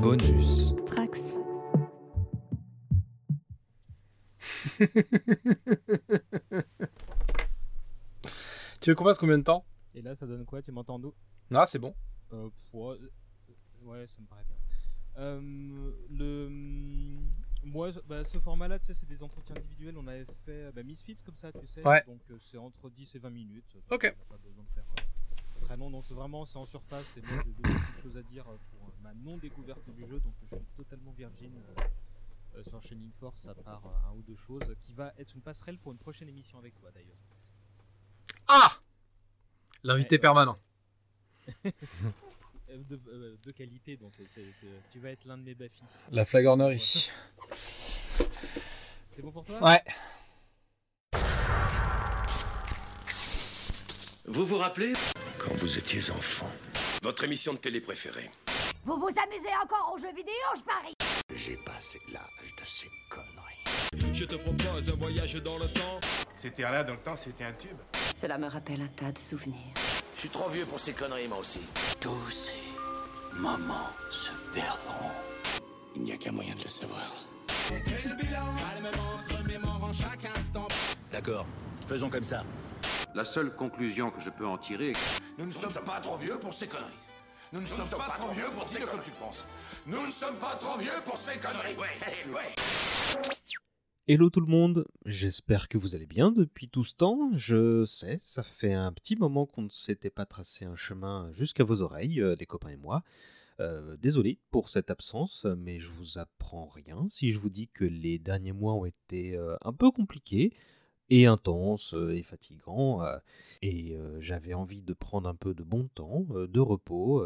Bonus. Trax. Tu veux qu'on fasse combien de temps? Et là, ça donne quoi? Tu m'entends d'où? Ah, c'est bon. euh, ouais, euh, ouais, ça me paraît bien. Euh, le, moi, bah, ce format-là, tu sais, c'est des entretiens individuels. On avait fait bah, Misfits comme ça, tu sais. Ouais. Donc euh, c'est entre 10 et 20 minutes. Donc, Ok. On n'a pas besoin de faire euh, très long. Donc c'est vraiment, c'est en surface. Et moi, j'ai beaucoup de choses à dire euh, pour ma non-découverte du jeu. Donc je suis totalement virgin euh, sur Shining Force, à part euh, un ou deux choses, qui va être une passerelle pour une prochaine émission avec toi d'ailleurs. Ah L'invité Ouais, permanent. Euh, De, euh, de qualité, donc tu vas être l'un de mes baffis. La flagornerie. C'est bon pour toi? Ouais. Vous vous rappelez? Quand vous étiez enfant, Votre émission de télé préférée Vous vous amusez encore aux jeux vidéo, je parie j'ai passé l'âge de ces conneries. Je te propose un voyage dans le temps. C'était là dans le temps, c'était un tube. Cela me rappelle un tas de souvenirs. Je suis trop vieux pour ces conneries, moi aussi. Tous ces moments se perdront. Il n'y a qu'un moyen de le savoir. D'accord, faisons comme ça. La seule conclusion que je peux en tirer est Nous ne sommes pas trop vieux pour ces conneries. Nous ne sommes pas trop vieux pour ces conneries. tu penses. Nous ne sommes pas trop vieux pour ces conneries. Ouais, ouais. Hello tout le monde, j'espère que vous allez bien depuis tout ce temps. Je sais, ça fait un petit moment qu'on ne s'était pas tracé un chemin jusqu'à vos oreilles, euh, les copains et moi. Euh, désolé pour cette absence, mais je vous apprends rien si je vous dis que les derniers mois ont été euh, un peu compliqués et intenses euh, et fatigants. euh, et euh, j'avais envie de prendre un peu de bon temps, de repos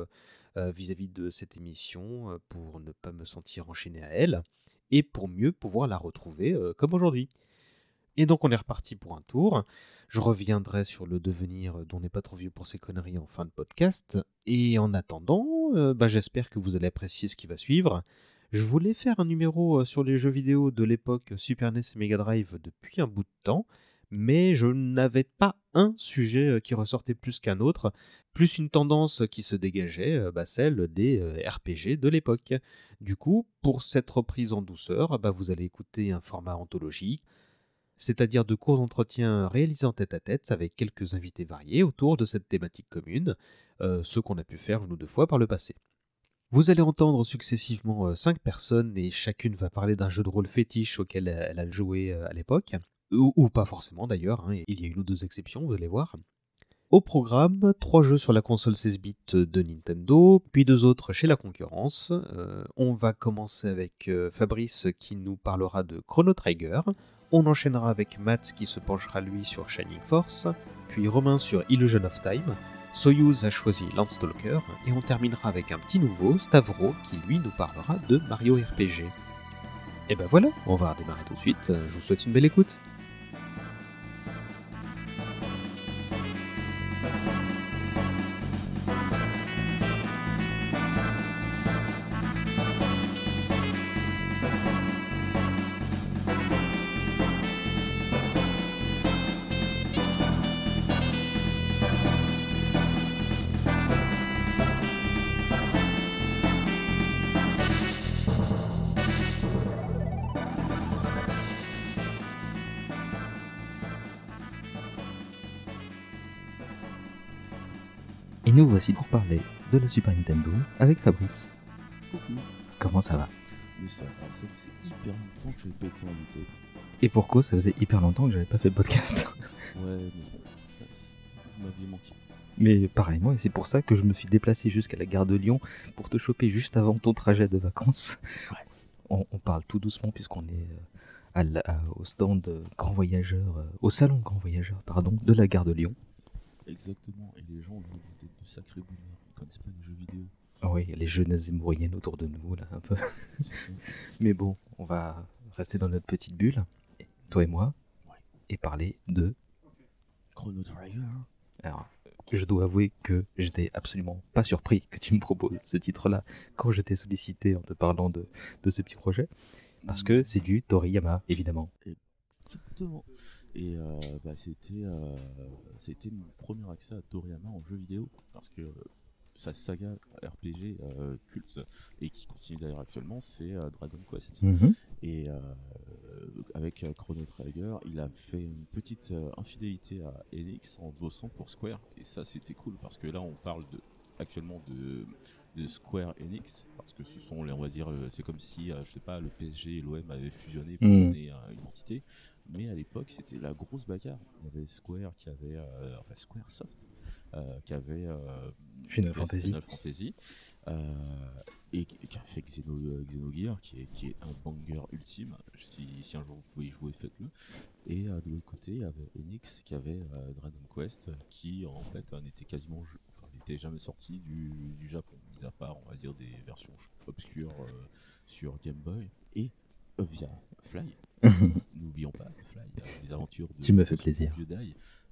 vis-à-vis de cette émission pour ne pas me sentir enchaîné à elle et pour mieux pouvoir la retrouver comme aujourd'hui. Et donc on est reparti pour un tour. Je reviendrai sur le devenir dont n'est pas trop vieux pour ces conneries en fin de podcast. Et en attendant, bah, j'espère que vous allez apprécier ce qui va suivre. Je voulais faire un numéro sur les jeux vidéo de l'époque Super NES et Mega Drive depuis un bout de temps, mais je n'avais pas un sujet qui ressortait plus qu'un autre, plus une tendance qui se dégageait, bah, celle des RPG de l'époque. Du coup, pour cette reprise en douceur, bah, vous allez écouter un format anthologique, c'est-à-dire de courts entretiens réalisés en tête-à-tête avec quelques invités variés autour de cette thématique commune, ce qu'on a pu faire une ou deux fois par le passé. Vous allez entendre successivement euh, cinq personnes et chacune va parler d'un jeu de rôle fétiche auquel elle a joué euh, à l'époque, ou, pas forcément d'ailleurs, hein, il y a une ou deux exceptions, vous allez voir. Au programme, trois jeux sur la console 16 bits de Nintendo, puis deux autres chez la concurrence. Euh, on va commencer avec euh, Fabrice qui nous parlera de Chrono Trigger. On enchaînera avec Matt qui se penchera lui sur Shining Force, puis Romain sur Illusion of Time. Soyuz a choisi Landstalker et on terminera avec un petit nouveau, Stavro, qui lui nous parlera de Mario RPG. Et ben voilà, on va redémarrer tout de suite. Je vous souhaite une belle écoute. Voici pour parler de la Super Nintendo avec Fabrice. Comment ça va? Mais ça, ça faisait hyper longtemps que j'ai pété en été. Et pour cause, ça faisait hyper longtemps que j'avais pas fait de podcast. Ouais, mais ça, vous m'aviez manqué. Mais pareil, moi, et c'est pour ça que je me suis déplacé jusqu'à la gare de Lyon pour te choper juste avant ton trajet de vacances. On, on parle tout doucement puisqu'on est euh, à la- à- au stand euh, Grand Voyageur, euh, au salon Grand Voyageur, pardon, de la gare de Lyon. Exactement, et les gens, êtes de sacrés boomers, ils connaissent pas les jeux vidéo. Ah oui, les jeunesses et moyennes autour de nous, là, un peu. Mais bon, on va rester dans notre petite bulle, toi et moi, Ouais. et parler de Chrono Trigger. Alors, je dois avouer que j'étais absolument pas surpris que tu me proposes ce titre-là quand je t'ai sollicité en te parlant de, de ce petit projet. Parce que c'est du Toriyama, évidemment. Exactement. Et euh, bah, c'était euh, c'était mon premier accès à Toriyama en jeu vidéo. Parce que sa saga RPG euh, culte et qui continue d'ailleurs actuellement, c'est Dragon Quest. Mhm. Et avec Chrono Trigger, il a fait une petite infidélité à Enix en bossant pour Square. Et ça, c'était cool parce que là, on parle de, actuellement de, de Square Enix parce que ce sont, les- on va dire, c'est comme si, je sais pas, le PSG et l'OM avaient fusionné pour Mhm. donner une entité. Mais à l'époque, c'était la grosse bagarre. Il y avait Square qui avait, euh, enfin Square Soft, euh, qui avait euh, Final Fantasy. Final Fantasy, euh, et qui a fait Xeno, Xenogears, qui est, qui est un banger ultime. Si, si un jour vous pouvez y jouer, faites-le. Et de l'autre côté, il y avait Enix qui avait Dragon Quest, qui en fait n'était quasiment, ju- enfin, n'était jamais sorti du, du Japon, mis à part, on va dire, des versions obscures sur Game Boy et via Fly. N'oublions pas Fly, euh, les aventures de Tu me fais plaisir.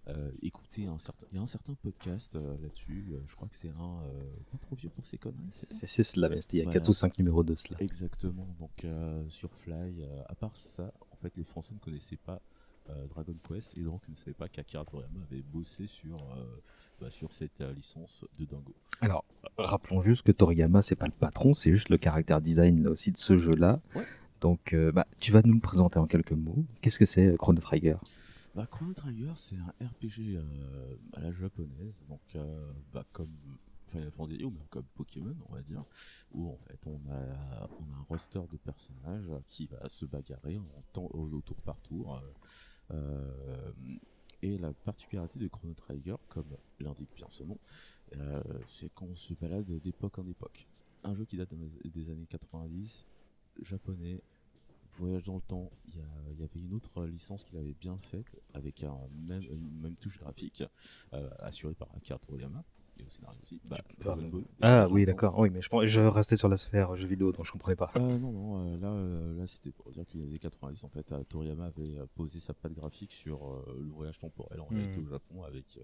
Euh, écoutez un certain, il y a un certain podcast euh, là-dessus. euh, je crois que c'est un euh, pas trop vieux pour ces conneries. c'est cela, mais c'était il y a Voilà. 4 ou 5 numéros de cela. Exactement. Donc euh, sur Fly, euh, à part ça, en fait, les Français ne connaissaient pas euh, Dragon Quest et donc ne savaient pas qu'Akira Toriyama avait bossé sur euh, bah, sur cette euh, licence de Dingo. Alors, rappelons juste que Toriyama, c'est pas le patron, c'est juste le caractère design là aussi de ce jeu-là. Ouais. Donc, euh, bah, tu vas nous le présenter en quelques mots. Qu'est-ce que c'est euh, Chrono Trigger? Bah, Chrono Trigger, c'est un RPG euh, à la japonaise, donc bah, comme Final ou même comme Pokémon, on va dire, où en fait on a, on a un roster de personnages qui va se bagarrer en temps, au, tour par tour. et la particularité de Chrono Trigger, comme l'indique bien son nom, c'est qu'on se balade d'époque en époque. Un jeu qui date des années 90, japonais, Voyage dans le temps, il y, avait une autre licence qu'il avait bien faite avec un même, une même touche graphique euh, assurée par Akira Toriyama et au scénario aussi. Bah, Dragon Ball. Ah oui, d'accord. Oui, mais je, pense- je restais sur la sphère jeux vidéo, donc je comprenais pas. Euh, non, non, euh, là, euh, là c'était pour dire que les années 90, en fait, Toriyama avait posé sa patte graphique sur euh, le voyage temporel en Mhm. réalité au Japon avec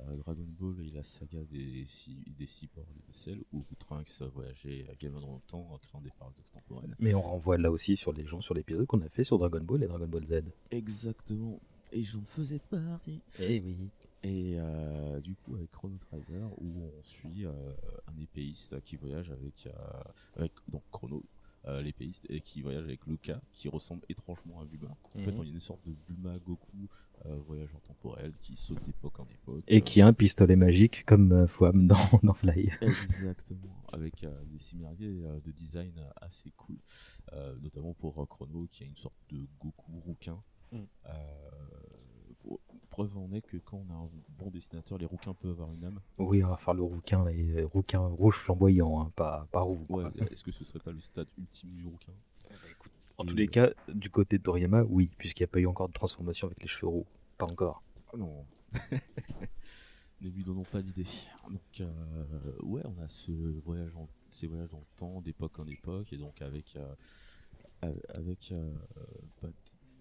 euh, Dragon Ball et la saga des six, des six ports de sel où Trunks voyageait à gamin dans le temps en créant des paradoxes temporels. Mais on renvoie là aussi sur les gens, sur l'épisode qu'on a fait sur Dragon Ball et Dragon Ball Z. Exactement. Et j'en faisais partie. Eh oui. Et euh, du coup, avec Chrono Trigger, où on suit euh, un épéiste qui voyage avec, avec donc Chrono, euh, l'épéiste, et qui voyage avec Luca, qui ressemble étrangement à Bulma. En fait, Mhm. on a une sorte de Bulma Goku euh, voyageur temporel qui saute d'époque en époque. Et euh, qui a un pistolet magique comme euh, Fouam dans, dans Fly. Exactement, avec euh, des similarités euh, de design assez cool, Euh, notamment pour euh, Chrono qui a une sorte de Goku rouquin. Mm. Preuve en est que quand on a un bon dessinateur, les rouquins peuvent avoir une âme. Oui, on va faire le rouquin, les euh, rouquin rouge flamboyant, hein, pas, pas roux. Ouais, est-ce que ce serait pas le stade ultime du rouquin? En Et, tous les cas, du côté de Toriyama, oui, puisqu'il n'y a pas eu encore de transformation avec les cheveux roux. Pas encore. Ah Non. ne lui donnons pas d'idée. Donc, euh, ouais, on a ce voyage en, ces voyages dans le temps, d'époque en époque, et donc avec, euh, avec euh, bah,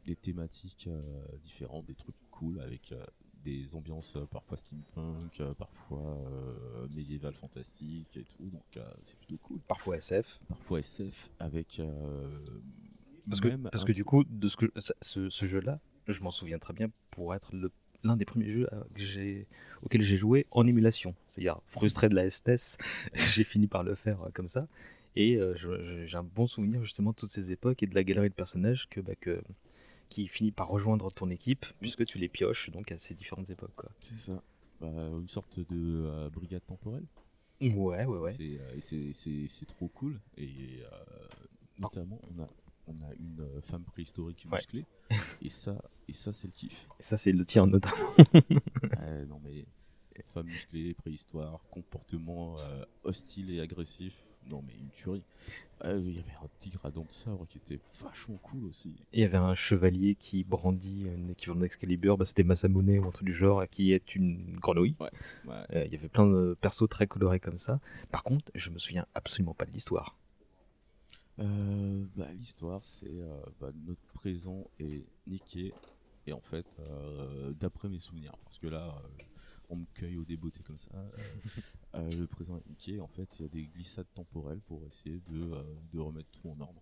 des thématiques euh, différentes, des trucs cool, avec euh, des ambiances euh, parfois steampunk, parfois euh, médiéval fantastique et tout, donc euh, c'est plutôt cool. Parfois SF. Parfois SF, avec. euh, Parce que, parce un- que du coup, de ce, que, ça- ce, ce jeu-là, je m'en souviens très bien pour être le- l'un des premiers jeux que auxquels j'ai joué en émulation. C'est-à-dire, frustré de la STS, j'ai fini par le faire comme ça. Et euh, j'ai un bon souvenir justement de toutes ces époques et de la galerie de personnages que, bah, que, qui finit par rejoindre ton équipe, puisque tu les pioches donc à ces différentes époques. Quoi. C'est ça. Bah, une sorte de euh, brigade temporelle. Ouais, ouais, ouais. C'est, euh, c'est, c'est, c'est trop cool. Et euh, notamment, on a, on a une femme préhistorique Ouais. musclée. et ça, et ça c'est le kiff. Et ça, c'est le tien notamment. Non mais femme musclée, préhistoire, comportement hostile et agressif. Non mais une tuerie. Euh, Il y avait un tigre à dents de sabre qui était vachement cool aussi. Il y avait un chevalier qui brandit un équivalent d'Excalibur, bah, c'était Masamune ou un truc du genre, qui est une grenouille. Ouais, ouais. Euh, il y avait plein de persos très colorés comme ça. Par contre, je me souviens absolument pas de l'histoire. Euh, bah, L'histoire, c'est euh, bah, notre présent est niqué. Et en fait, euh, d'après mes souvenirs, parce que là, euh, on me cueille au débeauté comme ça, euh, le présent est niqué. En fait, il y a des glissades temporelles pour essayer de, euh, de remettre tout en ordre.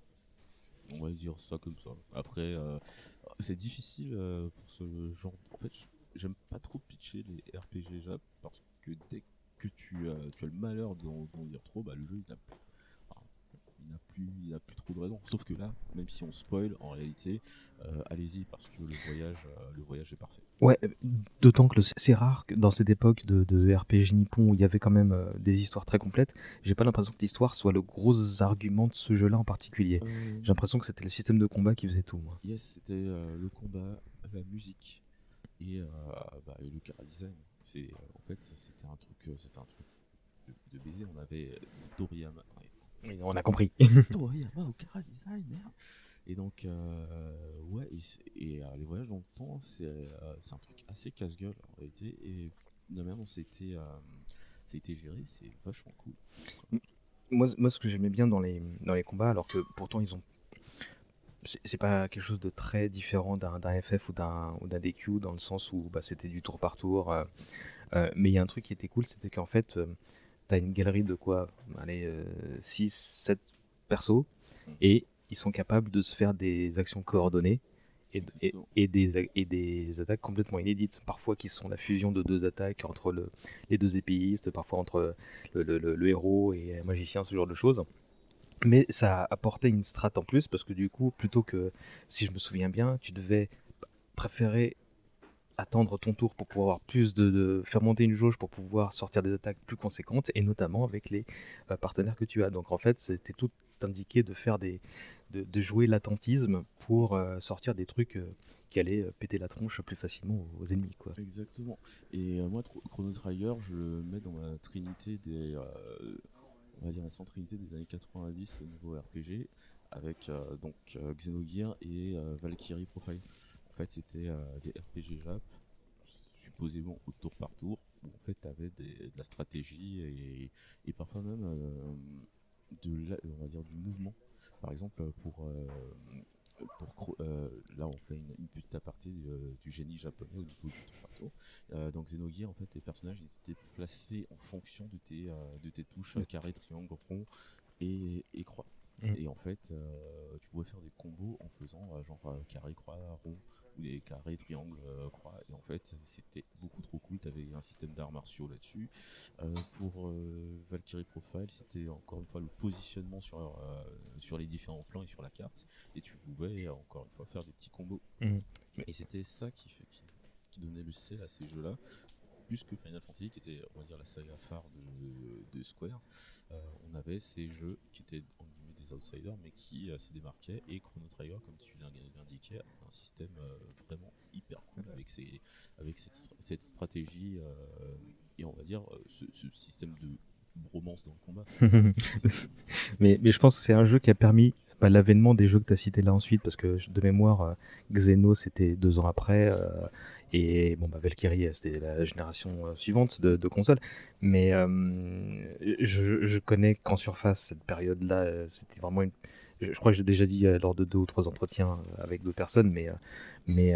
On va dire ça comme ça. Après, euh, c'est difficile pour ce genre. En fait, j'aime pas trop pitcher les RPG Jap parce que dès que tu, tu as le malheur d'en dire trop, bah, le jeu il a, enfin, il n'a plus, il a plus trop de raison. Sauf que là, même si on spoil, en réalité, euh, allez-y parce que le voyage, euh, le voyage est parfait. Ouais, euh, d'autant que le- c'est rare que dans cette époque de, de RPG nippon où il y avait quand même euh, des histoires très complètes, j'ai pas l'impression que l'histoire soit le gros argument de ce jeu-là en particulier. Euh, J'ai l'impression que c'était le système de combat qui faisait tout, moi. Yes, c'était euh, le combat, la musique et, euh, bah, et le cara design. C'est euh, en fait c'était un truc, euh, c'était un truc de, de baiser. On avait Toriyama. Oui, on a compris. Merde. Et donc euh, ouais, et, et, euh, les voyages dans le temps, c'est euh, c'est un truc assez casse-gueule en réalité. Et la manière dont c'était euh, c'était géré, c'est vachement cool. moi, moi, ce que j'aimais bien dans les, dans les combats, alors que pourtant ils ont. C'est pas quelque chose de très différent d'un FF ou d'un ou d'un DQ dans le sens où bah, c'était du tour par tour. euh, mais il y a un truc qui était cool, c'était qu'en fait, t'as une galerie de quoi Allez, 6, 7 persos, et ils sont capables de se faire des actions coordonnées et, et, des, et des attaques complètement inédites, parfois qui sont la fusion de deux attaques entre le, les deux épéistes, parfois entre le, le- le- le héros et un magicien, ce genre de choses. Mais ça apportait une strat en plus parce que du coup, plutôt que, si je me souviens bien, tu devais préférer attendre ton tour pour pouvoir avoir plus de, faire monter une jauge pour pouvoir sortir des attaques plus conséquentes et notamment avec les euh, partenaires que tu as. Donc en fait, c'était tout indiqué de faire des de, jouer l'attentisme pour euh, sortir des trucs euh, qui allaient péter la tronche plus facilement aux, ennemis quoi. Exactement. Et moi, Chrono Trigger, je le mets dans ma trinité des, on va dire la trinité des années 90 au niveau RPG, avec donc et Valkyrie Profile. Fait, c'était euh, des RPG Jap, supposément au tour par tour, où en fait, tu avais de la stratégie et, et parfois même euh, de la- on va dire du mouvement. Par exemple, pour euh, pour euh, là on fait une, une petite aparté du, euh, du génie japonais au niveau du. Euh, dans Xenogear en fait les personnages ils étaient placés en fonction de tes, de tes touches carré, triangle, rond et, et croix. Et en fait tu pouvais faire des combos en faisant genre carré, croix, rond ou des carrés, triangles, euh, croix. Et en fait c'était beaucoup trop cool. Tu avais un système d'arts martiaux là-dessus. Euh, pour euh, Valkyrie Profile c'était encore une fois le positionnement sur, sur les différents plans et sur la carte et tu pouvais encore une fois faire des petits combos. Mhm. Et c'était ça qui, fait, qui, qui donnait le sel à ces jeux-là, plus que Final Fantasy qui était on va dire la saga phare de, de Square. Euh, on avait ces jeux qui étaient en des outsiders mais qui euh, se démarquaient et Chrono Trigger comme tu l'in- l'indiquais un système euh, vraiment hyper cool avec, ses, avec cette, stra- cette stratégie euh, et on va dire ce, ce système de bromance dans le combat. mais, mais je pense que c'est un jeu qui a permis l'avènement des jeux que tu as cités là ensuite, parce que de mémoire, euh, Xeno c'était deux ans après, euh, et bon, bah, Valkyrie euh, c'était la génération suivante de, consoles. Mais je, je connais qu'en surface, cette période-là, c'était vraiment une. Je, crois que j'ai déjà dit lors de deux ou trois entretiens avec d'autres personnes, mais, mais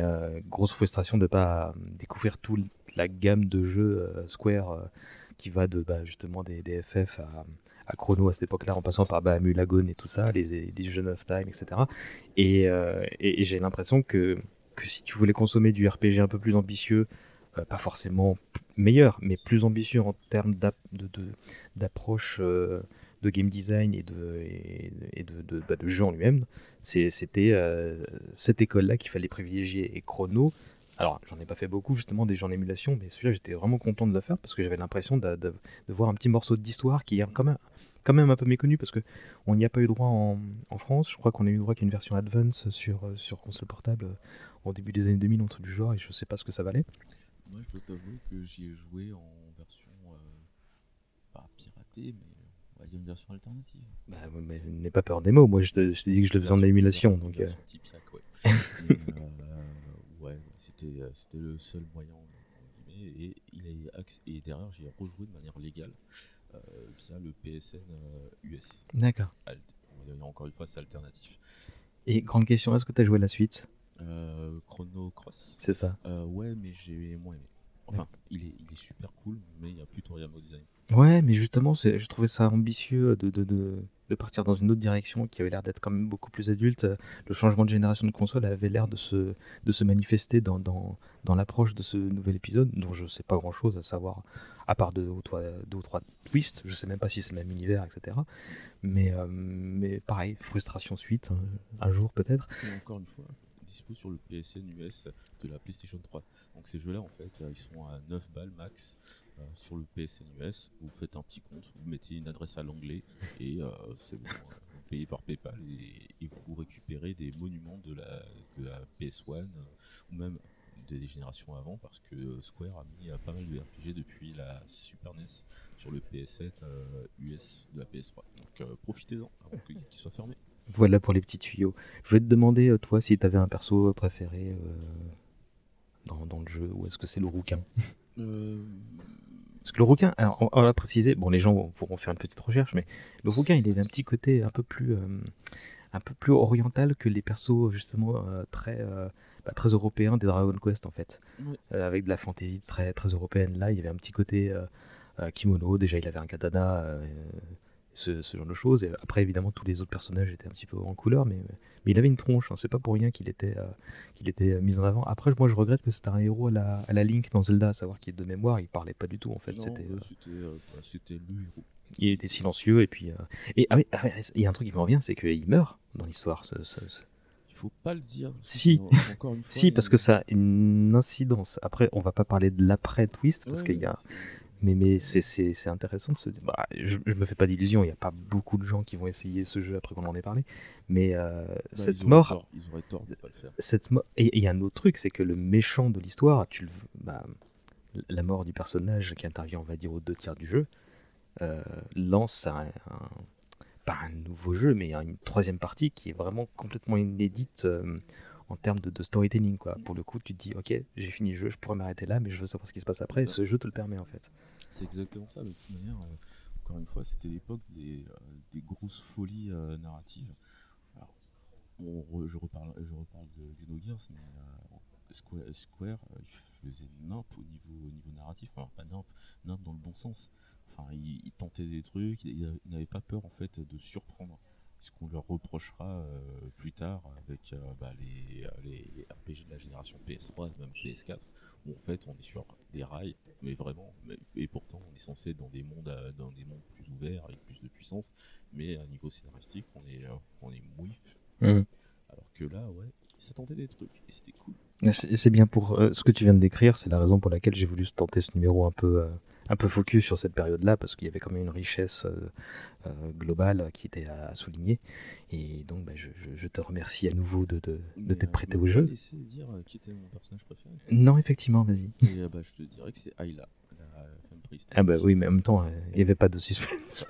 grosse frustration de pas euh, découvrir toute la gamme de jeux Square qui va de bah, justement des, des FF à, Chrono à cette époque-là, en passant par bah, Mulagon et tout ça, les, jeux of Time, etc. Et, euh, et, j'ai l'impression que, que si tu voulais consommer du RPG un peu plus ambitieux, euh, pas forcément meilleur, mais plus ambitieux en termes d'approche euh, de game design et de, de, bah, de jeu en lui-même, c'était cette école-là qu'il fallait privilégier. Et Chrono, alors j'en ai pas fait beaucoup justement des jeux en émulation, mais celui-là j'étais vraiment content de le faire parce que j'avais l'impression de, de- de voir un petit morceau d'histoire qui est quand même, quand même un peu méconnu parce que on n'y a pas eu droit en, en France. Je crois qu'on a eu droit qu'à une version Advance sur, euh, sur console portable euh, au début des années 2000, un truc du genre, et je sais pas ce que ça valait. Moi, je dois t'avouer que j'y ai joué en version euh, pas piratée, mais on va dire une version alternative. Bah, mais n'aie pas peur des mots. Moi, je te dis que je le faisais en émulation, donc. euh, Tipiak, ouais. Euh, ouais, c'était euh, c'était le seul moyen. guillemets, Et, il est et derrière, j'ai rejoué de manière légale euh, via le PSN euh, US. D'accord. Va dire Encore une fois, c'est alternatif. Et grande question, est-ce que tu as joué la suite? Euh, Chrono Cross? C'est ça. Euh, ouais, mais j'ai moins aimé. Enfin, il est, il est super cool, mais il n'y a plus Toriyama au design. Ouais, mais justement, je trouvais ça ambitieux de, de, de, de partir dans une autre direction qui avait l'air d'être quand même beaucoup plus adulte. Le changement de génération de console avait l'air de se, de se manifester dans, dans, dans l'approche de ce nouvel épisode, dont je sais pas grand chose, à savoir, à part deux ou trois, deux ou trois twists, je sais même pas si c'est le même univers, etc. Mais, euh, mais pareil, frustration suite, hein, un jour peut-être. Encore une fois, dispo sur le PSN US de la PlayStation 3. Donc ces jeux-là, en fait, euh, ils sont à 9 balles max euh, sur le PSN US. Vous faites un petit compte, vous mettez une adresse à l'anglais et euh, c'est bon. euh, Vous payez par PayPal et, vous récupérez des monuments de la, de la PS1 euh, ou même des générations avant parce que Square a mis pas mal de RPG depuis la Super NES sur le PS7 euh, US de la PS3. Donc profitez-en avant qu'il soit fermé. Voilà pour les petits tuyaux. Je voulais te demander, toi, si tu avais un perso préféré dans, dans le jeu, ou est-ce que c'est le rouquin Euh, Parce que le rouquin, alors on, on va préciser, bon les gens pourront faire une petite recherche, mais le rouquin il a un petit côté un peu plus, euh, un peu plus oriental que les persos justement euh, très, bah, très européens des Dragon Quest en fait. Euh, avec de la fantaisie très, très européenne. Là il y avait un petit côté euh, euh, kimono, déjà il avait un katana, ce, ce genre de choses. Et après évidemment tous les autres personnages étaient un petit peu en couleur, mais, mais il avait une tronche, hein, c'est pas pour rien qu'il était, euh, qu'il était euh, mis en avant. Après moi je regrette que c'était un héros à la, à la Link dans Zelda, à savoir qu'il est de mémoire, il parlait pas du tout en fait. C'était, bah, euh, c'était euh, bah, c'était le héros. il était silencieux et puis euh, et ah oui, ah il y a un truc qui me revient c'est qu'il meurt dans l'histoire ce- ce- ce- Il faut pas le dire. Si. fois, si parce que ça a une incidence après on va pas parler de l'après twist parce Ouais, qu'il y a mais mais c'est intéressant de se dire bah, je, je me fais pas d'illusions il y a pas beaucoup de gens qui vont essayer ce jeu après qu'on en ait parlé mais euh, bah, cette ils mort tort, Ils auraient tort de pas le faire. cette et il y a un autre truc c'est que le méchant de l'histoire tu le bah, la mort du personnage qui intervient on va dire aux deux tiers du jeu euh, lance un, un- pas un nouveau jeu mais une troisième partie qui est vraiment complètement inédite euh, en termes de, de storytelling quoi pour le coup tu te dis ok j'ai fini le jeu je pourrais m'arrêter là mais je veux savoir ce qui se passe après et ce jeu te le permet en fait C'est exactement ça. De toute manière, euh, encore une fois, c'était l'époque des, euh, des grosses folies euh, narratives. Alors, on re- je, reparle, je reparle de Xenogears, mais Square, Square il faisait nimp au niveau, au niveau narratif. Alors, pas nimp, nimp dans le bon sens. Enfin, il, il tentait des trucs, il, il n'avait pas peur en fait de surprendre. Ce qu'on leur reprochera euh, plus tard avec euh, bah, les, les RPG de la génération PS3 et même PS4 où en fait on est sur des rails, mais vraiment, et pourtant on est censé être dans des mondes, euh, dans des mondes plus ouverts avec plus de puissance, mais à niveau scénaristique on est, on est mouif. Mhm. Alors que là, ouais, ça tentait des trucs et c'était cool. C'est bien pour euh, ce que tu viens de décrire, c'est la raison pour laquelle j'ai voulu tenter ce numéro un peu, euh, un peu focus sur cette période-là, parce qu'il y avait quand même une richesse euh, globale qui était à, à souligner. Et donc, bah, je, je- je te remercie à nouveau de, de, de t'être prêté je au jeu. laisser dire qui était mon personnage préféré. Non, effectivement, vas-y. Bah, je te dirais que c'est Ayla, la femme. Ah bah oui, mais en même temps, il n'y avait pas de suspense.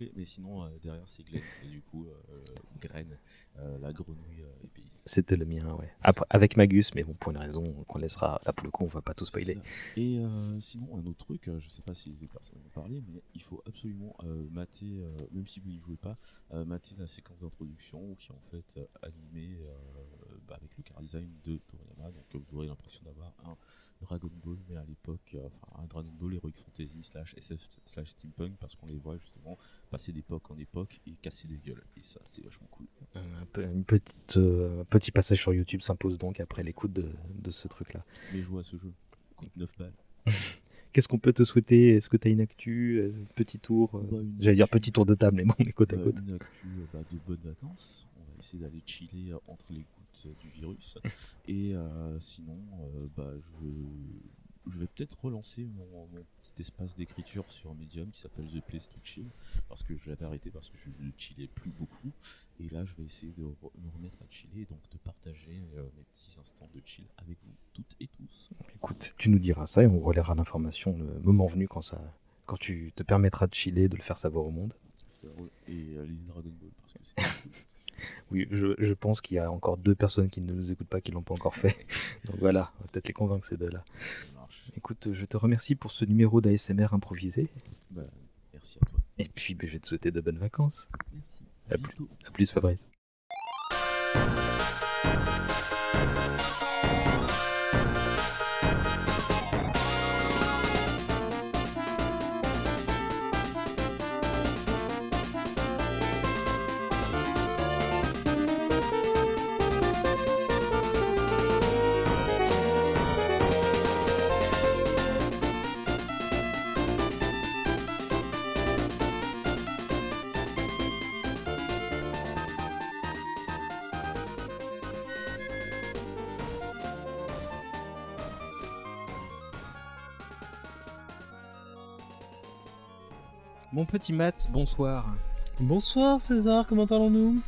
Mais sinon euh, derrière c'est Glenn, et du coup euh, Graine, euh, la grenouille épéiste. C'était le mien, ouais. Après, avec Magus, mais bon, pour une raison qu'on laissera, là pour le coup, on va pas tout spoiler. Et sinon, un autre truc, je sais pas si les personnes vont parler, mais il faut absolument mater, même si vous n'y jouez pas, mater la séquence d'introduction qui est en fait animée bah, avec le car design de Toriyama. Donc vous aurez l'impression d'avoir un Dragon Ball, mais à l'époque, euh, enfin un Dragon Ball Heroic Fantasy slash SF slash Steampunk, parce qu'on les voit justement passer d'époque en époque et casser des gueules. Et ça, c'est vachement cool. Un peu- une petite, euh, petit passage sur YouTube s'impose donc après l'écoute de, de ce truc-là. Mais jouer à ce jeu, coûte 9 balles. Qu'est-ce qu'on peut te souhaiter? Est-ce que tu as une actu euh, Petit tour euh, Bah, J'allais dire petit tour de table, mais bon, on est côte à Euh, côte. une actu euh, bah, de bonnes vacances. On va essayer d'aller chiller euh, entre les du virus. Et euh, sinon, euh, bah, je, je vais peut-être relancer mon, mon petit espace d'écriture sur Medium qui s'appelle The Place to Chill. Parce que je l'avais arrêté parce que je ne chillais plus beaucoup. Et là, je vais essayer de re- me remettre à chiller et donc de partager euh, mes petits instants de chill avec vous toutes et tous. Écoute, tu nous diras ça et on relaiera l'information le moment venu quand, ça, quand tu te permettras de chiller, de le faire savoir au monde. Et euh, lisez Dragon Ball parce que c'est. Oui, je, je pense qu'il y a encore deux personnes qui ne nous écoutent pas, qui l'ont pas encore fait. Donc voilà, on va peut-être les convaincre ces deux-là. Écoute, je te remercie pour ce numéro d'ASMR improvisé. Bah, merci à toi. Et puis, ben, je vais te souhaiter de bonnes vacances. Merci. À À plus. A plus, Fabrice. Mon petit Matt, bonsoir. Bonsoir César, comment allons-nous?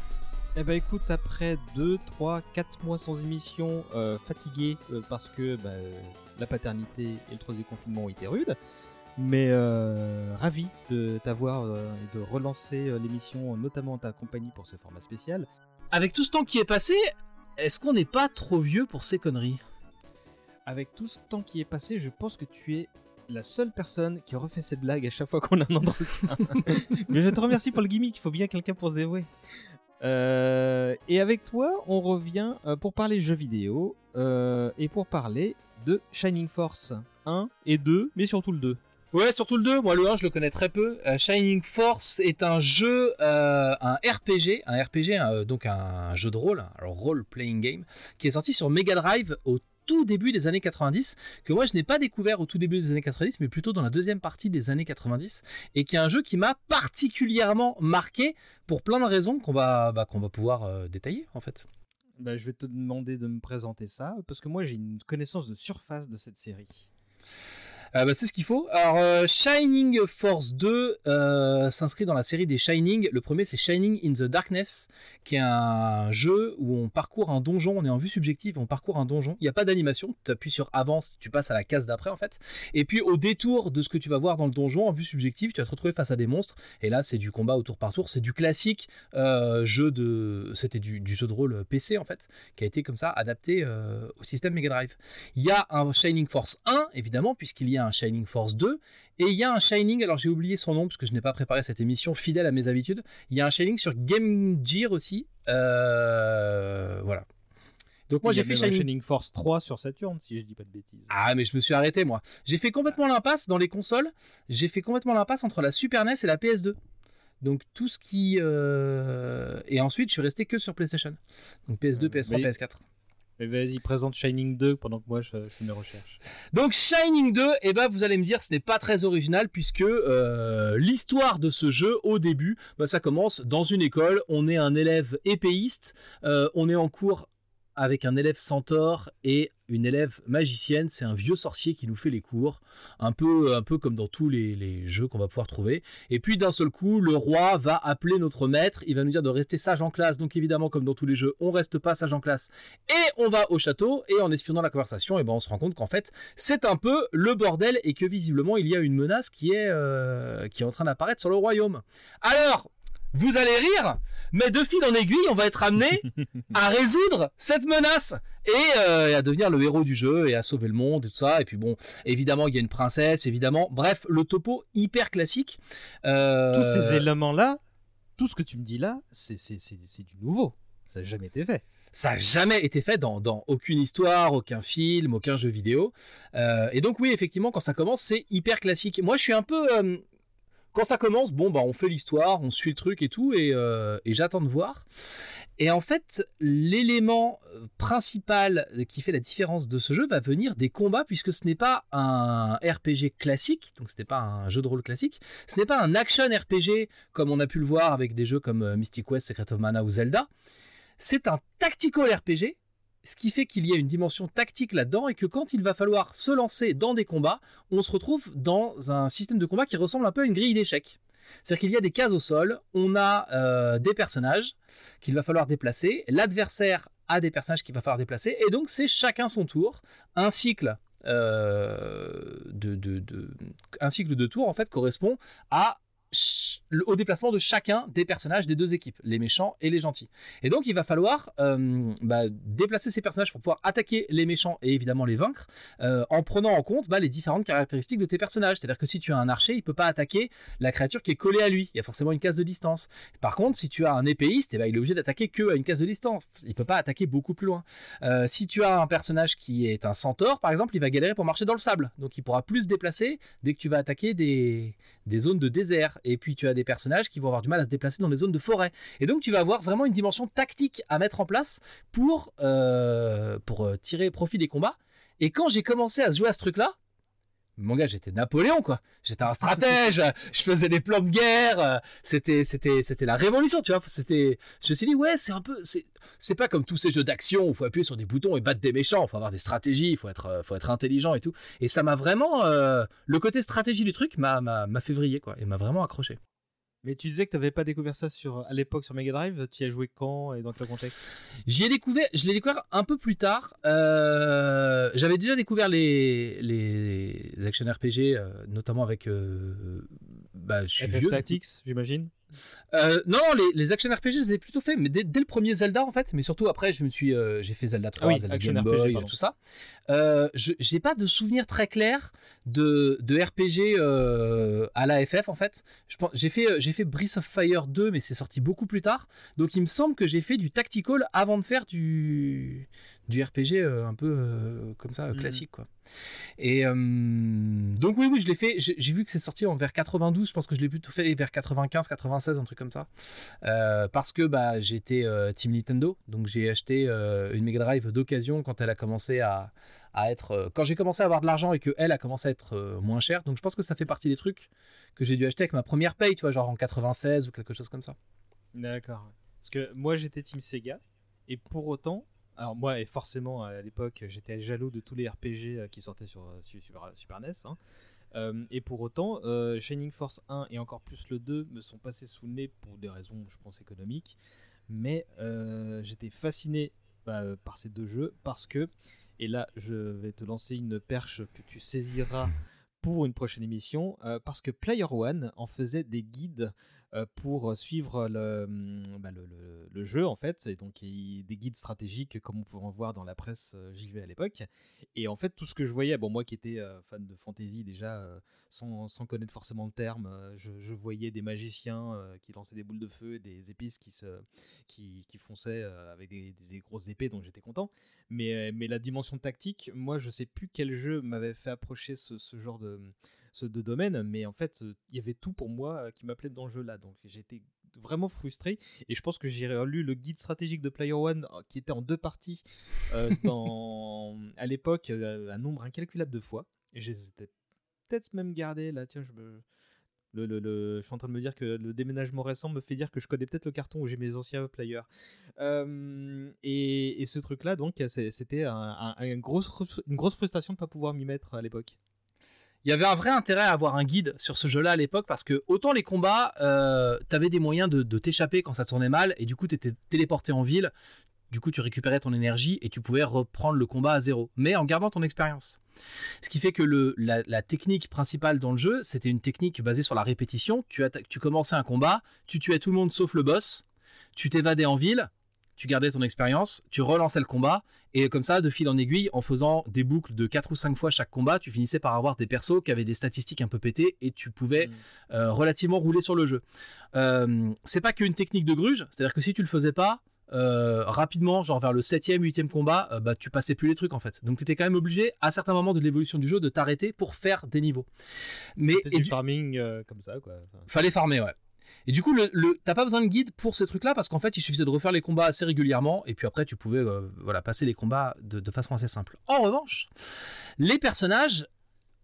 Eh ben écoute, après 2, 3, 4 mois sans émission, euh, fatigué euh, parce que bah, euh, la paternité et le troisième confinement ont été rudes, mais ravi de t'avoir et de relancer l'émission, notamment en ta compagnie pour ce format spécial. Avec tout ce temps qui est passé, est-ce qu'on n'est pas trop vieux pour ces conneries? Avec tout ce temps qui est passé, je pense que tu es la seule personne qui refait cette blague à chaque fois qu'on a un entretien. Mais je te remercie pour le gimmick, il faut bien quelqu'un pour se dévouer. Euh, et avec toi, on revient euh, pour parler jeux vidéo euh, et pour parler de Shining Force 1 et 2, mais surtout le 2. Ouais, surtout le 2. Moi, le 1, je le connais très peu. Euh, Shining Force est un jeu, euh, un RPG, un RPG, donc un jeu de rôle, un role-playing game, qui est sorti sur Mega Drive au tout début des années 90, que moi je n'ai pas découvert au tout début des années 90, mais plutôt dans la deuxième partie des années 90, et qui est un jeu qui m'a particulièrement marqué pour plein de raisons qu'on va, bah, pouvoir euh, détailler en fait. Bah, je vais te demander de me présenter ça, parce que moi j'ai une connaissance de surface de cette série. Euh, bah, c'est ce qu'il faut. Alors, euh, Shining Force 2 euh, s'inscrit dans la série des Shining. Le premier, c'est Shining in the Darkness, qui est un jeu où on parcourt un donjon. On est en vue subjective, on parcourt un donjon. Il n'y a pas d'animation. Tu appuies sur avance, tu passes à la case d'après, en fait. Et puis, au détour de ce que tu vas voir dans le donjon, en vue subjective, tu vas te retrouver face à des monstres. Et là, c'est du combat au tour par tour. C'est du classique jeu de. C'était du, du, jeu de rôle PC, en fait, qui a été comme ça adapté au système Mega Drive. Il y a un Shining Force 1, évidemment, puisqu'il y a un Shining Force 2 et il y a un Shining, alors j'ai oublié son nom parce que je n'ai pas préparé cette émission fidèle à mes habitudes. Il y a un Shining sur Game Gear aussi. Euh, voilà. Donc moi j'ai fait Shining... Shining... Force 3 sur Saturn si je dis pas de bêtises. Ah mais je me suis arrêté moi. J'ai fait complètement l'impasse dans les consoles. J'ai fait complètement l'impasse entre la Super NES et la PS2. Donc tout ce qui euh... et ensuite je suis resté que sur PlayStation. Donc PS2, PS3, mais... PS4. Mais vas-y, présente Shining 2 pendant que moi je, fais mes recherches. Donc Shining 2, eh ben, vous allez me dire, ce n'est pas très original puisque euh, l'histoire de ce jeu, au début, bah, ça commence dans une école. On est un élève épéiste, euh, on est en cours avec un élève centaure et une élève magicienne, c'est un vieux sorcier qui nous fait les cours, un peu, un peu comme dans tous les, jeux qu'on va pouvoir trouver. Et puis d'un seul coup, le roi va appeler notre maître, il va nous dire de rester sage en classe, donc évidemment comme dans tous les jeux, on reste pas sage en classe, et on va au château, et en espionnant la conversation, et ben on se rend compte qu'en fait c'est un peu le bordel, et que visiblement il y a une menace qui est, euh, qui est en train d'apparaître sur le royaume. Alors, vous allez rire, mais de fil en aiguille, on va être amené à résoudre cette menace et, euh, et, à devenir le héros du jeu et à sauver le monde et tout ça. Et puis bon, évidemment, il y a une princesse, évidemment. Bref, le topo hyper classique. Euh... Tous ces éléments-là, tout ce que tu me dis là, c'est du nouveau. Ça n'a jamais été fait. Ça n'a jamais été fait dans, dans, aucune histoire, aucun film, aucun jeu vidéo. Euh, et donc oui, effectivement, quand ça commence, c'est hyper classique. Moi, je suis un peu quand ça commence, bon, bah, on fait l'histoire, on suit le truc et tout, et, euh, j'attends de voir. Et en fait, l'élément principal qui fait la différence de ce jeu va venir des combats, puisque ce n'est pas un RPG classique, donc ce n'est pas un jeu de rôle classique, ce n'est pas un action RPG comme on a pu le voir avec des jeux comme Mystic West, Secret of Mana ou Zelda. C'est un tactical RPG ce qui fait qu'il y a une dimension tactique là-dedans et que quand il va falloir se lancer dans des combats, on se retrouve dans un système de combat qui ressemble un peu à une grille d'échecs. C'est-à-dire qu'il y a des cases au sol, on a euh, des personnages qu'il va falloir déplacer, l'adversaire a des personnages qu'il va falloir déplacer, et donc c'est chacun son tour, un cycle. Euh, de, de, de, un cycle de tours en fait correspond à au déplacement de chacun des personnages des deux équipes, les méchants et les gentils. Et donc il va falloir euh, bah, déplacer ces personnages pour pouvoir attaquer les méchants et évidemment les vaincre, euh, en prenant en compte bah, les différentes caractéristiques de tes personnages. C'est-à-dire que si tu as un archer, il peut pas attaquer la créature qui est collée à lui. Il y a forcément une case de distance. Par contre, si tu as un épéiste, eh bah, il est obligé d'attaquer que à une case de distance. Il peut pas attaquer beaucoup plus loin. Euh, si tu as un personnage qui est un centaure, par exemple, il va galérer pour marcher dans le sable. Donc il pourra plus se déplacer dès que tu vas attaquer des, des zones de désert. Et puis tu as des personnages qui vont avoir du mal à se déplacer dans les zones de forêt. Et donc tu vas avoir vraiment une dimension tactique à mettre en place pour, euh, pour tirer profit des combats. Et quand j'ai commencé à jouer à ce truc-là, Mon gars, j'étais Napoléon, quoi. J'étais un stratège. je faisais des plans de guerre. C'était, c'était, c'était la révolution, tu vois. C'était, je me suis dit, ouais, c'est un peu, c'est, c'est pas comme tous ces jeux d'action où faut appuyer sur des boutons et battre des méchants. Faut avoir des stratégies. Faut être, euh, faut être intelligent et tout. Et ça m'a vraiment, euh, le côté stratégie du truc m'a, m'a, m'a fait quoi. Et m'a vraiment accroché. Mais tu disais que tu n'avais pas découvert ça sur, à l'époque sur Mega Drive. Tu y as joué quand et dans quel contexte? J'y ai découvert, je l'ai découvert un peu plus tard. Euh, j'avais déjà découvert les, les action RPG, euh, notamment avec. euh, bah, je suis FF vieux. Tactics, j'imagine. Euh, non, les, les action RPG, je les ai plutôt fait, mais dès, dès le premier Zelda en fait. Mais surtout après, je me suis, euh, j'ai fait Zelda 3, Ah oui, Zelda Game Boy, tout ça. Euh, je pas de souvenir très clair de, de RPG euh, à la FF en fait. J'ai fait, j'ai fait Breath of Fire 2, mais c'est sorti beaucoup plus tard. Donc il me semble que j'ai fait du tactical avant de faire du du RPG euh, un peu euh, comme ça euh, Mhm. classique quoi. Et donc oui oui je l'ai fait. J'ai vu que c'est sorti en vers 92. Je pense que je l'ai plutôt fait vers 95, 96, un truc comme ça. Parce que bah j'étais Team Nintendo, donc j'ai acheté une Mega Drive d'occasion quand elle a commencé à, à être, quand j'ai commencé à avoir de l'argent et que elle a commencé à être moins chère. Donc je pense que ça fait partie des trucs que j'ai dû acheter avec ma première paye, tu vois, genre en 96 ou quelque chose comme ça. D'accord. Parce que moi j'étais Team Sega et pour autant, alors moi et forcément à l'époque j'étais jaloux de tous les RPG euh, qui sortaient sur euh, sur- Super, NES. hein. Euh, et pour autant, euh, Shining Force 1 et encore plus le 2 me sont passés sous le nez pour des raisons, je pense, économiques. Mais euh, j'étais fasciné bah, par ces deux jeux parce que, et là je vais te lancer une perche que tu saisiras pour une prochaine émission, parce que Player One en faisait des guides pour suivre le, hum, bah, le, le- jeu en fait, et donc des guides stratégiques comme on pouvait en voir dans la presse euh, JV à l'époque. Et en fait tout ce que je voyais, bon moi qui étais euh, fan de fantasy déjà, euh, sans, sans connaître forcément le terme, euh, je, voyais des magiciens euh, qui lançaient des boules de feu, des épices qui se, qui, qui fonçaient euh, avec des, des grosses épées, donc j'étais content. Mais, euh, mais la dimension tactique, moi je sais plus quel jeu m'avait fait approcher ce, ce genre de, ce de domaine, mais en fait euh, il y avait tout pour moi euh, qui m'appelait dans ce jeu-là. Donc j'étais vraiment frustré et je pense que j'ai relu le guide stratégique de Player One euh, qui était en deux parties euh, dans, à l'époque un nombre incalculable de fois. Et j'ai été peut-être même gardé là, tiens, je me. Le, le- le- je suis en train de me dire que le déménagement récent me fait dire que je connais peut-être le carton où j'ai mes anciens players. Euh, et, et ce truc-là, donc, c'était un, un- un grosse frus- une grosse frustration de ne pas pouvoir m'y mettre à l'époque. Il y avait un vrai intérêt à avoir un guide sur ce jeu-là à l'époque parce que autant les combats, euh, t'avais des moyens de, t'échapper quand ça tournait mal et du coup t'étais téléporté en ville. Du coup, tu récupérais ton énergie et tu pouvais reprendre le combat à zéro, mais en gardant ton expérience. Ce qui fait que la, technique principale dans le jeu, c'était une technique basée sur la répétition. Tu, tu commençais un combat, tu tuais tout le monde sauf le boss, tu t'évadais en ville, tu gardais ton expérience, tu relançais le combat, et comme ça, de fil en aiguille, en faisant des boucles de 4 ou 5 fois chaque combat, tu finissais par avoir des persos qui avaient des statistiques un peu pétées, et tu pouvais euh, relativement rouler sur le jeu. Euh, c'est pas qu'une technique de gruge, c'est-à-dire que si tu le faisais pas, euh, rapidement, genre vers le 7ème, 8ème combat, bah, tu passais plus les trucs en fait. Donc tu étais quand même obligé, à certains moments de l'évolution du jeu, de t'arrêter pour faire des niveaux. Mais C'était et du du- farming comme ça, quoi. Fallait farmer, ouais. Et du coup, le, le- t'as pas besoin de guide pour ces trucs-là parce qu'en fait, il suffisait de refaire les combats assez régulièrement et puis après, tu pouvais euh, voilà, passer les combats de, de façon assez simple. En revanche, les personnages,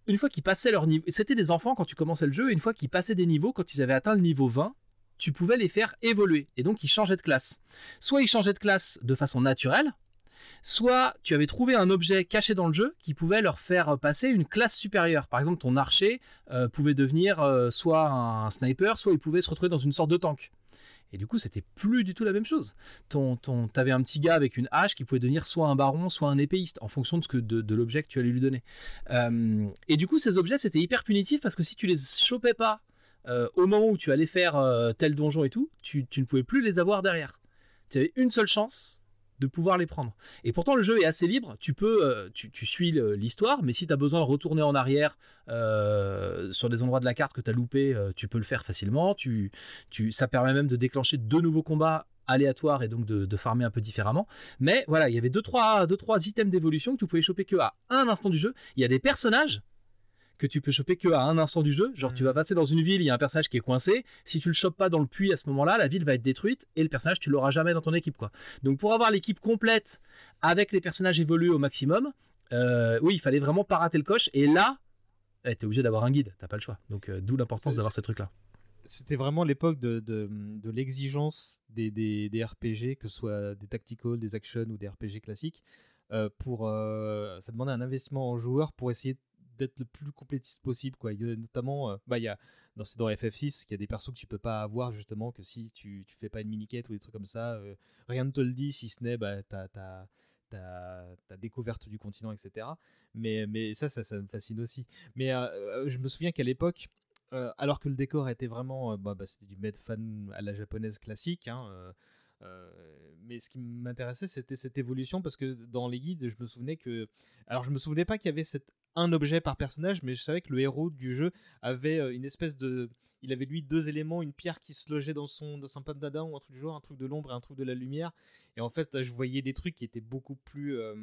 une fois qu'ils passaient leur niveau, c'était des enfants quand tu commençais le jeu, et une fois qu'ils passaient des niveaux, quand ils avaient atteint le niveau 20, tu pouvais les faire évoluer et donc ils changeaient de classe. Soit ils changeaient de classe de façon naturelle, soit tu avais trouvé un objet caché dans le jeu qui pouvait leur faire passer une classe supérieure. Par exemple, ton archer euh, pouvait devenir euh, soit un sniper, soit il pouvait se retrouver dans une sorte de tank. Et du coup, c'était plus du tout la même chose. Ton, ton, t'avais un petit gars avec une hache qui pouvait devenir soit un baron, soit un épéiste, en fonction de, ce que, de, l'objet que tu allais lui donner. Euh, et du coup, ces objets, c'était hyper punitif parce que si tu les chopais pas au moment où tu allais faire tel donjon et tout, tu, tu ne pouvais plus les avoir derrière. Tu avais une seule chance de pouvoir les prendre. Et pourtant, le jeu est assez libre. Tu peux, euh, tu, tu suis l'histoire, mais si tu as besoin de retourner en arrière euh, sur des endroits de la carte que tu as loupé, euh, tu peux le faire facilement. Tu, tu, ça permet même de déclencher deux nouveaux combats aléatoires et donc de, de farmer un peu différemment. Mais voilà, il y avait deux trois, deux, trois items d'évolution que tu pouvais choper que à un instant du jeu. Il y a des personnages que tu peux choper que à un instant du jeu. Genre, tu vas passer dans une ville, il y a un personnage qui est coincé. Si tu le chopes pas dans le puits à ce moment-là, la ville va être détruite et le personnage, tu l'auras jamais dans ton équipe, quoi. Donc, pour avoir l'équipe complète avec les personnages évolués au maximum, euh, oui, il fallait vraiment pas rater le coche. Et là, eh, t'es obligé d'avoir un guide, t'as pas le choix. Donc euh, d'où l'importance d'avoir ces trucs-là. C'était vraiment l'époque de, de, de l'exigence des, des, des RPG, que ce soit des tactical, des action ou des RPG classiques. euh, pour, euh, ça demandait un investissement en joueur pour essayer d'être le plus complétiste possible. Quoi. Notamment, euh, bah, il y a, dans, c'est dans FF6, qu'il y a des persos que tu peux pas avoir justement, que si tu, tu fais pas une mini-quête ou des trucs comme ça, euh, rien ne te le dit, si ce n'est bah, ta, ta, ta, ta découverte du continent, etc. Mais, mais ça, ça, ça me fascine aussi. Mais euh, je me souviens qu'à l'époque, alors que le décor était vraiment, euh, bah, bah, c'était du made fan à la japonaise classique. hein, mais ce qui m'intéressait, c'était cette évolution parce que dans les guides, je me souvenais que, alors je me souvenais pas qu'il y avait cette, un objet par personnage, mais je savais que le héros du jeu avait euh, une espèce de, il avait lui deux éléments, une pierre qui se logeait dans son, dans son d'Adam ou un truc du genre, un truc de l'ombre et un truc de la lumière. Et en fait, là, je voyais des trucs qui étaient beaucoup plus euh,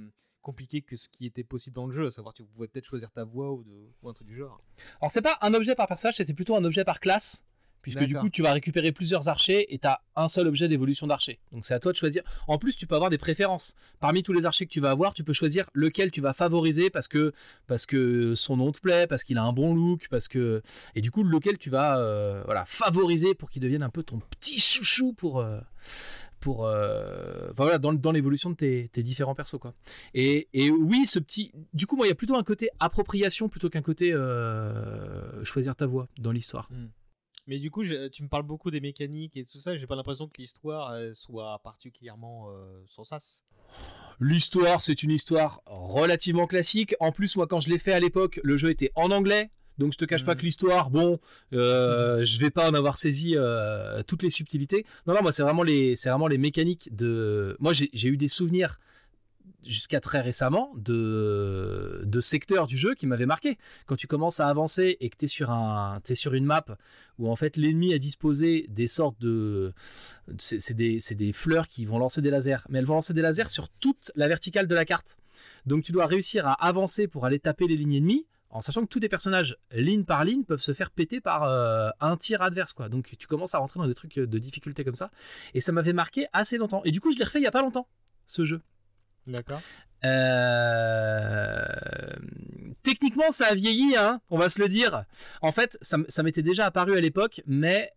compliqués que ce qui était possible dans le jeu, à savoir tu pouvais peut-être choisir ta voix ou, de, ou un truc du genre. Alors c'est pas un objet par personnage, c'était plutôt un objet par classe. Puisque du coup, tu vas récupérer plusieurs archers et tu as un seul objet d'évolution d'archer. Donc c'est à toi de choisir. En plus, tu peux avoir des préférences. Parmi tous les archers que tu vas avoir, tu peux choisir lequel tu vas favoriser parce que, parce que son nom te plaît, parce qu'il a un bon look, parce que. Et du coup, lequel tu vas euh, voilà, favoriser pour qu'il devienne un peu ton petit chouchou pour. euh, pour euh, enfin, voilà, dans, dans l'évolution de tes, tes différents persos quoi. Et, et oui, ce petit, du coup moi il y a plutôt un côté appropriation plutôt qu'un côté choisir ta voix dans l'histoire. Mais du coup, je- tu me parles beaucoup des mécaniques et tout ça. J'ai pas l'impression que l'histoire soit particulièrement euh, sans sas. L'histoire, c'est une histoire relativement classique. En plus, moi, quand je l'ai fait à l'époque, le jeu était en anglais. Donc, je te cache pas que l'histoire, bon, euh, je vais pas en avoir saisi euh, toutes les subtilités. Non, non, moi, c'est vraiment les, c'est vraiment les mécaniques de. Moi, j'ai eu des souvenirs jusqu'à très récemment de, secteurs du jeu qui m'avaient marqué. Quand tu commences à avancer et que tu es sur, sur une map où en fait l'ennemi a disposé des sortes de... C'est des, des fleurs qui vont lancer des lasers, mais elles vont lancer des lasers sur toute la verticale de la carte. Donc tu dois réussir à avancer pour aller taper les lignes ennemies, en sachant que tous les personnages, ligne par ligne, peuvent se faire péter par euh, un tir adverse. quoi. Donc tu commences à rentrer dans des trucs de difficulté comme ça. Et ça m'avait marqué assez longtemps. Et du coup, je l'ai refait il y a pas longtemps, ce jeu. D'accord. Euh, Techniquement, ça a vieilli, hein, on va se le dire. En fait, ça, ça m'était déjà apparu à l'époque, mais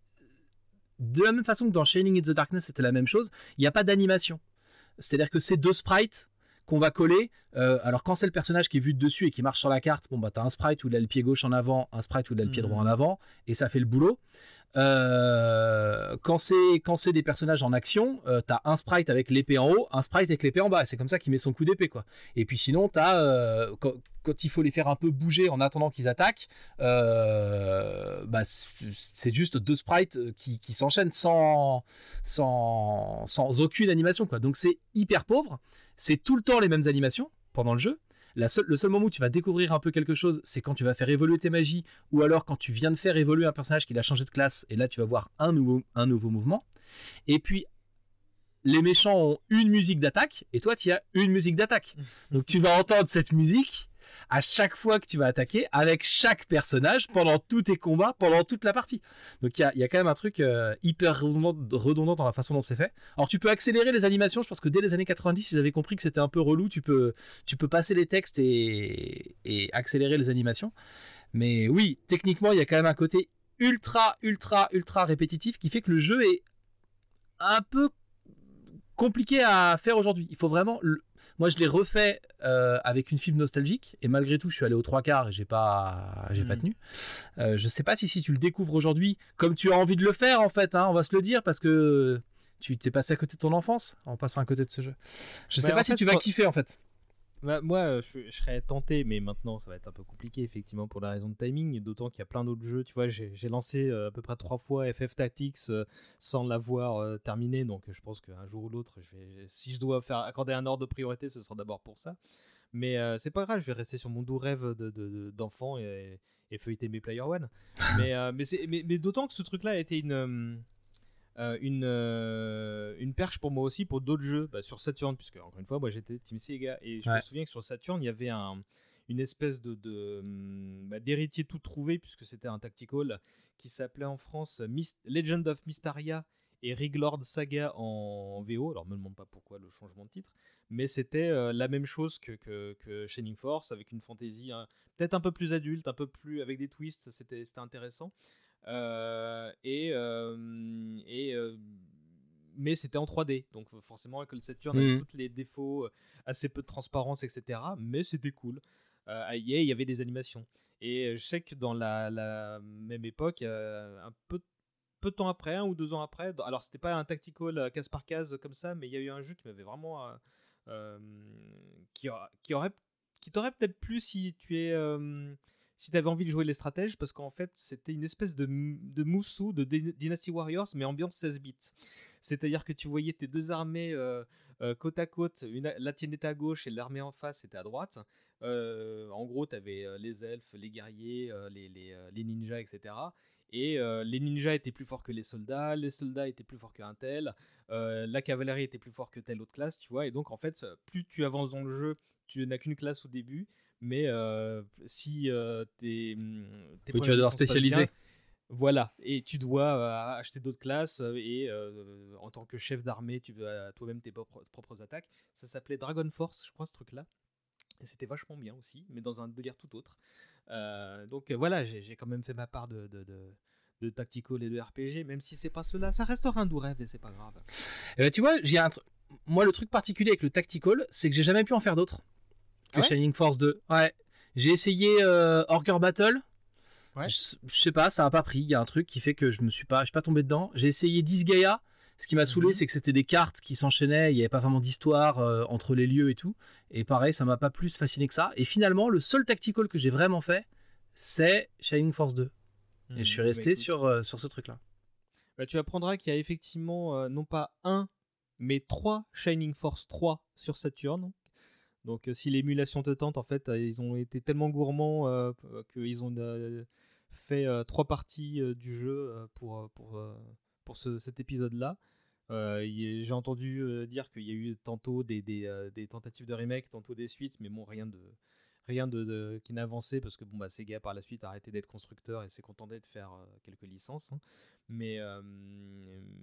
de la même façon que dans Shining in the Darkness, c'était la même chose, il n'y a pas d'animation. C'est-à-dire que c'est deux sprites qu'on va coller. Euh, alors quand c'est le personnage qui est vu de dessus et qui marche sur la carte, bon bah t'as un sprite où il a le pied gauche en avant, un sprite où il a le pied droit en avant, et ça fait le boulot. Euh, quand c'est quand c'est des personnages en action, euh, t'as un sprite avec l'épée en haut, un sprite avec l'épée en bas. C'est comme ça qu'il met son coup d'épée quoi. Et puis sinon t'as euh, quand, quand il faut les faire un peu bouger en attendant qu'ils attaquent, bah, c'est c'est juste deux sprites qui, qui s'enchaînent sans, sans sans aucune animation quoi. Donc c'est hyper pauvre. C'est tout le temps les mêmes animations pendant le jeu. La seule- le seul moment où tu vas découvrir un peu quelque chose, c'est quand tu vas faire évoluer tes magies, ou alors quand tu viens de faire évoluer un personnage qui a changé de classe, et là tu vas voir un nouveau, un nouveau mouvement. Et puis, les méchants ont une musique d'attaque, et toi tu as une musique d'attaque. Donc tu vas entendre cette musique à chaque fois que tu vas attaquer, avec chaque personnage, pendant tous tes combats, pendant toute la partie. Donc il y a, quand même un truc euh, hyper redondant, dans la façon dont c'est fait. Alors tu peux accélérer les animations, je pense que dès les années 90, ils avaient compris que c'était un peu relou, tu peux, passer les textes et, et accélérer les animations. Mais oui, techniquement, il y a quand même un côté ultra, ultra, ultra répétitif qui fait que le jeu est un peu compliqué à faire aujourd'hui. Il faut vraiment... Moi, je l'ai refait euh, avec une fibre nostalgique et malgré tout, je suis allé aux trois quarts et j'ai pas, j'ai pas Mhm. tenu. Euh, je sais pas si, si tu le découvres aujourd'hui comme tu as envie de le faire en fait, hein, on va se le dire parce que tu t'es passé à côté de ton enfance en passant à côté de ce jeu. Je sais Bah, pas en si fait, tu vas kiffer en fait. Bah, moi, euh, je, je serais tenté, mais maintenant, ça va être un peu compliqué, effectivement, pour la raison de timing. D'autant qu'il y a plein d'autres jeux. Tu vois, j'ai lancé euh, à peu près trois fois FF Tactics euh, sans l'avoir euh, terminé. Donc, je pense qu'un jour ou l'autre, je vais, si je dois faire accorder un ordre de priorité, ce sera d'abord pour ça. Mais c'est pas grave, je vais rester sur mon doux rêve d'enfant de, et, et feuilleter mes Player One. mais mais, c'est- mais, mais d'autant que ce truc-là a été une. Euh, euh, une, euh, une perche pour moi aussi pour d'autres jeux bah, sur Saturn puisque encore une fois moi j'étais Team Sega et je me souviens que sur Saturn il y avait un, une espèce de, de, hum, bah, d'héritier tout trouvé puisque c'était un tactical qui s'appelait en France Myst- Legend of Mysteria et Riglord Saga en VO. Alors, me demande pas pourquoi le changement de titre, mais c'était euh, la même chose que, que, que, Shining Force avec une fantaisie hein, peut-être un peu plus adulte, un peu plus avec des twists. C'était intéressant. Euh, et euh, et mais c'était en 3D, donc forcément avec le Saturn avait mmh. tous les défauts, assez peu de transparence, etc. Mais c'était cool. Euh, il y avait des animations. Et je sais que dans la, la même époque, un peu peu de temps après, un ou deux ans après. Alors, c'était pas un tactical euh, case par case comme ça, mais il y a eu un jeu qui m'avait vraiment. Euh, euh qui, qui, aurait. qui t'aurait peut-être plu si tu es. Euh, si tu avais envie de jouer les stratèges, parce qu'en fait, c'était une espèce de, de de Dynasty Warriors, mais ambiance 16 bits. C'est-à-dire que tu voyais tes deux armées côte à côte, la tienne était à gauche et l'armée en face était à droite. en gros, tu avais les elfes, les guerriers, les, les, les, ninjas, etc. Et euh, les ninjas étaient plus forts que les soldats, les soldats étaient plus forts qu'un tel, euh, la cavalerie était plus fort que telle autre classe, tu vois. Et donc, en fait, plus tu avances dans le jeu, tu n'as qu'une classe au début, mais euh, si t'es. Hum, oui, tu vas devoir spécialiser. Voilà, et tu dois acheter d'autres classes et en tant que chef d'armée, tu veux toi-même tes propres attaques. Ça s'appelait Dragon Force, je crois, ce truc-là. Et c'était vachement bien aussi, mais dans un délire tout autre. Euh, donc euh, voilà, j'ai quand même fait ma part de, de, de, de tactical et de RPG, même si c'est pas cela, ça restera un doux rêve et c'est pas grave. Et eh ben, tu vois, j'ai un moi le truc particulier avec le tactical, c'est que j'ai jamais pu en faire d'autres que Shining Force 2. Ouais, j'ai essayé euh, Battle. Ouais. Je, sais pas, ça a pas pris. Il y a un truc qui fait que je me suis pas, je suis pas tombé dedans. J'ai essayé Disgaea. Ce qui m'a saoulé, mhm. c'est que c'était des cartes qui s'enchaînaient, il n'y avait pas vraiment d'histoire euh, entre les lieux et tout. Et pareil, ça m'a pas plus fasciné que ça. Et finalement, le seul tactical que j'ai vraiment fait, c'est Shining Force 2. et je mhm. suis resté sur, euh, sur ce truc-là. Bah, tu apprendras qu'il y a effectivement euh, non pas un, mais trois Shining Force 3 sur Saturn. Donc si l'émulation te tente, en fait, ils ont été tellement gourmands qu'ils ont fait trois parties du jeu pour, pour, pour cet épisode-là. Euh, j'ai entendu euh, dire qu'il y a eu tantôt des, des, euh, tentatives de remake, tantôt des suites, mais bon, rien de rien de, qui n'a parce que bon bah Sega par la suite a arrêté d'être constructeur et s'est contenté de faire quelques licences. Hein. Mais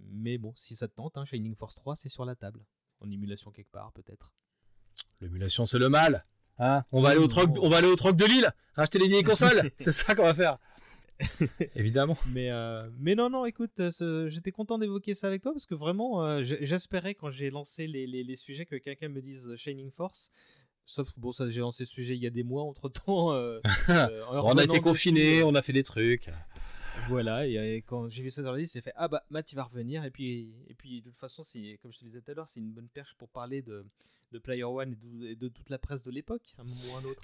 mais bon, si ça te tente, hein, Shining Force 3 c'est sur la table, en émulation quelque part peut-être. L'émulation c'est le mal. Hein on, va aller au troc, on va aller au troc de Lille, racheter les vieilles consoles, c'est ça qu'on va faire. Évidemment. mais, euh, mais non, non, écoute, euh, j'étais content d'évoquer ça avec toi parce que vraiment, euh, j'espérais quand j'ai lancé les, les, les, sujets que quelqu'un me dise Shining Force. Sauf que bon, ça, j'ai lancé ce sujet il y a des mois entre temps. on a été confinés, on a fait des trucs. Voilà, et, quand j'ai vu ça sur la liste, j'ai fait Ah bah Matt il va revenir. Et puis, et puis de toute façon, comme je te disais tout à l'heure, c'est une bonne perche pour parler de, de Player One et de, toute la presse de l'époque, un moment ou un autre.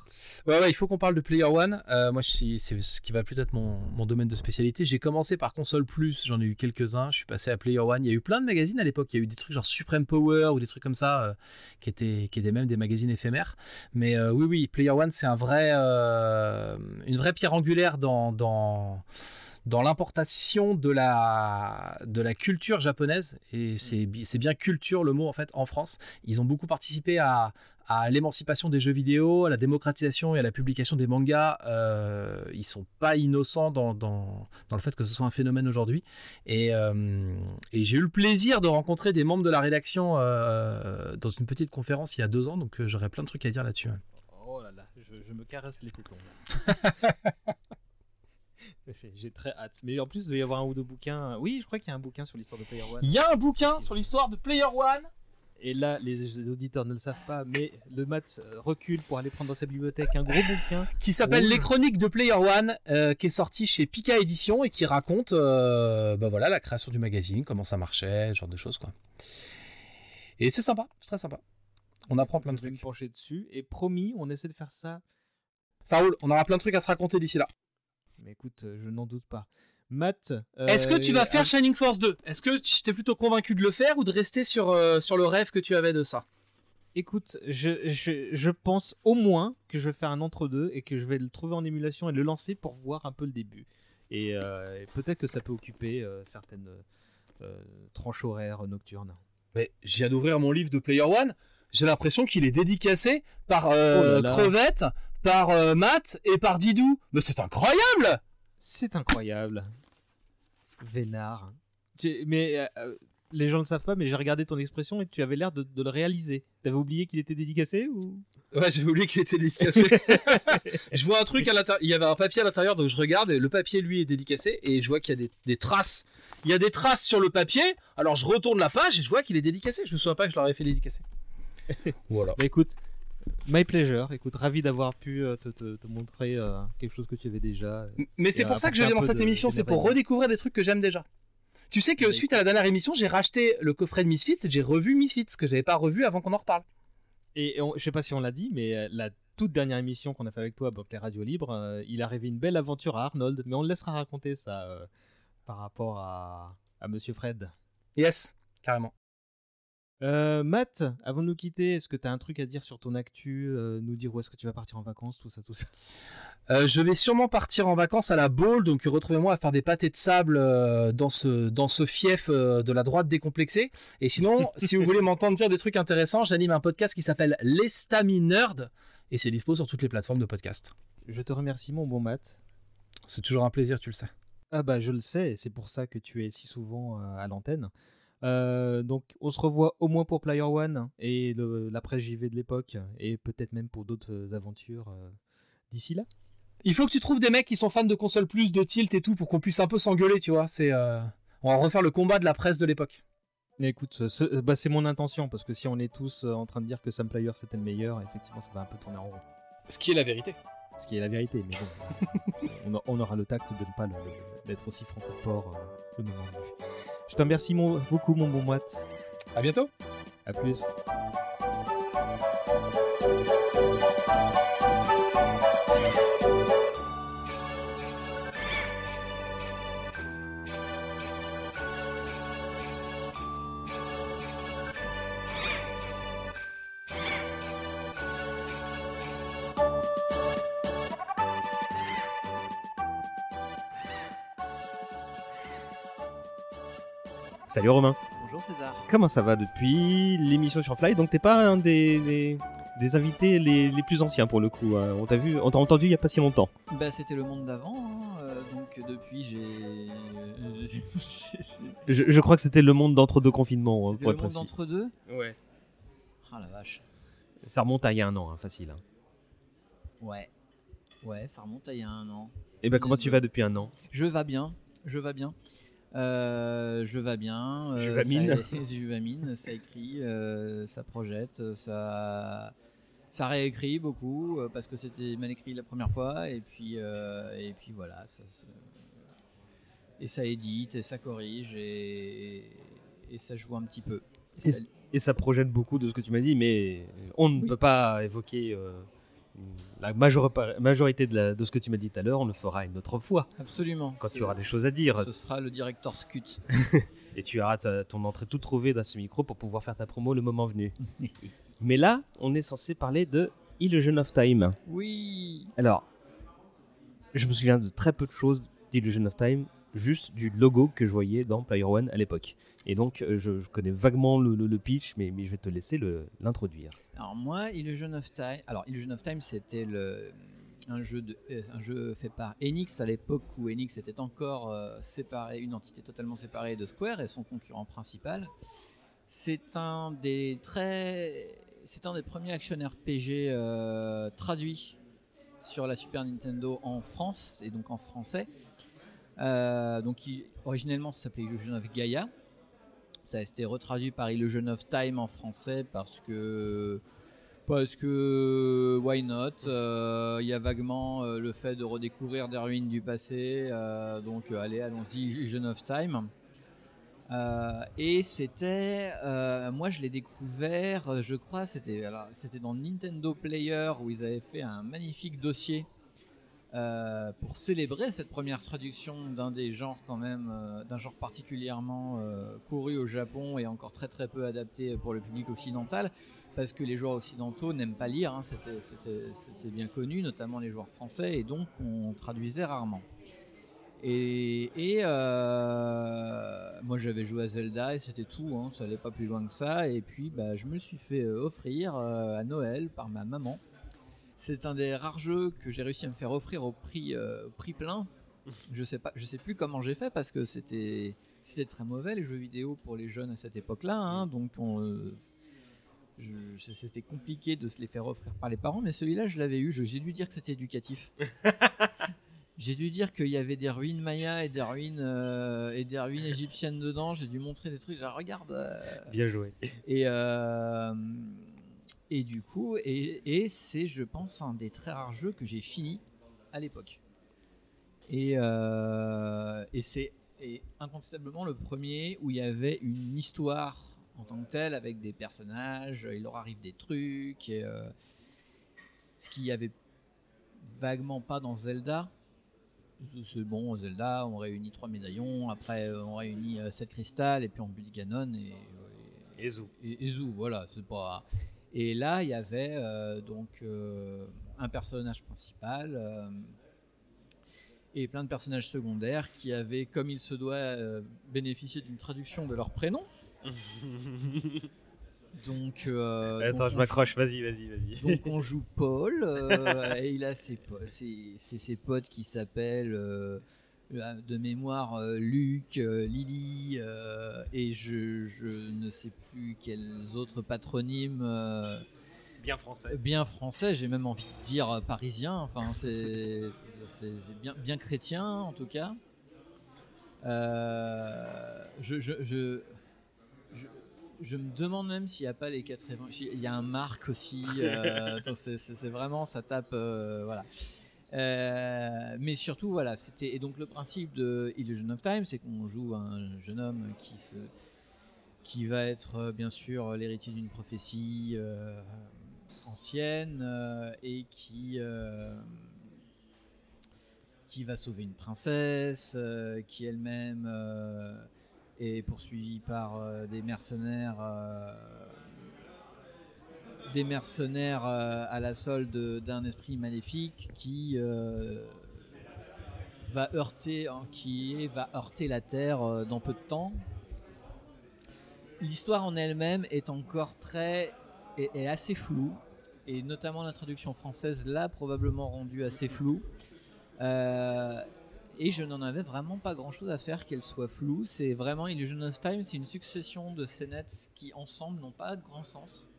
Ouais, ouais, il faut qu'on parle de Player One. Euh, moi, c'est ce qui va plus être mon, mon domaine de spécialité. J'ai commencé par Console Plus, j'en ai eu quelques-uns. Je suis passé à Player One. Il y a eu plein de magazines à l'époque. Il y a eu des trucs genre Supreme Power ou des trucs comme ça, euh, qui, étaient, qui étaient même des magazines éphémères. Mais euh, oui, oui, Player One, c'est un vrai, une vraie pierre angulaire dans. dans dans l'importation de la, de la culture japonaise, et mm. c'est bien culture le mot en fait en France, ils ont beaucoup participé à, à l'émancipation des jeux vidéo, à la démocratisation et à la publication des mangas. Euh, ils sont pas innocents dans, dans, dans, le fait que ce soit un phénomène aujourd'hui. Et, euh, et j'ai eu le plaisir de rencontrer des membres de la rédaction euh, dans une petite conférence il y a deux ans, donc euh, j'aurais plein de trucs à dire là-dessus. Oh là là, je, je me caresse les tétons. J'ai très hâte. Mais en plus, il doit y avoir un ou deux bouquins. Oui, je crois qu'il y a un bouquin sur l'histoire de Player One. Il y a un bouquin sur l'histoire de Player One et là, les auditeurs ne le savent pas, mais le Mat euh, recule pour aller prendre dans sa bibliothèque un gros bouquin qui s'appelle Les Chroniques de Player One, euh, qui est sorti chez Pika Édition et qui raconte, euh, bah voilà, la création du magazine, comment ça marchait, ce genre de choses quoi. Et c'est sympa, c'est très sympa. On apprend plein de trucs. pencher dessus et promis, on essaie de faire ça. Ça roule, on aura plein de trucs à se raconter d'ici là. Mais écoute, je n'en doute pas. Matt. Euh, Est-ce que tu vas faire Shining Force 2 Est-ce que tu t'es plutôt convaincu de le faire ou de rester sur, euh, sur le rêve que tu avais de ça? Écoute, je, je, je, pense au moins que je vais faire un entre-deux et que je vais le trouver en émulation et le lancer pour voir un peu le début. Et, peut-être que ça peut occuper certaines tranches horaires nocturnes. Mais je viens d'ouvrir mon livre de Player One. J'ai l'impression qu'il est dédicacé par oh Crevette, par euh, Matt et par Didou. Mais c'est incroyable C'est incroyable. Vénard. Mais euh, euh, les gens ne le savent pas, mais j'ai regardé ton expression et tu avais l'air de, de le réaliser. T'avais oublié qu'il était dédicacé ou? Ouais, j'ai oublié qu'il était dédicacé. je vois un truc à l'intérieur. Il y avait un papier à l'intérieur, donc je regarde et le papier, lui, est dédicacé. Et je vois qu'il y a des, des traces. Il y a des traces sur le papier. Alors je retourne la page et je vois qu'il est dédicacé. Je me souviens pas que je l'aurais fait dédicacer. voilà. Bah écoute, my pleasure. Écoute, ravi d'avoir pu euh, te, te- te montrer euh, quelque chose que tu avais déjà. Mais c'est pour ça que je viens dans cette de- émission, c'est pour redécouvrir des trucs que j'aime déjà. Tu sais que suite à la dernière émission, j'ai racheté le coffret de Misfits et j'ai revu Misfits, que j'avais pas revu avant qu'on en reparle. Et on- je sais pas si on l'a dit, mais euh, la toute dernière émission qu'on a fait avec toi, donc les radios libres, euh, il arrivait une belle aventure à Arnold, mais on le laissera raconter ça euh, par rapport à, à Monsieur Fred. Yes, carrément. Euh, Matt, avant de nous quitter, est-ce que tu as un truc à dire sur ton actu, euh, nous dire où est-ce que tu vas partir en vacances, tout ça, tout ça? Euh, je vais sûrement partir en vacances à la Baule, donc retrouvez-moi à faire des pâtés de sable euh, dans, ce, dans ce fief de la droite décomplexée. Et sinon, si vous voulez m'entendre dire des trucs intéressants, j'anime un podcast qui s'appelle l'Estami Nerd, et c'est dispo sur toutes les plateformes de podcast. Je te remercie, mon bon Matt. C'est toujours un plaisir, tu le sais. Ah bah je le sais, et c'est pour ça que tu es si souvent à l'antenne. Euh, donc on se revoit au moins pour Player One et le- la presse JV de l'époque, et peut-être même pour d'autres euh, aventures euh, d'ici là. Il faut que tu trouves des mecs qui sont fans de console plus, de tilt et tout, pour qu'on puisse un peu s'engueuler, tu vois. C'est, euh, On va refaire le combat de la presse de l'époque. Écoute, bah, c'est mon intention, parce que si on est tous en train de dire que Sam Player c'était le meilleur, effectivement ça va un peu tourner en rond. Ce qui est la vérité. Ce qui est la vérité, mais bon, on, a- on aura le tact de ne pas d'être aussi franc de port le moment venu. Je te remercie mon- beaucoup mon bon Matt. À bientôt. À plus. Salut Romain. Bonjour César. Comment ça va depuis l'émission sur Fly? Donc t'es pas un des, des, des invités les, les plus anciens pour le coup. hein. On t'a vu, on t'a entendu il y a pas si longtemps. Bah c'était le monde d'avant, hein, euh, donc depuis j'ai... c'est- Je, je crois que c'était le monde d'entre deux confinements, hein, C'était pour le être monde précis. d'entre deux? Ouais. Ah la vache. Ça remonte à il y a un an, hein, facile. hein. Ouais. Ouais, ça remonte à il y a un an. Et ben comment tu vas depuis un an? Je vais bien, je vais bien. Euh, je vais bien. euh, Je vais mine. ça- Je ça écrit, euh, ça projette, ça, ça réécrit beaucoup euh, parce que c'était mal écrit la première fois et puis et puis voilà, ça et ça édite et ça corrige et, et ça joue un petit peu. et, ça- et ça projette beaucoup de ce que tu m'as dit, mais on ne Oui. peut pas évoquer la major- majorité de, la- de ce que tu m'as dit tout à l'heure. On le fera une autre fois. Absolument. Quand tu auras des choses à dire. Ce sera le directeur Scut. et tu auras ta- ton entrée toute trouvée dans ce micro pour pouvoir faire ta promo le moment venu. Mais là, on est censé parler de Illusion of Time. Oui. Alors, je me souviens de très peu de choses d'Illusion of Time, juste du logo que je voyais dans Player One à l'époque. Et donc, euh, je, je connais vaguement le, le- le pitch, mais, mais je vais te laisser l'introduire. Alors moi, Illusion of Time. Alors Illusion of Time, c'était euh, un jeu fait par Enix à l'époque où Enix était encore euh, séparé, une entité totalement séparée de Square et son concurrent principal. C'est un des très c'est un des premiers action RPG euh, traduits sur la Super Nintendo en France et donc en français. Euh, donc il- originellement ça s'appelait Illusion of Gaia. Ça a été retraduit par Illusion of Time en français parce que parce que why not? Euh, Il y a vaguement euh, le fait de redécouvrir des ruines du passé, euh, donc allez, allons-y, of Time. Et c'était, moi je l'ai découvert, je crois, c'était dans Nintendo Player où ils avaient fait un magnifique dossier euh, pour célébrer cette première traduction d'un des genres quand même, euh, d'un genre particulièrement euh, couru au Japon et encore très très peu adapté pour le public occidental, parce que les joueurs occidentaux n'aiment pas lire, hein, c'est bien connu, notamment les joueurs français, et donc on traduisait rarement. Et, moi j'avais joué à Zelda et c'était tout, hein, ça allait pas plus loin que ça. Et puis bah, je me suis fait offrir à Noël par ma maman. C'est un des rares jeux que j'ai réussi à me faire offrir au prix, euh, prix plein. Je sais pas, je sais plus comment j'ai fait parce que c'était c'était très mauvais les jeux vidéo pour les jeunes à cette époque-là. hein, donc on, euh, c'était compliqué de se les faire offrir par les parents. Mais celui-là, je l'avais eu. J'ai dû dire que c'était éducatif. J'ai dû dire qu'il y avait des ruines mayas et des ruines euh, et des ruines égyptiennes dedans. J'ai dû montrer des trucs. Genre, regarde. euh, Bien joué. et, euh, et du coup, et, et c'est, je pense, un des très rares jeux que j'ai fini à l'époque. Et, euh, et c'est incontestablement le premier où il y avait une histoire en tant que telle avec des personnages, il leur arrive des trucs, et, euh, ce qu'il y avait vaguement pas dans Zelda. C'est bon, Zelda, on réunit trois médaillons, après euh, on réunit euh, sept cristal, et puis on bute Ganon et, et Zou. Et, et Zou, voilà, c'est pas. Et là, il y avait euh, donc euh, un personnage principal euh, et plein de personnages secondaires qui avaient, comme il se doit, bénéficié d'une traduction de leur prénom. Donc, Attends, donc je m'accroche, vas-y, vas-y, vas-y. donc on joue Paul, et il a ses, po- ses, ses- ses potes qui s'appellent de mémoire euh, Luc, euh, Lily, euh, et je, je ne sais plus quels autres patronymes. euh, Bien français. Bien français, j'ai même envie de dire euh, parisien, enfin c'est bien, bien chrétien en tout cas. Euh, je, je, je, je, je me demande même s'il n'y a pas les quatre évangiles. Il y a un Marc aussi. euh, c'est- vraiment, ça tape. euh, voilà. Euh, mais surtout, voilà, c'était. Et donc, le principe de Illusion of Time, c'est qu'on joue un jeune homme qui se. qui va être, euh, bien sûr, l'héritier d'une prophétie euh, ancienne et qui. qui va sauver une princesse, qui elle-même est poursuivie par des mercenaires, des mercenaires euh, à la solde d'un esprit maléfique qui euh, va heurter, hein, qui va heurter la terre euh, dans peu de temps. L'histoire en elle-même est encore très est, assez floue et notamment la traduction française l'a probablement rendue assez floue. Et je n'en avais vraiment pas grand chose à faire qu'elle soit floue. C'est vraiment Illusion of Time, c'est une succession de scénettes qui ensemble n'ont pas de grand sens,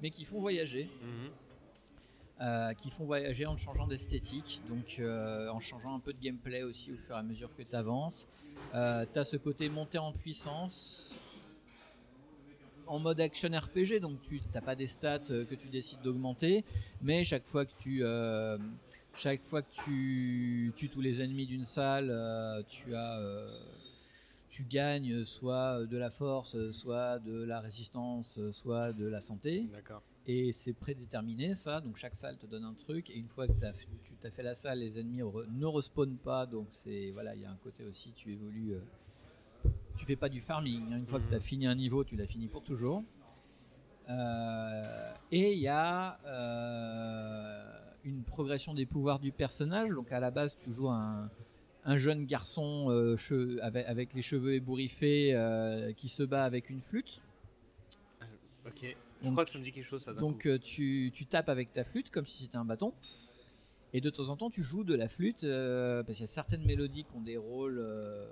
mais qui font voyager. Euh, qui font voyager en changeant d'esthétique, donc euh, en changeant un peu de gameplay aussi au fur et à mesure que tu avances. tu as ce côté monté en puissance en mode action RPG, donc tu n'as pas des stats euh, que tu décides d'augmenter, mais chaque fois que tu, euh, chaque fois que tu tues tous les ennemis d'une salle, euh, tu as, euh, tu gagnes soit de la force, soit de la résistance, soit de la santé. D'accord. Et c'est prédéterminé ça, donc chaque salle te donne un truc, et une fois que t'as- tu as fait la salle, les ennemis re- ne respawnent pas, donc c'est voilà, il y a un côté aussi, tu évolues, euh, tu fais pas du farming, hein. une fois que tu as fini un niveau, tu l'as fini pour toujours. Euh, et il y a euh, une progression des pouvoirs du personnage, donc à la base tu joues un, un jeune garçon euh, che- avec, avec les cheveux ébouriffés euh, qui se bat avec une flûte. Ok. Je Donc- crois que ça me dit quelque chose, ça. Donc coup. euh, tu, tu tapes avec ta flûte comme si c'était un bâton. Et de temps en temps, tu joues de la flûte euh, parce qu'il y a certaines mélodies qui ont des rôles euh,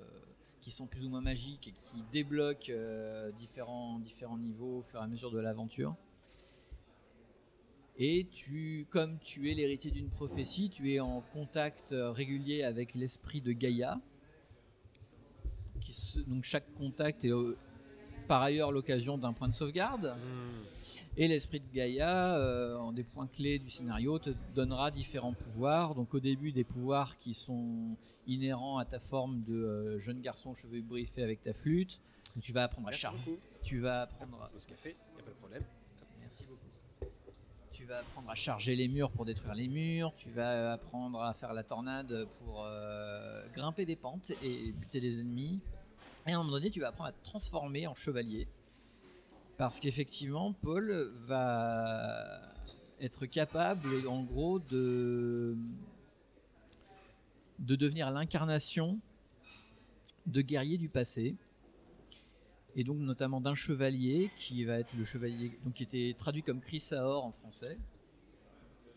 qui sont plus ou moins magiques et qui débloquent euh, différents, différents niveaux au fur et à mesure de l'aventure. Et tu, comme tu es l'héritier d'une prophétie, tu es en contact euh, régulier avec l'esprit de Gaïa. Qui se- donc chaque contact est euh, par ailleurs l'occasion d'un point de sauvegarde. Et l'esprit de Gaïa, euh, en des points clés du scénario, te donnera différents pouvoirs. Donc au début, des pouvoirs qui sont inhérents à ta forme de euh, jeune garçon cheveux briefés avec ta flûte. Tu vas apprendre à beaucoup. Tu vas apprendre à... Au café, y a pas de problème. Tu vas apprendre à charger les murs pour détruire les murs. Tu vas apprendre à faire la tornade pour euh, grimper des pentes et buter des ennemis. Et à un moment donné, tu vas apprendre à te transformer en chevalier. Parce qu'effectivement, Paul va être capable, en gros, de, de devenir l'incarnation de guerriers du passé. Et donc, notamment d'un chevalier qui va être le chevalier, donc qui était traduit comme Chrysaor en français.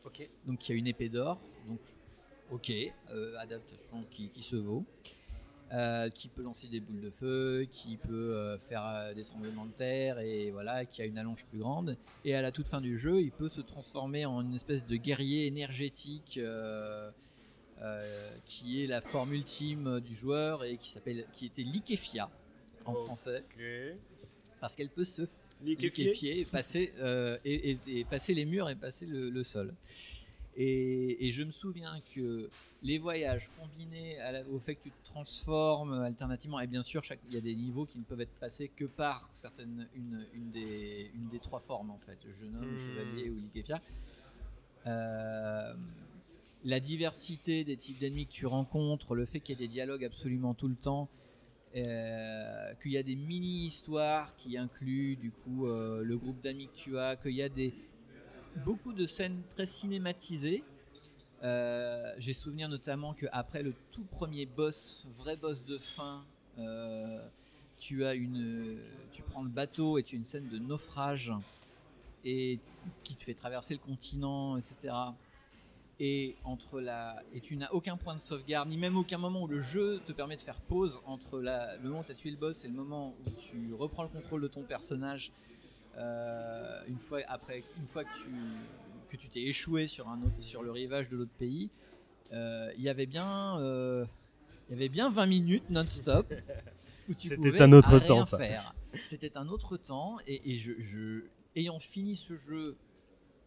Ok. Donc, qui a une épée d'or. Donc, ok, euh, adaptation qui, qui se vaut. euh, qui peut lancer des boules de feu, qui peut euh, faire des tremblements de terre et voilà, qui a une allonge plus grande. Et à la toute fin du jeu, il peut se transformer en une espèce de guerrier énergétique qui est la forme ultime du joueur et qui s'appelle, qui était Liquefia en français, parce qu'elle peut se Liquéfier. liquéfier et passer euh, et, et- et passer les murs et passer le, le sol. Et, et je me souviens que les voyages combinés à la- au fait que tu te transformes alternativement, et bien sûr, il y a des niveaux qui ne peuvent être passés que par certaines, une, une des, une des trois formes en fait, jeune homme, Hmm. chevalier ou liquéfia. Euh, la diversité des types d'ennemis que tu rencontres, le fait qu'il y ait des dialogues absolument tout le temps, euh, qu'il y a des mini-histoires qui incluent du coup euh, le groupe d'amis que tu as, qu'il y a des beaucoup de scènes très cinématisées. Euh, J'ai souvenir notamment qu'après le tout premier boss, vrai boss de fin, tu as une, tu prends le bateau et tu as une scène de naufrage et qui te fait traverser le continent, etc. Et entre la et tu n'as aucun point de sauvegarde, ni même aucun moment où le jeu te permet de faire pause entre la, le moment où tu as tué le boss et le moment où tu reprends le contrôle de ton personnage. euh, une fois après, une fois que tu que tu t'es échoué sur un autre, sur le rivage de l'autre pays, euh, il y avait bien euh, il y avait bien 20 minutes non-stop où tu C'était un autre temps, ça. faire. C'était un autre temps et, et je, je- ayant fini ce jeu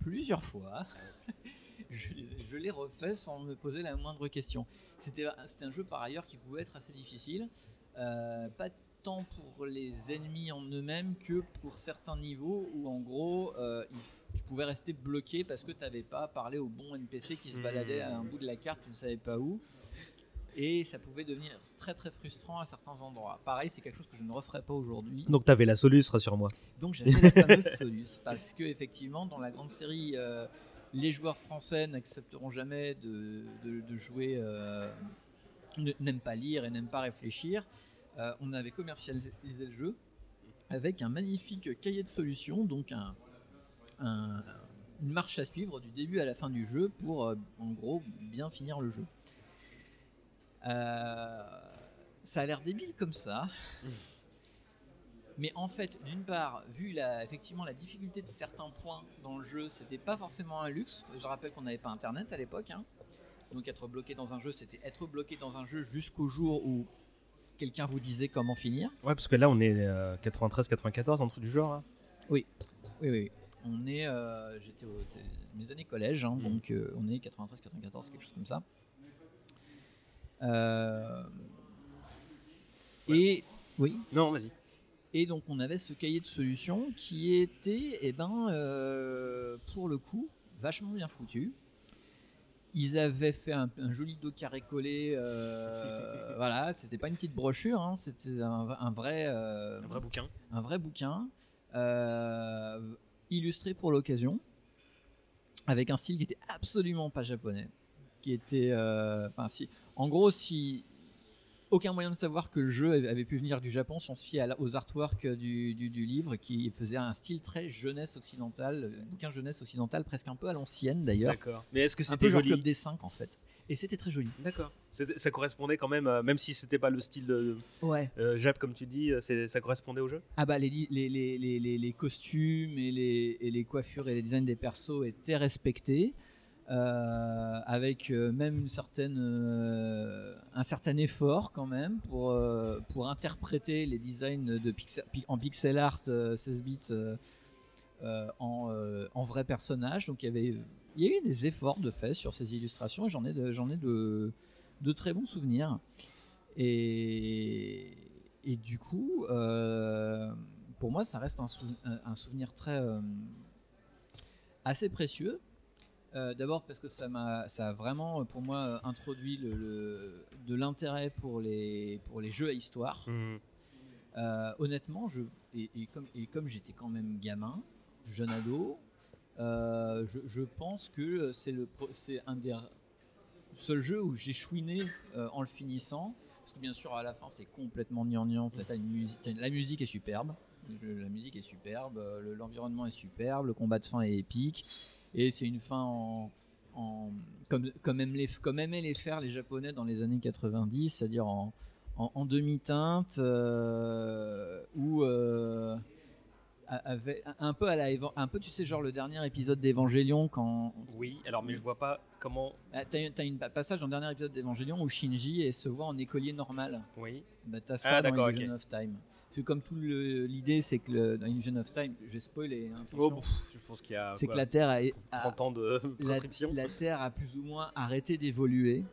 plusieurs fois, je, je l'ai refait sans me poser la moindre question. C'était un jeu par ailleurs qui pouvait être assez difficile, euh, pas tant pour les ennemis en eux-mêmes que pour certains niveaux où en gros euh, tu pouvais rester bloqué parce que tu n'avais pas parlé au bon NPC qui se baladait à un bout de la carte, tu ne savais pas où. Et ça pouvait devenir très très frustrant à certains endroits. Pareil, c'est quelque chose que je ne referai pas aujourd'hui. Donc t'avais la Solus, rassure-moi. Donc j'avais la fameuse Solus parce que effectivement dans la grande série, euh, les joueurs français n'accepteront jamais de, jouer, euh, n'aiment pas lire et n'aiment pas réfléchir. Euh, on avait commercialisé le jeu avec un magnifique cahier de solutions, donc un, un- une marche à suivre du début à la fin du jeu pour euh, en gros bien finir le jeu. Ça a l'air débile comme ça. Mais en fait, d'une part, vu la, effectivement la difficulté de certains points dans le jeu, c'était pas forcément un luxe. Je rappelle qu'on n'avait pas internet à l'époque. hein. Donc être bloqué dans un jeu, c'était être bloqué dans un jeu jusqu'au jour où quelqu'un vous disait comment finir. Ouais, parce que là on est 93-94, un truc du genre. Là. Oui, oui, oui. On est, euh, j'étais mes années collège, hein, donc euh, on est 93-94, quelque chose comme ça. Euh, et oui. Non, vas-y. Et donc on avait ce cahier de solutions qui était, eh ben, euh, pour le coup, vachement bien foutu. Ils avaient fait un, un joli dos carré collé, euh, voilà, c'était pas une petite brochure, hein, c'était un, un vrai, euh, Un vrai bouquin. un vrai bouquin, euh, illustré pour l'occasion, avec un style qui était absolument pas japonais, qui était, enfin si, en gros si aucun moyen de savoir que le jeu avait pu venir du Japon si on se fie aux artworks du, du- du livre qui faisait un style très jeunesse occidentale, euh, bouquin jeunesse occidentale presque un peu à l'ancienne d'ailleurs. D'accord. Mais est-ce que un c'était peu genre joli Club des 5 en fait. Et c'était très joli. D'accord. Ça correspondait quand même, euh, même si c'était pas le style de Ouais. euh, Jap comme tu dis, euh, ça correspondait au jeu? Ah bah les, li- les, les, les, les, les costumes et les, et les coiffures et les designs des persos étaient respectés. Euh, avec euh, même une certaine, euh, un certain effort quand même pour, pour interpréter les designs de pixel, pi- en pixel art euh, 16 bits en, vrai personnage. Donc il y avait il y a eu des efforts de fait sur ces illustrations et j'en ai de, ai de, de très bons souvenirs. Et, et du coup, pour moi, ça reste un, sou- un- un souvenir très assez précieux. Euh, D'abord parce que ça m'a, ça a vraiment pour moi euh, introduit le, le- de l'intérêt pour les pour les jeux à histoire. Euh, honnêtement, je et, et comme et comme j'étais quand même gamin, jeune ado, euh, je, je pense que c'est le c'est un des seuls jeux où j'ai chouiné euh, en le finissant. Parce que bien sûr à la fin c'est complètement gnangnan. La musique est superbe, la musique est superbe, euh, le- l'environnement est superbe, le combat de fin est épique. Et c'est une fin en, en- comme, comme, aiment les, comme aimaient les faire les Japonais dans les années 90, c'est-à-dire en, en, en demi-teinte, euh, où euh, un peu à la, un peu, tu sais, genre le dernier épisode d'Evangélion quand. Oui, alors mais je vois pas comment. Ah, T'as as un passage dans le dernier épisode d'Evangélion où Shinji et se voit en écolier normal. Oui. Bah, t'as Ah, dans d'accord, Illusion ok. of Time. Parce que comme tout l'idée, c'est que le, dans Illusion of Time, je vais spoiler. hein, Oh, attention. pff, je pense qu'il y a. c'est que la Terre a, a- 30 ans de prescription. la Terre a plus ou moins arrêté d'évoluer.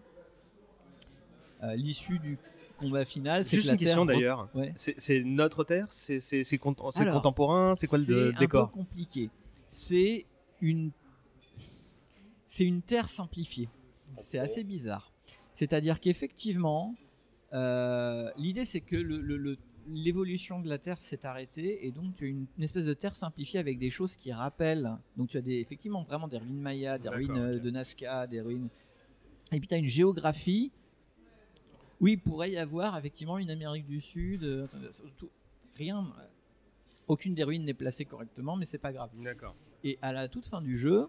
Euh, L'issue du combat final, c'est Juste que la une question d'ailleurs. Ouais. C'est notre Terre? C'est contemporain? C'est quoi le C'est un décor? peu compliqué. C'est une, c'est une Terre simplifiée. C'est assez bizarre. C'est-à-dire qu'effectivement, euh, l'idée c'est que le- le- le- l'évolution de la Terre s'est arrêtée et donc tu as une, une espèce de Terre simplifiée avec des choses qui rappellent. Donc tu as des, effectivement vraiment des ruines mayas, des ruines euh, de Nazca, des ruines. Et puis tu as une géographie. Oui, il pourrait y avoir effectivement une Amérique du Sud. euh, tout- rien. euh, Aucune des ruines n'est placée correctement, mais c'est pas grave. D'accord. Et à la toute fin du jeu,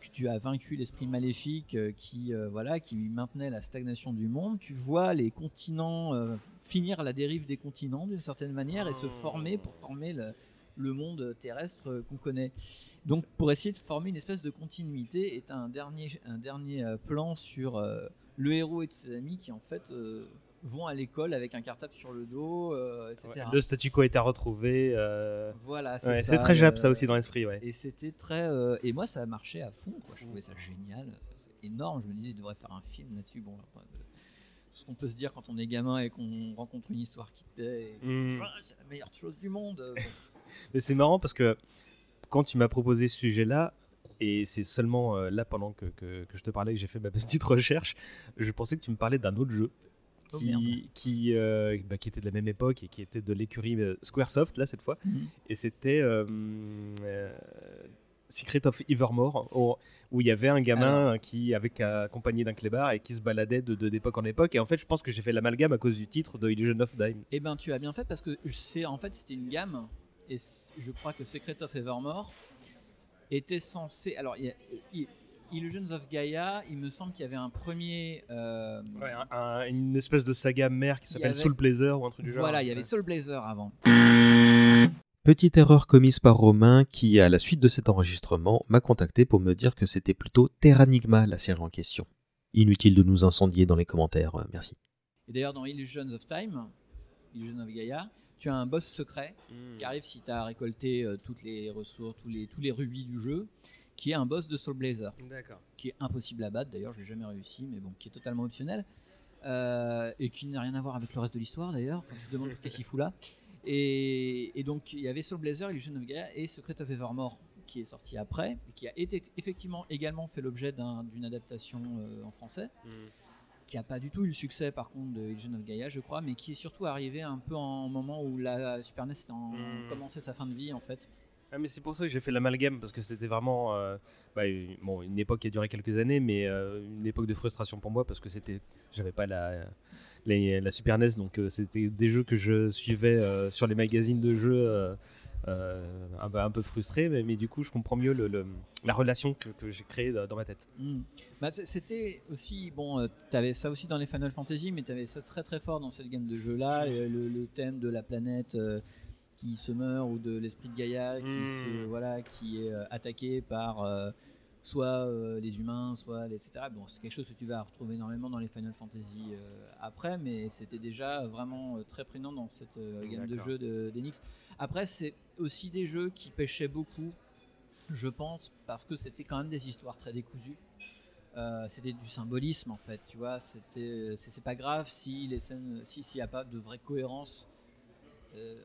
que tu as vaincu l'esprit maléfique euh, qui, euh, voilà, qui maintenait la stagnation du monde. Tu vois les continents euh, finir la dérive des continents d'une certaine manière et se former pour former le, le monde terrestre qu'on connaît. Donc pour essayer de former une espèce de continuité, est un dernier, un dernier plan sur euh, le héros et tous ses amis qui en fait vont à l'école avec un cartable sur le dos, euh, etc. Le statu quo est à retrouver. euh, Voilà, c'est ouais, ça, C'est très Jap le- ça aussi dans l'esprit, ouais. Et c'était très. euh, et moi, ça a marché à fond, quoi. Je trouvais ça génial. C'est énorme. Je me disais, il devrait faire un film là-dessus. Bon, euh, ce qu'on peut se dire quand on est gamin et qu'on rencontre une histoire qui te plaît. et- Mm. Ah, c'est la meilleure chose du monde. euh, bon. Mais c'est marrant parce que quand tu m'as proposé ce sujet-là, et c'est seulement euh, là pendant que, que- que je te parlais que j'ai fait ma petite recherche, je pensais que tu me parlais d'un autre jeu. Qui, euh, bah, qui était de la même époque et qui était de l'écurie euh, Squaresoft là cette fois Mhm. et c'était euh, Secret of Evermore où, où il y avait un gamin qui avec accompagné d'un clébard et qui se baladait de d'époque en époque et en fait je pense que j'ai fait l'amalgame à cause du titre de Illusion of Time Eh ben, tu as bien fait parce que c'est en fait c'était une gamme et je crois que Secret of Evermore était censé. Alors, il y a- il- Illusions of Gaia, il me semble qu'il y avait un premier. euh, Ouais, un- un- une espèce de saga mère qui s'appelle avait- Soul Blazer ou un truc du genre. Voilà, il y avait. Soul Blazer avant. Petite erreur commise par Romain qui, à la suite de cet enregistrement, m'a contacté pour me dire que c'était plutôt Terranigma la série en question. Inutile de nous incendier dans les commentaires, euh, merci. Et d'ailleurs, dans Illusions of Time, Illusion of Gaia, tu as un boss secret qui arrive si tu as récolté euh, toutes les ressources, tous les, tous les rubis du jeu, qui est un boss de Soul Blazer. Qui est impossible à battre, d'ailleurs, je l'ai jamais réussi, mais bon, qui est totalement optionnel. euh, et qui n'a rien à voir avec le reste de l'histoire d'ailleurs. Enfin, tu te demandes qu'est-ce qu'il fout là. Et, et donc, il y avait Soul Blazer, Illusion of Gaia et Secret of Evermore qui est sorti après, et qui a été effectivement également fait l'objet d'un- d'une adaptation euh, en français qui a pas du tout eu le succès par contre de Illusion of Gaia je crois mais qui est surtout arrivé un peu en moment où la Super NES était en- Mm. commençait sa fin de vie en fait Ah, mais c'est pour ça que j'ai fait l'amalgame parce que c'était vraiment euh, bah, une, bon, une époque qui a duré quelques années, mais euh, une époque de frustration pour moi parce que c'était, j'avais pas la, la, la Super NES, donc euh, c'était des jeux que je suivais sur les magazines de jeux. un, peu- un peu frustré, mais, mais du coup, je comprends mieux le, le- la relation que, que j'ai créée dans ma tête. Mm. Bah, c'était aussi bon tu avais ça aussi dans les Final Fantasy mais tu avais ça très très fort dans cette gamme de jeux là le, le thème de la planète qui se meurt ou de l'esprit de Gaïa qui Mm. se voilà qui est euh, attaqué par euh, soit euh, les humains soit les- etc bon c'est quelque chose que tu vas retrouver énormément dans les Final Fantasy après mais c'était déjà vraiment très prégnant dans cette gamme de jeux de- d'Enix après c'est aussi des jeux qui pêchaient beaucoup je pense parce que c'était quand même des histoires très décousues euh, c'était du symbolisme en fait, tu vois. C'était, c'est, pas grave si les scènes, si s'il n'y a pas de vraie cohérence en- euh,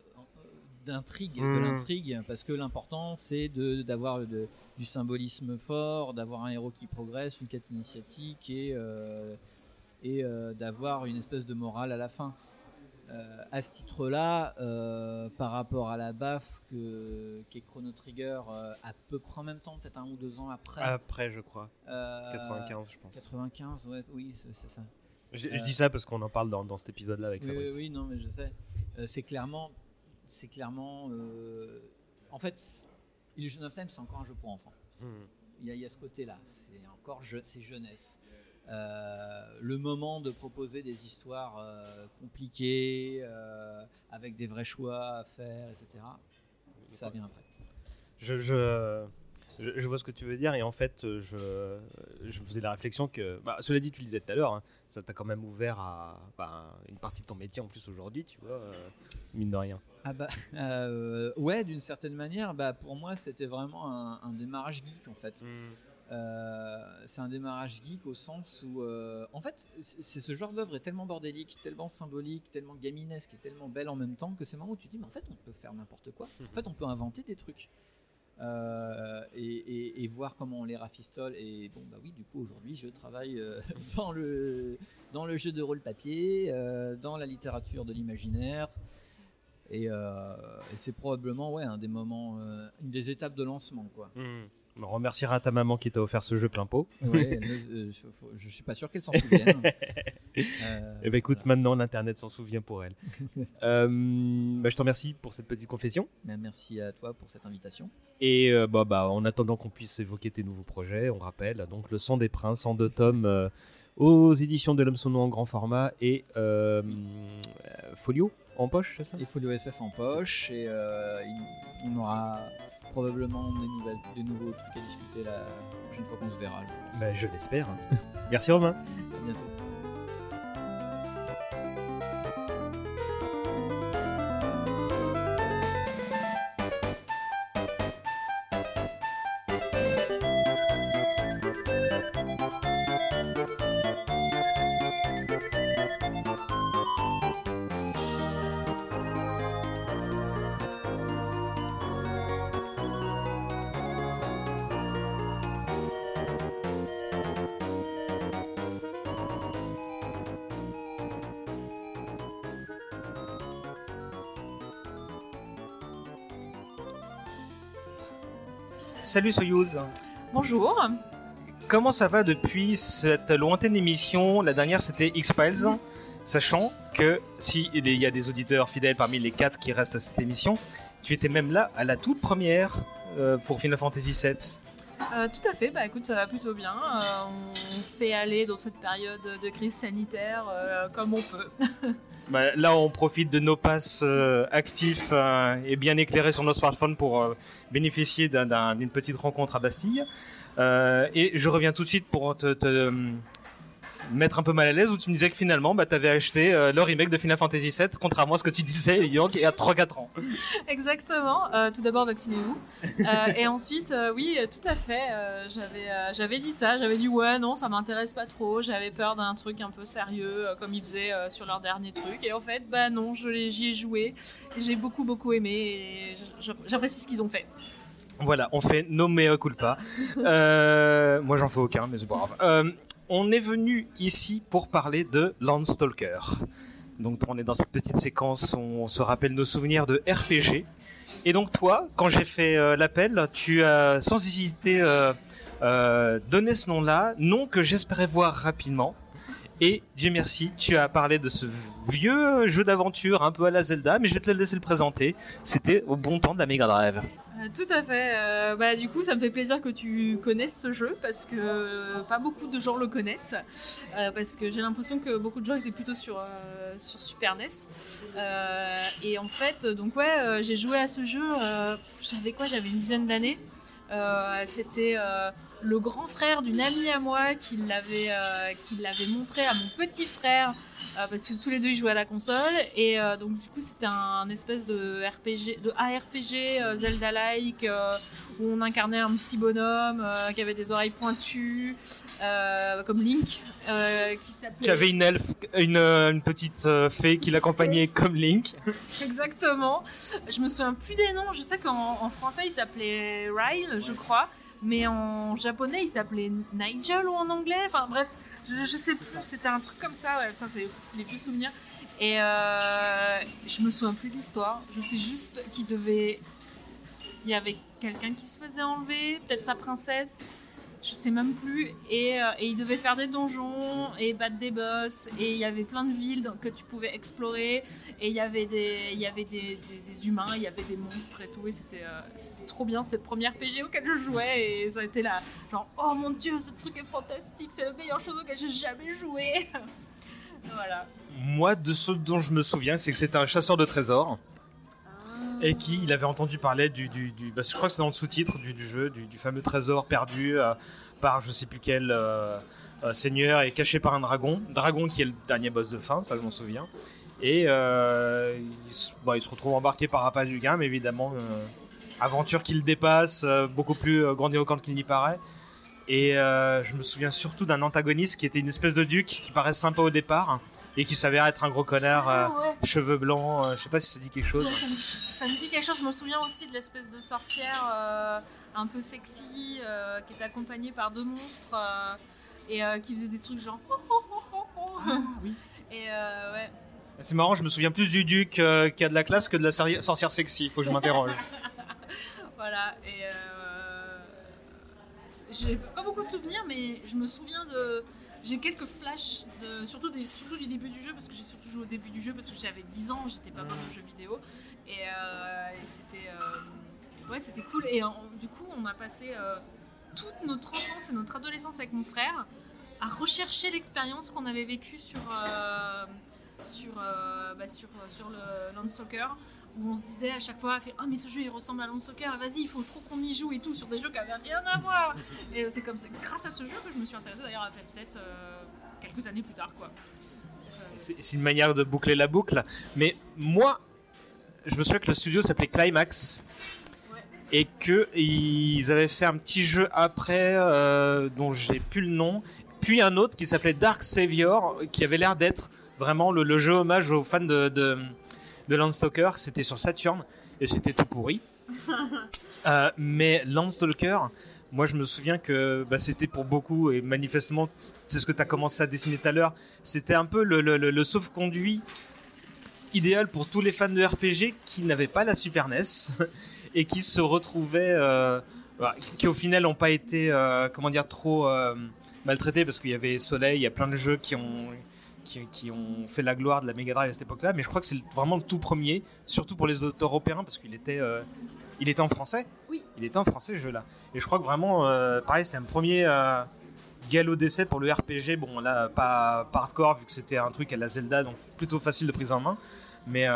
d'intrigue, de Mm. l'intrigue, parce que l'important c'est de, d'avoir du symbolisme fort, d'avoir un héros qui progresse, une quête initiatique et euh, et euh, d'avoir une espèce de morale à la fin. Euh, à ce titre-là, euh, par rapport à la baffe que, qu'est Chrono Trigger à peu près en même temps, peut-être un ou deux ans après. Après, je crois. Euh, 95, je pense. 95, ouais, oui, c'est, ça. Je, je dis ça parce qu'on en parle dans, dans cet épisode-là avec oui, oui, Fabrice. oui, non, mais je sais. Euh, c'est clairement, c'est clairement, euh, en fait, Illusion of Time, c'est encore un jeu pour enfants. Hmm. Il y, a, il y a ce côté-là, c'est encore je, c'est jeunesse. euh, le moment de proposer des histoires euh, compliquées, euh, avec des vrais choix à faire, etc. Ça vient après. Je, je, je, je vois ce que tu veux dire et en fait, euh, je, je me faisais la réflexion que, bah, cela dit, tu le disais tout à l'heure, hein, ça t'a quand même ouvert à bah, une partie de ton métier en plus aujourd'hui, tu vois, euh, mine de rien. Ah bah euh, ouais, d'une certaine manière, bah pour moi c'était vraiment un, un démarrage geek en fait. Euh, c'est un démarrage geek au sens où, en fait, c'est ce genre d'œuvre est tellement bordélique, tellement symbolique, tellement gaminesque et tellement belle en même temps que c'est moment où tu te dis, mais en fait, on peut faire n'importe quoi. En fait, on peut inventer des trucs. Euh, et, et- et voir comment on les rafistole. Et bon, bah oui, du coup, aujourd'hui, je travaille euh, dans, le, dans le jeu de rôle papier, euh, dans la littérature de l'imaginaire. Et, et c'est probablement ouais, un des moments, une des étapes de lancement. Quoi. On remerciera ta maman qui t'a offert ce jeu plein pot. Ouais, mais, je, faut- je suis pas sûr qu'elle s'en souvienne. Euh, Eh ben écoute, maintenant l'internet s'en souvient pour elle. Euh, bah, je te remercie pour cette petite confession. mais merci à toi pour cette invitation. Et euh, bah, bah, en attendant qu'on puisse évoquer tes nouveaux projets, on rappelle donc Le Sang des Princes en deux tomes euh, aux éditions de l'Homme Sonneau en grand format et euh, euh, Folio en poche, c'est ça? Et Folio SF en poche. Et euh, il- on aura probablement des, nouvelles, des nouveaux trucs à discuter la prochaine fois qu'on se verra. Bah, Je l'espère. Merci Romain. À bientôt. Salut Soyouz. Bonjour. Comment ça va depuis cette lointaine émission? La dernière c'était X-Files, sachant que s'il y a des auditeurs fidèles parmi les quatre qui restent à cette émission, tu étais même là à la toute première euh, pour Final Fantasy VII. Euh, tout à fait, bah écoute, ça va plutôt bien. Euh, on fait aller dans cette période de crise sanitaire comme on peut. Bah, là, on profite de nos passes euh, actifs euh, et bien éclairés sur nos smartphones pour euh, bénéficier d'un- d'un- d'une petite rencontre à Bastille. Et je reviens tout de suite pour te, mettre un peu mal à l'aise où tu me disais que finalement, bah, tu avais acheté euh, le remake de Final Fantasy VII, contrairement à ce que tu disais il y a il y a 3-4 ans. Exactement. Euh, tout d'abord, vaccinez-vous. Euh, et ensuite, euh, oui, tout à fait. j'avais, j'avais dit ça. J'avais dit ouais, non, ça m'intéresse pas trop. J'avais peur d'un truc un peu sérieux, comme ils faisaient sur leur dernier truc. Et en fait, bah non, je j'y ai joué. J'ai beaucoup, beaucoup aimé. Et j'apprécie ce qu'ils ont fait. Voilà, on fait nos mea culpa. Moi, j'en fais aucun, mais c'est pas grave. On est venu ici pour parler de Landstalker. Donc, on est dans cette petite séquence on se rappelle nos souvenirs de RPG. Et donc, toi, quand j'ai fait euh, l'appel, tu as sans hésiter euh, euh, donné ce nom-là, nom que j'espérais voir rapidement. Et Dieu merci, tu as parlé de ce vieux jeu d'aventure un peu à la Zelda, mais je vais te laisser le présenter. C'était au bon temps de la Mega Drive. Euh, tout à fait. Euh, bah, du coup, ça me fait plaisir que tu connaisses ce jeu parce que euh, pas beaucoup de gens le connaissent. Parce que j'ai l'impression que beaucoup de gens étaient plutôt sur, sur Super NES. Et en fait, donc ouais, j'ai joué à ce jeu. j'avais quoi J'avais une dizaine d'années. C'était le grand frère d'une amie à moi qui l'avait euh, qui l'avait montré à mon petit frère euh, parce que tous les deux ils jouaient à la console et euh, donc du coup c'était un, espèce de RPG de ARPG Zelda-like euh, où on incarnait un petit bonhomme qui avait des oreilles pointues comme Link qui s'appelait Tu avais une elfe, une, une petite fée qui l'accompagnait comme Link. Exactement. Je me souviens plus des noms. Je sais qu'en en français il s'appelait Ryle, je crois, mais en japonais il s'appelait Nigel ou en anglais. Enfin bref, je, je sais plus. C'était un truc comme ça. Ouais, putain, c'est les vieux souvenirs. Et euh, je me souviens plus de l'histoire. Je sais juste qu'il devait. Il y avait quelqu'un qui se faisait enlever, peut-être sa princesse. Je sais même plus. Et, euh, et il devait faire des donjons et battre des boss. Et il y avait plein de villes que tu pouvais explorer. Et il y avait des, il y avait des- des humains, il y avait des monstres et tout. Et c'était euh, c'était trop bien. C'était le premier RPG auquel je jouais. Et ça a été là, genre, oh mon dieu, ce truc est fantastique. C'est la meilleure chose auquel j'ai jamais joué. voilà. Moi, de ce dont je me souviens, c'est que c'était un chasseur de trésors. Et qu'il avait entendu parler du. bah, je crois que c'est dans le sous-titre du, jeu, du, fameux trésor perdu euh, par je sais plus quel euh, euh, seigneur et caché par un dragon. Dragon qui est le dernier boss de fin, ça je m'en souviens. Et il, se- bah, il se retrouve embarqué par appât du mais évidemment, aventure qui le dépasse, beaucoup plus grandiloquente qu'il n'y paraît. Et je me souviens surtout d'un antagoniste qui était une espèce de duc qui paraît sympa au départ et qui s'avère être un gros connard, euh, Ah ouais. cheveux blancs, euh, je sais pas si ça dit quelque chose. Ça, me, ça me dit quelque chose. Je me souviens aussi de l'espèce de sorcière euh, un peu sexy euh, qui était accompagnée par deux monstres euh, et euh, qui faisait des trucs genre. Et euh, ouais. C'est marrant, je me souviens plus du duc euh, qui a de la classe que de la sorcière sexy, faut que je m'interroge. voilà. Et euh, j'ai pas beaucoup de souvenirs, mais je me souviens de. J'ai quelques flashs, de, surtout, du début du jeu, parce que j'ai surtout joué au début du jeu, parce que j'avais 10 ans, j'étais pas bonne aux jeux vidéo. Et, euh, c'était. euh, ouais, cool. Et du coup, on a passé euh, toute notre enfance et notre adolescence avec mon frère à rechercher l'expérience qu'on avait vécue sur. Euh, sur, euh, bah, sur, sur le Land Soccer où on se disait à chaque fois fait, oh mais ce jeu il ressemble à Land Soccer vas-y il faut trop qu'on y joue et tout sur des jeux qui avaient rien à voir et euh, c'est comme ça grâce à ce jeu que je me suis intéressée d'ailleurs à FF7 euh, quelques années plus tard quoi C'est c'est une manière de boucler la boucle. Mais moi, je me souviens que le studio s'appelait Climax. Et qu'ils avaient fait un petit jeu après, euh, dont j'ai plus le nom. Puis un autre qui s'appelait Dark Savior, qui avait l'air d'être vraiment le, le jeu hommage aux fans de, de, de Landstalker. C'était sur Saturn. Et c'était tout pourri. Euh, mais Landstalker, moi je me souviens que bah, c'était pour beaucoup, et manifestement c'est ce que tu as commencé à dessiner tout à l'heure, c'était un peu le, le, le- le sauf-conduit idéal pour tous les fans de RPG qui n'avaient pas la Super NES et qui se retrouvaient, euh, bah, qui au final n'ont pas été, euh, comment dire, trop euh, maltraités parce qu'il y avait Soleil, il y a plein de jeux qui ont, qui, qui ont fait la gloire de la Mega Drive à cette époque-là, mais je crois que c'est vraiment le tout premier, surtout pour les auteurs européens parce qu'il était, euh, il était en français. Oui. Il était en français ce jeu-là. Et je crois que vraiment, euh, pareil, c'était un premier euh, galop d'essai pour le RPG. Bon, là, pas, pas hardcore vu que c'était un truc à la Zelda, donc plutôt facile de prise en main. Mais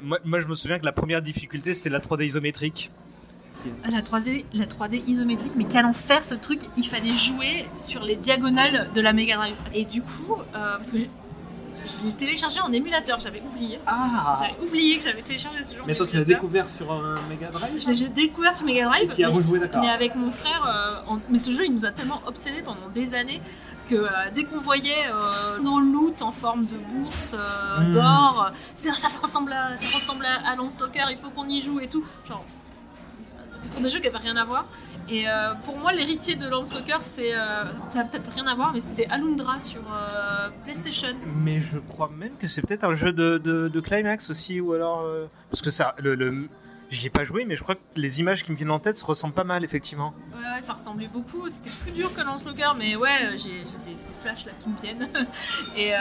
moi, moi, je me souviens que la première difficulté, c'était la 3D isométrique. Ah, la 3D, la 3D isométrique, mais quel enfer ce truc Il fallait jouer sur les diagonales de la Mega Drive. Et du coup, euh, parce que j'ai- je l'ai téléchargé en émulateur, j'avais oublié ça. Ah. J'avais oublié que j'avais téléchargé ce jeu en Mais toi, tu l'as découvert sur un Mega Drive Je l'ai j'ai découvert sur Mega Drive. Et tu y as mais- rejoué, d'accord. Mais avec mon frère, euh, en- mais ce jeu il nous a tellement obsédés pendant des années que euh, dès qu'on voyait euh, nos loot en forme de bourse euh, Mm. d'or, euh, c'était ça ressemble à ça ressemble à, à Landstalker, il faut qu'on y joue et tout. Genre des jeux qui n'avaient rien à voir. Et euh, pour moi, l'héritier de Landstalker, c'est euh, ça peut-être rien à voir, mais c'était Alundra sur euh, PlayStation. Mais je crois même que c'est peut-être un jeu de, de, de Climax aussi, ou alors. euh, Parce que ça. Le, le... J'y ai pas joué, mais je crois que les images qui me viennent en tête se ressemblent pas mal, effectivement. Ouais, ouais, ça ressemblait beaucoup. C'était plus dur que Landstalker, mais ouais, j'ai des flashs là qui me viennent. Et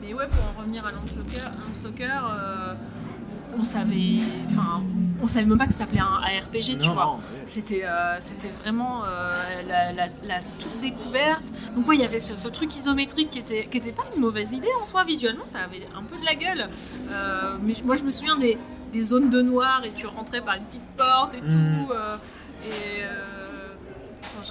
mais ouais, pour en revenir à Landstalker euh, on savait, enfin, on savait même pas que ça s'appelait un ARPG, tu Non, vois. non, ouais. C'était, euh, c'était vraiment euh, la, la- la toute découverte. Donc ouais, il y avait ce, ce truc isométrique qui était, qui était pas une mauvaise idée en soi. Visuellement, ça avait un peu de la gueule. Euh, mais moi, je me souviens des, des zones de noir et tu rentrais par une petite porte et Mm. tout. et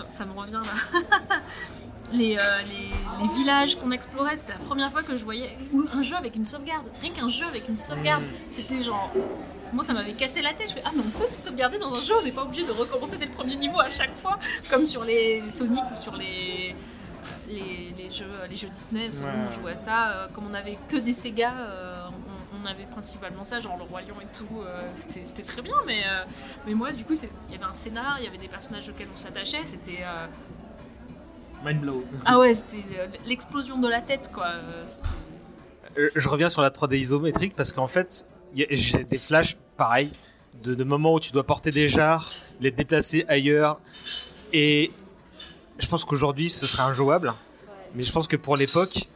ça me revient là. les, euh, les, les villages qu'on explorait, c'était la première fois que je voyais un jeu avec une sauvegarde. Rien qu'un jeu avec une sauvegarde, c'était genre. Moi, ça m'avait cassé la tête. Je fais Ah, mais on peut se sauvegarder dans un jeu, on n'est pas obligé de recommencer dès le premier niveau à chaque fois, comme sur les Sonic ou sur les. Les, les jeux, les jeux Disney, Ouais. on jouait à ça, euh, comme on n'avait que des Sega, euh, on, on avait principalement ça, genre le Roi Lion et tout, euh, c'était très bien, mais, mais moi du coup il y avait un scénar, il y avait des personnages auxquels on s'attachait, c'était Mind blow. ah ouais, c'était euh, l'explosion de la tête, quoi. Euh, Euh, je reviens sur la 3D isométrique parce qu'en fait, j'ai des flashs pareils de, de moments où tu dois porter des jarres, les déplacer ailleurs. Et je pense qu'aujourd'hui ce serait injouable, mais je pense que pour l'époque,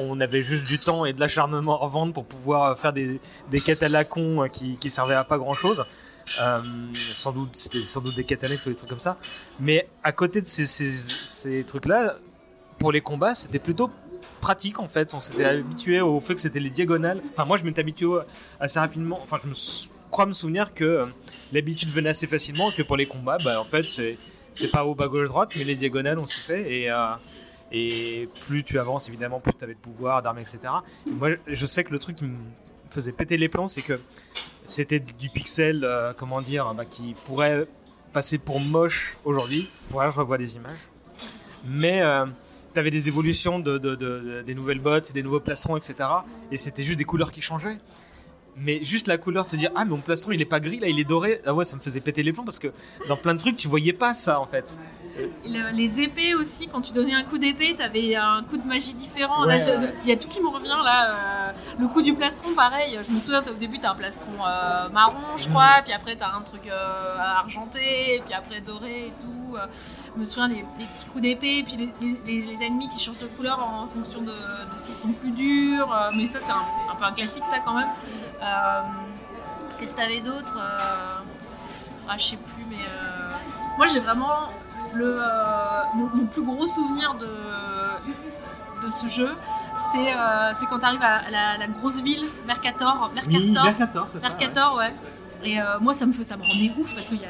on, avait juste du temps et de l'acharnement à revendre pour pouvoir faire des, des quêtes à la con qui, qui servaient à pas grand chose. Sans doute, c'était sans doute des quêtes annexes ou des trucs comme ça. Mais à côté de ces, trucs-là, pour les combats, c'était plutôt pratique en fait. On s'était habitué au fait que c'était les diagonales. Enfin, moi je m'étais habitué assez rapidement. Enfin, je me crois me souvenir que euh, l'habitude venait assez facilement. Que pour les combats, bah en fait, c'est c'est pas haut, bas, gauche, droite, mais les diagonales on s'y fait. Et, euh, et plus tu avances, évidemment, plus tu avais de pouvoir, d'armes, etc. Et moi, je sais que le truc faisait péter les plans, c'est que c'était du pixel, euh, comment dire, bah, qui pourrait passer pour moche aujourd'hui. Pour là, je revois des images. Mais euh, t'avais des évolutions de- de- des nouvelles bottes, des nouveaux plastrons, etc. Et c'était juste des couleurs qui changeaient. Mais juste la couleur, te dire ah mais mon plastron il est pas gris là il est doré ah ouais ça me faisait péter les plombs parce que dans plein de trucs tu voyais pas ça en fait. Le- les épées aussi, quand tu donnais un coup d'épée, t'avais un coup de magie différent. Ouais, Là, je- ouais. Il y a tout qui me revient là. euh, le coup du plastron, pareil. Je me souviens, au début, t'as un plastron euh, marron, je Mhm. crois, puis après, t'as un truc euh, argenté, puis après doré et tout. Je me souviens des, des petits coups d'épée, puis les, les- les ennemis qui changent de couleur en fonction de, de s'ils sont plus durs. mais ça, c'est un, un peu un classique, ça quand même. Qu'est-ce que t'avais d'autre ah, Je sais plus, mais moi j'ai vraiment le, euh, mon, mon plus gros souvenir de, de ce jeu. C'est euh, quand tu arrives à la, la grosse ville, Mercator. Mercator, Oui, Mercator, c'est ça, Mercator, ouais. Et euh, moi, ça me, fait, ça me rendait ouf parce qu'il y, a-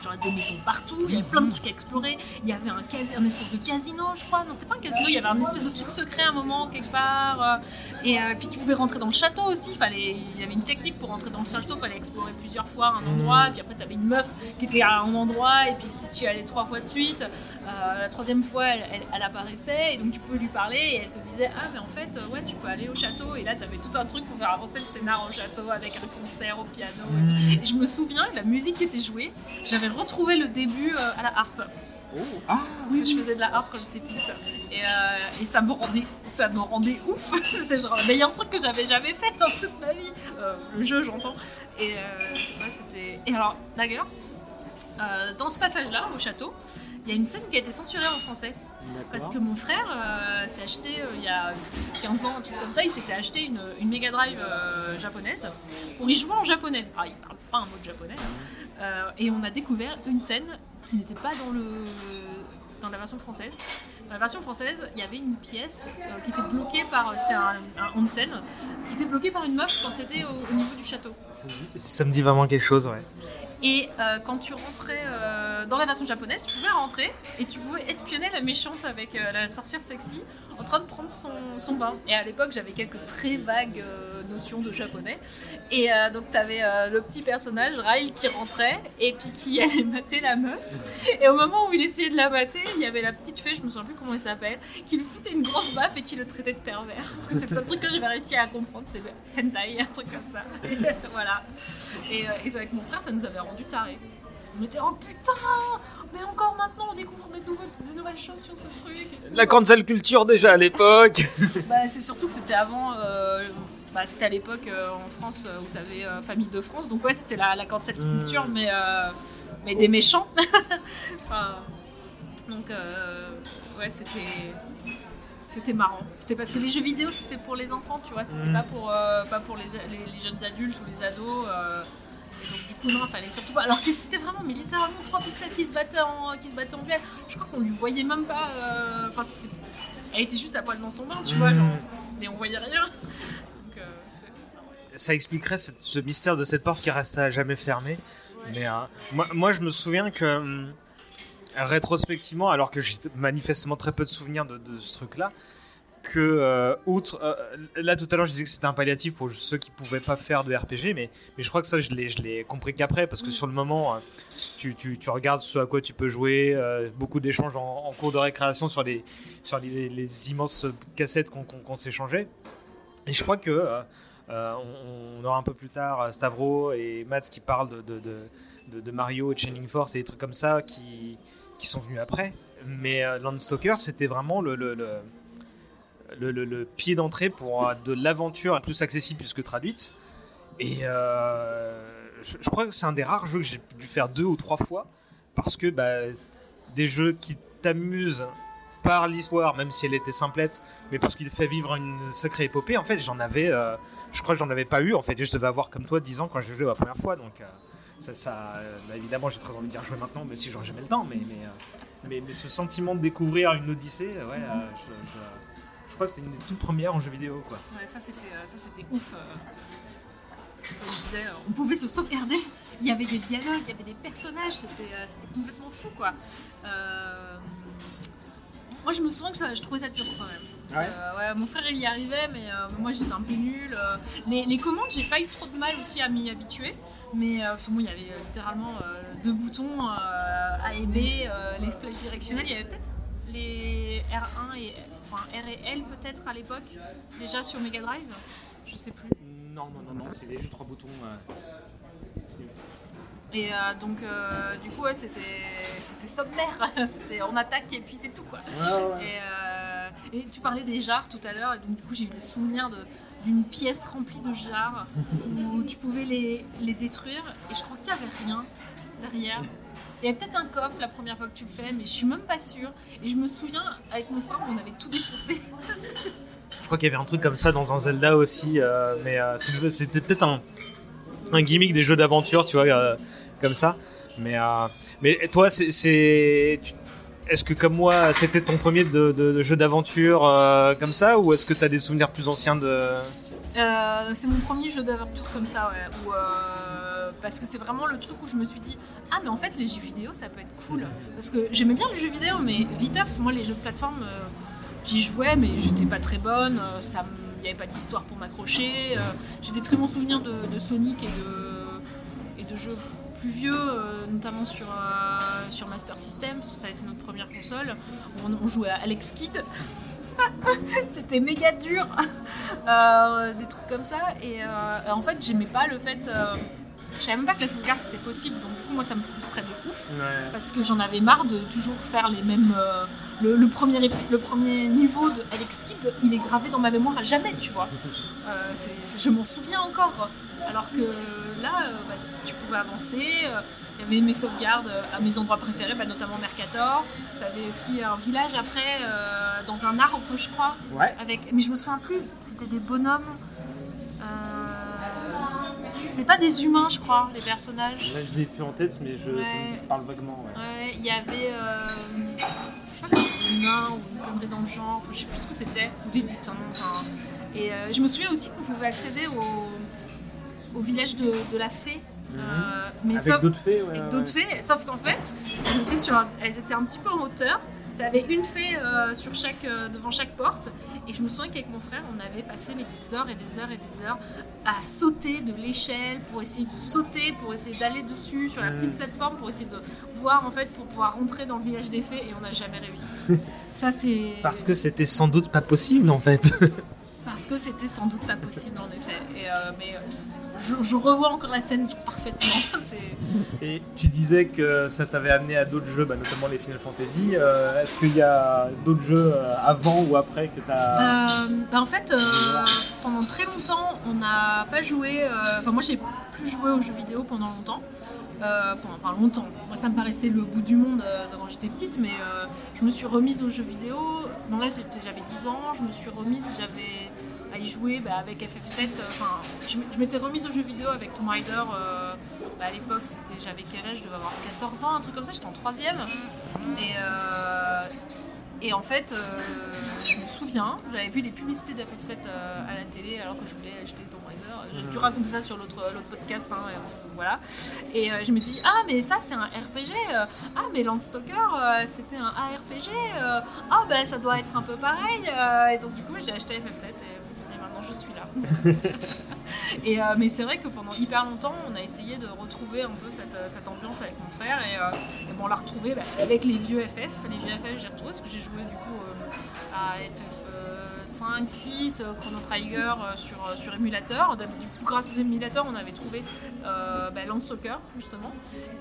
il y genre, des maisons partout, il y avait plein de trucs à explorer. Il y avait un, un espèce de casino, je crois. Non, c'était pas un casino, il y avait un espèce de truc secret à un moment, quelque part. euh, et euh, puis tu pouvais rentrer dans le château aussi. Fallait, il y avait une technique pour rentrer dans le château, il fallait explorer plusieurs fois un endroit. Puis après, tu avais une meuf qui était à un endroit. Et puis si tu allais trois fois de suite, euh, la troisième fois, elle, elle- elle apparaissait. Et donc tu pouvais lui parler et elle te disait Ah, mais en fait, euh, ouais, tu peux aller au château. Et là, tu avais tout un truc pour faire avancer le scénar au château avec un concert au piano. Et, tout. Et je me souviens que la musique qui était jouée, j'avais retrouvé le début euh, à la harpe. Ah, Parce que je faisais de la harpe quand j'étais petite et, euh, et ça me rendait ça me rendait ouf c'était genre le meilleur truc que j'avais jamais fait dans toute ma vie Euh, le jeu j'entends et euh, ouais, et alors d'ailleurs dans ce passage là au château il y a une scène qui a été censurée en français parce que mon frère euh, s'est acheté euh, il y a 15 ans un truc comme ça il s'était acheté une, une Mega Drive euh, japonaise pour y jouer en japonais ah il parle pas un mot de japonais Euh, et on a découvert une scène qui n'était pas dans le dans la version française. Dans la version française, il y avait une pièce euh, qui était bloquée par. C'était un, un onsen, qui était bloquée par une meuf quand tu étais au, au niveau du château. Ça me dit vraiment quelque chose ouais. Et euh, quand tu rentrais euh, dans la version japonaise, tu pouvais rentrer et tu pouvais espionner la méchante avec euh, la sorcière sexy en train de prendre son, son bain. Et à l'époque, j'avais quelques très vagues euh, notions de japonais. Et euh, donc, tu avais le petit personnage, Rail, qui rentrait et puis qui allait mater la meuf. Et au moment où il essayait de la mater, il y avait la petite fée, je me souviens plus comment elle s'appelle, qui lui foutait une grosse baffe et qui le traitait de pervers. Parce que c'est le seul truc que j'avais réussi à comprendre, c'est le hentai, un truc comme ça. Voilà. Et, euh, et avec mon frère, ça nous avait rendu tarés. On était oh putain Mais encore maintenant, on découvre des, des nouvelles choses sur ce truc. La cancel culture déjà à l'époque. Bah, c'est surtout que c'était avant. euh, bah, c'était à l'époque euh, en France euh, où tu avais Famille de France. Donc, ouais, c'était la, la cancel culture, mais, mais des méchants. Enfin, donc, ouais, c'était. C'était marrant. C'était parce que les jeux vidéo, c'était pour les enfants, tu vois. C'était Mm. pas pour, pas pour les, les- les jeunes adultes ou les ados. Euh, et donc, du coup, non, il fallait surtout pas. Alors que c'était vraiment, mais littéralement, trois pixels qui se battaient en, qui se battaient en duel. Je crois qu'on lui voyait même pas. euh, Enfin, c'était. Elle était juste à poil dans son bain, tu vois, Mm. genre. Mais on voyait rien. Donc, euh, ça expliquerait cette- ce mystère de cette porte qui reste à jamais fermée. Mais euh, moi, moi, je me souviens que hum, rétrospectivement, alors que j'ai manifestement très peu de souvenirs de, de ce truc-là, que euh, outre euh, là tout à l'heure je disais que c'était un palliatif pour ceux qui pouvaient pas faire de RPG, mais mais je crois que ça je l'ai je l'ai compris qu'après parce que sur le moment euh, tu, tu, tu regardes ce à quoi tu peux jouer, euh, beaucoup d'échanges en, en cours de récréation sur les sur les, les immenses cassettes qu'on qu'on- qu'on s'échangeait. Et je crois que on, on aura un peu plus tard Stavro et Mats qui parlent de, de, de, de- de Mario et de Shining Force et des trucs comme ça qui, qui sont venus après. Mais Landstalker, c'était vraiment le, le, le, le- pied d'entrée pour euh, de l'aventure plus accessible plus que traduite. Et euh, je, crois que c'est un des rares jeux que j'ai dû faire deux ou trois fois parce que bah, des jeux qui t'amuse par l'histoire, même si elle était simplette, mais parce qu'il fait vivre une sacrée épopée, en fait, j'en avais. euh, je crois que j'en avais pas eu, en fait. Je devais avoir comme toi 10 ans quand j'ai joué la première fois, donc. ça, bah, évidemment, j'ai très envie d'y rejouer maintenant, mais si j'aurais jamais le temps. Mais, mais, mais, ce sentiment de découvrir une Odyssée, ouais, je crois que c'était une des toutes premières en jeu vidéo, quoi. Ouais, ça c'était euh, ça c'était ouf. euh. Comme je disais, euh, on pouvait se sauvegarder. Il y avait des dialogues, il y avait des personnages, c'était c'était complètement fou quoi. Euh, Moi je me souviens que ça- je trouvais ça dur quand même. Ouais. Euh, ouais, mon frère il y arrivait, mais euh, moi j'étais un peu nulle. euh. Les, les commandes, j'ai pas eu trop de mal aussi à m'y habituer. Mais euh, parce que bon, il y avait littéralement euh, deux boutons euh, A et B, euh, les flèches directionnelles. Il y avait peut-être les R1 et enfin R et L peut-être à l'époque, déjà sur Mega Drive. Je sais plus. Non, non, non, non, c'est juste trois boutons. euh. Et euh, donc, euh, du coup, ouais, c'était, c'était sommaire. c'était on attaque et puis c'est tout, quoi. ouais. Et, euh, et tu parlais des jars tout à l'heure, et donc du coup, j'ai eu le souvenir de, d'une pièce remplie de jars où tu pouvais les, les détruire. Et je crois qu'il n'y avait rien derrière. Il y avait peut-être un coffre la première fois que tu le fais, mais je suis même pas sûre. Et je me souviens, avec mon frère, on avait tout défoncé. Je crois qu'il y avait un truc comme ça dans un Zelda aussi, euh, mais euh, c'était peut-être un, un gimmick des jeux d'aventure, tu vois, euh, comme ça. Mais, euh, mais toi, c'est- Est-ce que comme moi, c'était ton premier de, de- de jeu d'aventure euh, comme ça, ou est-ce que tu as des souvenirs plus anciens de. Euh, c'est mon premier jeu d'aventure comme ça, ouais. Où, euh, parce que c'est vraiment le truc où je me suis dit Ah, mais en fait, les jeux vidéo, ça peut être cool. Parce que j'aimais bien les jeux vidéo, mais viteuf, moi, les jeux de plateforme, euh, j'y jouais, mais j'étais pas très bonne. euh, ça, il n'y avait pas d'histoire pour m'accrocher. euh, J'ai des très bons souvenirs de, Sonic et de, et de jeux plus vieux, euh, notamment sur, euh, sur Master System, parce que ça a été notre première console. On, jouait à Alex Kidd. C'était méga dur. Euh, des trucs comme ça. Et euh, en fait, j'aimais pas le fait. Je savais même pas que la sauvegarde c'était possible. Donc, du coup, moi, ça me frustrait de ouf. Parce que j'en avais marre de toujours faire les mêmes. euh, le, le premier, le premier niveau de Alex Kidd, il est gravé dans ma mémoire à jamais, tu vois. Euh, je m'en souviens encore. Alors que là, euh, bah, tu pouvais avancer. Il y avait mes sauvegardes à mes endroits préférés, bah, notamment Mercator. Tu avais aussi un village après, dans un arbre, je crois. Ouais. Avec... Mais je me souviens plus, c'était des bonhommes. Euh, C'était pas des humains, je crois, les personnages. Là, je l'ai plus en tête, mais je, Ouais. ça me parle vaguement. ouais. Ouais, il y avait. euh, je crois que c'était des nains ou une connerie dans le genre, je sais plus ce que c'était, ou des lutins. enfin. Et euh, je me souviens aussi qu'on pouvait accéder au, au village de, de la fée. euh, mais Mhm. Avec d'autres fées, ouais, avec d'autres fées, sauf qu'en fait, elles étaient, sur elles étaient un petit peu en hauteur. T'avais une fée euh, sur chaque, euh, devant chaque porte. Et je me souviens qu'avec mon frère, on avait passé mais, des heures et des heures et des heures à sauter de l'échelle pour essayer de sauter, pour essayer d'aller dessus sur la Mm. petite plateforme, pour essayer de voir en fait, pour pouvoir rentrer dans le village des fées. Et on n'a jamais réussi. Ça, c'est. Parce que c'était sans doute pas possible en fait. Parce que c'était sans doute pas possible en effet. Et, euh, mais je, je revois encore la scène parfaitement. Et tu disais que ça t'avait amené à d'autres jeux, bah, notamment les Final Fantasy. Euh, Est-ce qu'il y a d'autres jeux euh, avant ou après que tu as. Euh, bah en fait, euh, pendant très longtemps, on n'a pas joué. Enfin, moi, j'ai plus joué aux jeux vidéo pendant longtemps. Pendant enfin, longtemps. Moi, ça me paraissait le bout du monde quand j'étais petite, mais je me suis remise aux jeux vidéo. Bon, là, j'avais 10 ans, je me suis remise, j'avais à y jouer bah, avec FF7. euh, Enfin, je m'étais remise aux jeux vidéo avec Tomb Raider. euh, bah, à l'époque, c'était, j'avais quel âge Je devais avoir 14 ans, un truc comme ça, j'étais en 3 Et, euh, et en fait, euh, je me souviens, j'avais vu les publicités d'FF7 euh, à la télé alors que je voulais acheter Tomb Raider. J'ai dû raconter ça sur l'autre l'autre podcast, hein, et, voilà. Et je me dis, ah mais ça c'est un RPG, ah mais Landstalker c'était un ARPG, ah ben ça doit être un peu pareil. et donc du coup j'ai acheté FF7 et, et maintenant je suis là. Et, euh, mais c'est vrai que pendant hyper longtemps, on a essayé de retrouver un peu cette, euh, cette ambiance avec mon frère. Et, euh, et bon, on l'a retrouvé bah, avec les vieux FF. Les vieux FF, j'ai retrouvé parce que j'ai joué du coup euh, à FF euh, 5, 6, euh, Chrono Trigger sur, sur émulateur. Du coup, grâce aux émulateurs, on avait trouvé euh, bah, Land Soccer justement.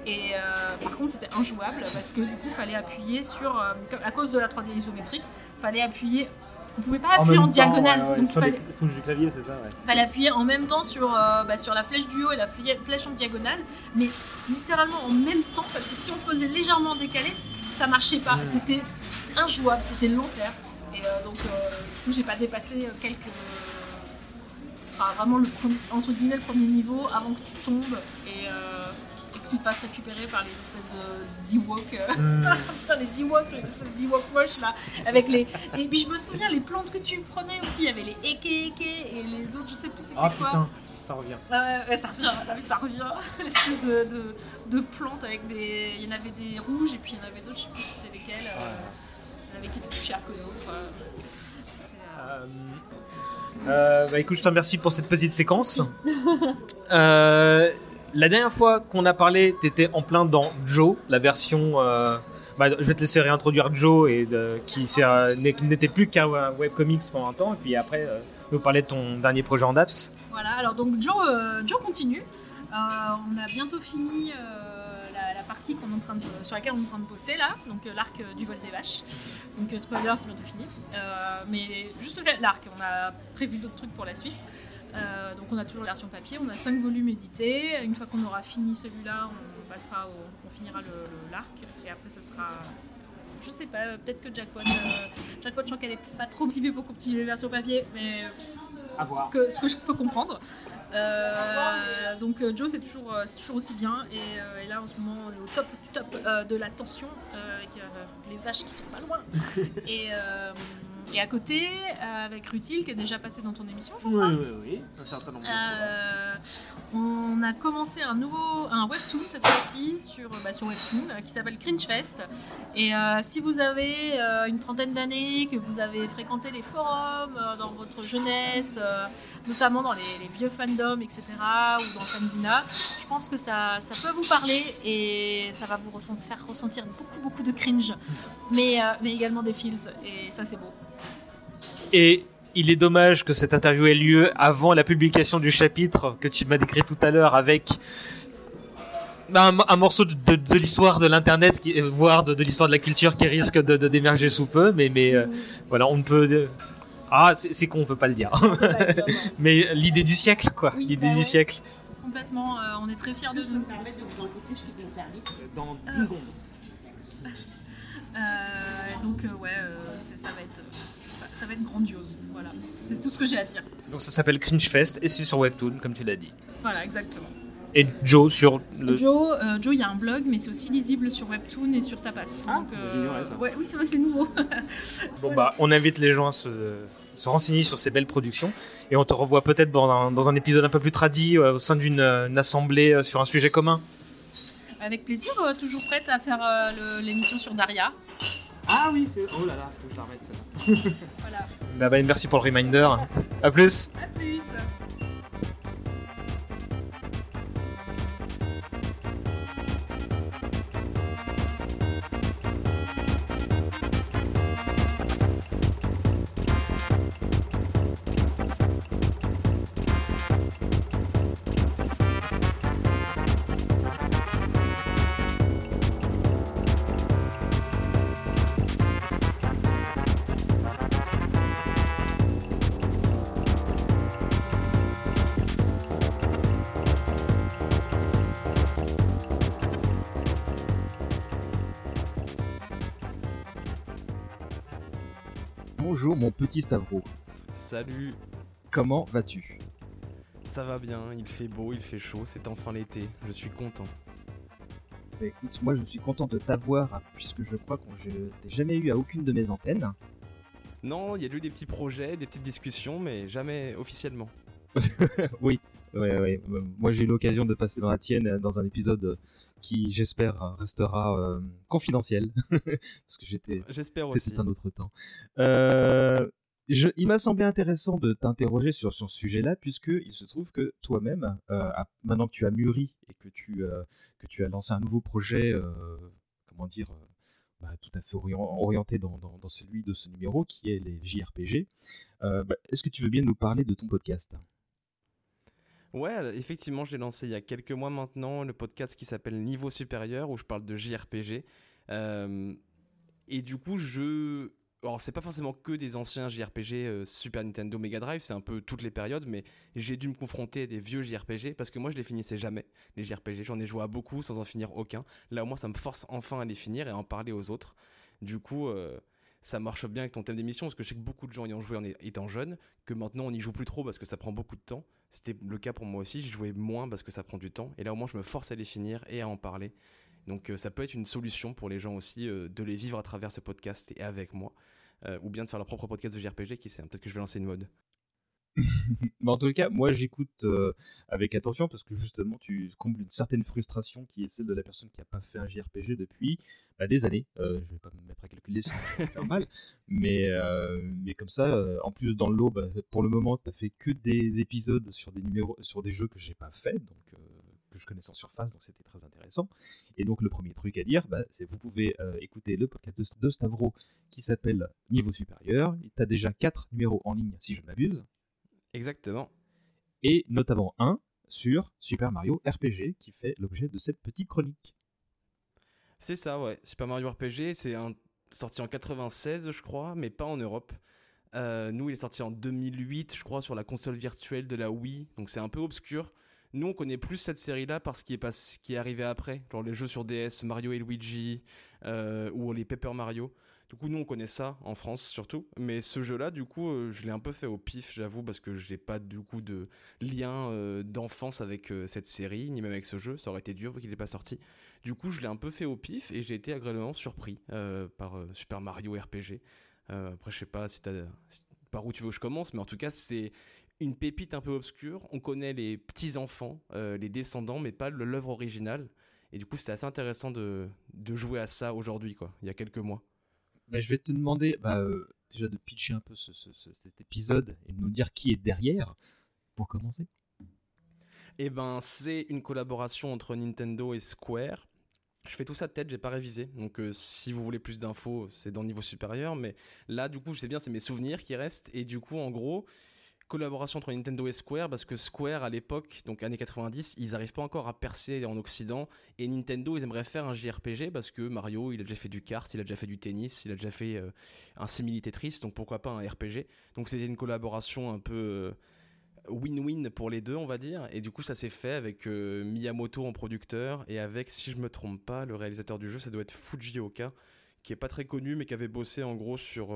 Et euh, par contre, c'était injouable parce que du coup, il fallait appuyer sur. euh, à cause de la 3D isométrique, il fallait appuyer. On pouvait pas appuyer en, temps, diagonale. ouais, ouais, donc il sur fallait- les touches du clavier, c'est ça, ouais. fallait appuyer en même temps sur, euh, bah, sur la flèche du haut et la flèche en diagonale, mais littéralement en même temps, parce que si on faisait légèrement décaler, ça marchait pas. C'était injouable, c'était l'enfer. Et euh, donc, euh, du coup, j'ai pas dépassé quelques. Enfin, vraiment, le premier- entre guillemets, le premier niveau avant que tu tombes et que tu te fasses récupérer par les espèces de d'Ewok. euh. Hmm. Putain, les Ewoks, les espèces d'Ewok moches là. Avec les. Et puis, je me souviens, les plantes que tu prenais aussi, il y avait les Eke Eke et les autres, je sais plus c'était Ah quoi. putain, ça revient. Ouais, ouais, ça revient, t'as vu, ça revient. L'espèce de, de, de plantes avec des. Il y en avait des rouges et puis il y en avait d'autres, je sais plus c'était lesquels. euh, Il y en avait qui étaient plus chers que d'autres. euh. C'était. euh, Euh, bah écoute, je te remercie pour cette petite séquence. La dernière fois qu'on a parlé, t'étais en plein dans Joe, la version. euh, bah, je vais te laisser réintroduire Joe et qui n'était plus qu'un webcomics pendant un temps, et puis après euh, nous parler de ton dernier projet en date. Voilà, alors donc Joe, euh, Joe continue. On a bientôt fini la, partie qu'on est en train de, sur laquelle on est en train de bosser là, donc l'arc du vol des vaches. Donc spoiler, c'est bientôt fini. Mais juste l'arc, on a prévu d'autres trucs pour la suite. Euh, donc on a toujours la version papier, on a 5 volumes édités. Une fois qu'on aura fini celui-là, on passera au, on finira le- le- l'arc et après ça sera je sais pas, peut-être que Jackpot, euh, Jackpot, je crois qu'elle est pas trop motivée pour continuer la version papier, mais À voir. Ce, que, ce que je peux comprendre. Euh, donc euh, Joe, c'est toujours, euh, c'est toujours aussi bien. Et, euh, et là, en ce moment, on est au top du top euh, de la tension, euh, avec euh, les vaches qui sont pas loin. et, euh, et à côté, euh, avec Rutil, qui est déjà passé dans ton émission, je crois. Oui, oui, oui, un certain nombre Euh, on a commencé un nouveau un webtoon cette fois-ci sur, bah, sur Webtoon euh, qui s'appelle Cringe Fest. Et euh, si vous avez une trentaine d'années, que vous avez fréquenté les forums dans votre jeunesse, notamment dans les, les vieux fandoms, etc., ou dans Fanzina, je pense que ça, ça peut vous parler et ça va vous faire ressentir beaucoup, beaucoup de cringe, mais, mais également des feels. Et ça, c'est beau. Et il est dommage que cette interview ait lieu avant la publication du chapitre que tu m'as décrit tout à l'heure avec un, un morceau de, de- de l'histoire de l'internet, qui- voire de, de l'histoire de la culture qui risque de, d'émerger sous peu. Mais, mais euh, voilà, on ne peut. Ah, c'est, con, on peut pas le dire. mais l'idée du siècle, quoi. l'idée du siècle. Complètement, euh, on est très fiers de nous. permettre de vous encaisser jusqu'à mon service Dans deux secondes. Euh, donc euh, ouais, euh, ça va être ça, va être grandiose. Voilà, c'est tout ce que j'ai à dire. Donc ça s'appelle Cringe Fest et c'est sur Webtoon, comme tu l'as dit. Voilà, exactement. Et Joe sur le. Joe, euh, Joe, il y a un blog, mais c'est aussi lisible sur Webtoon et sur Tapas. donc, euh, j'ignorais ça. ouais, oui, c'est vrai, c'est nouveau. Bon bah, on invite les gens à se, se renseigner sur ces belles productions et on te revoit peut-être dans un, dans un épisode un peu plus tradit euh, au sein d'une une assemblée euh, sur un sujet commun. Avec plaisir, euh, toujours prête à faire euh, l'émission sur Daria. Ah oui, c'est. Oh là là, faut que je la remette ça. Voilà. Bah, bah, merci pour le reminder. À plus. À plus. Bonjour mon petit Stavro. Salut, Comment vas-tu? Ça va bien, il fait beau, il fait chaud, c'est enfin l'été, je suis content. Bah, Écoute, moi je suis content de t'avoir hein, puisque je crois que je t'ai jamais eu à aucune de mes antennes. Non, il y a eu des petits projets, des petites discussions, mais jamais officiellement. oui, ouais, ouais. Moi j'ai eu l'occasion de passer dans la tienne euh, dans un épisode euh, qui j'espère restera euh, confidentiel parce que j'étais. J'espère C'était un autre temps. Euh, je- il m'a semblé intéressant de t'interroger sur ce sujet-là puisque il se trouve que toi-même, euh, maintenant que tu as mûri et que tu que tu as lancé un nouveau projet, comment dire. bah, tout à fait orient- orienté dans, dans- dans celui de ce numéro qui est les JRPG. Bah, Est-ce que tu veux bien nous parler de ton podcast? Ouais, effectivement, j'ai lancé il y a quelques mois maintenant le podcast qui s'appelle Niveau Supérieur, où je parle de JRPG. Euh, et du coup, je alors c'est pas forcément que des anciens JRPG euh, Super Nintendo Mega Drive, c'est un peu toutes les périodes, mais j'ai dû me confronter à des vieux JRPG parce que moi je les finissais jamais, les JRPG. J'en ai joué à beaucoup sans en finir aucun. Là au moins ça me force enfin à les finir et à en parler aux autres. Du coup, euh, ça marche bien avec ton thème d'émission parce que je sais que beaucoup de gens y ont joué en étant jeunes, que maintenant on n'y joue plus trop parce que ça prend beaucoup de temps. C'était le cas pour moi aussi, j'y jouais moins parce que ça prend du temps. Et là au moins je me force à les finir et à en parler. Donc euh, ça peut être une solution pour les gens aussi de les vivre à travers ce podcast et avec moi. Euh, ou bien de faire leur propre podcast de JRPG, qui sait, peut-être que je vais lancer une mode. Mais en tout cas, moi j'écoute euh, avec attention parce que justement tu combles une certaine frustration qui est celle de la personne qui n'a pas fait un JRPG depuis bah, des années. Euh, je vais pas me mettre à calculer, c'est normal. Mais, mais comme ça, en plus dans le lot, bah, pour le moment, tu fait que des épisodes sur des numéros, sur des jeux que j'ai pas fait, donc que je connaissais en surface, donc c'était très intéressant. Et donc le premier truc à dire, bah, c'est vous pouvez euh, écouter le podcast de Stavro qui s'appelle Niveau supérieur. Tu as déjà 4 numéros en ligne si je ne m'abuse. Exactement. Et notamment un sur Super Mario RPG qui fait l'objet de cette petite chronique. C'est ça, ouais. Super Mario RPG, c'est un... sorti en 96, je crois, mais pas en Europe. Euh, nous, il est sorti en 2008, je crois, sur la console virtuelle de la Wii, donc c'est un peu obscur. Nous, on connaît plus cette série-là parce qu'il est, pas, ce qui est arrivé après, genre les jeux sur DS, Mario et Luigi, euh, ou les Paper Mario. Du coup, nous, on connaît ça en France surtout. Mais ce jeu-là, du coup, euh, je l'ai un peu fait au pif, j'avoue, parce que j'ai pas du coup de lien euh, d'enfance avec cette série, ni même avec ce jeu. Ça aurait été dur vu qu'il n'est pas sorti. Du coup, je l'ai un peu fait au pif et j'ai été agréablement surpris par Super Mario RPG. après, je sais pas si t'as par où tu veux que je commence, mais en tout cas, c'est une pépite un peu obscure. On connaît les petits-enfants, euh, les descendants, mais pas l'œuvre originale. Et du coup, c'était assez intéressant de, jouer à ça aujourd'hui, quoi, il y a quelques mois. Bah, je vais te demander bah, euh, déjà de pitcher un peu cet épisode et de nous dire qui est derrière, pour commencer. Eh ben, c'est une collaboration entre Nintendo et Square. Je fais tout ça de tête, j'ai pas révisé. Donc euh, si vous voulez plus d'infos, c'est dans le niveau supérieur. Mais là, du coup, je sais bien, c'est mes souvenirs qui restent. Et du coup, en gros, collaboration entre Nintendo et Square parce que Square à l'époque, donc années 90, ils n'arrivent pas encore à percer en Occident et Nintendo ils aimeraient faire un JRPG parce que Mario il a déjà fait du kart, il a déjà fait du tennis, il a déjà fait euh, un simili donc pourquoi pas un RPG. Donc c'était une collaboration un peu euh, win-win pour les deux on va dire et du coup ça s'est fait avec euh, Miyamoto en producteur et avec si je me trompe pas le réalisateur du jeu ça doit être Fujioka qui est pas très connu mais qui avait bossé en gros sur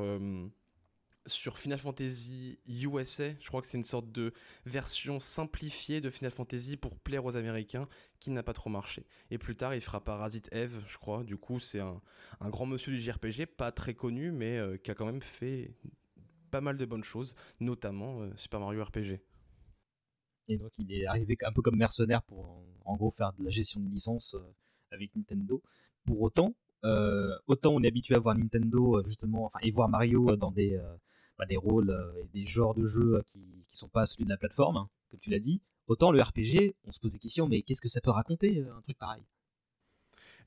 sur Final Fantasy USA. Je crois que c'est une sorte de version simplifiée de Final Fantasy pour plaire aux Américains qui n'a pas trop marché. Et plus tard, il fera Parasite Eve, je crois. Du coup, c'est un, grand monsieur du JRPG, pas très connu, mais euh, qui a quand même fait pas mal de bonnes choses, notamment euh, Super Mario RPG. Et donc, il est arrivé un peu comme mercenaire pour, en, gros, faire de la gestion de licence euh, avec Nintendo. Pour autant, autant on est habitué à voir Nintendo justement, enfin, et voir Mario dans des bah, rôles euh, et des genres de jeux qui, qui sont pas celui de la plateforme, hein, comme tu l'as dit. Autant le RPG, on se pose des questions, mais qu'est-ce que ça peut raconter, euh, un truc pareil? euh,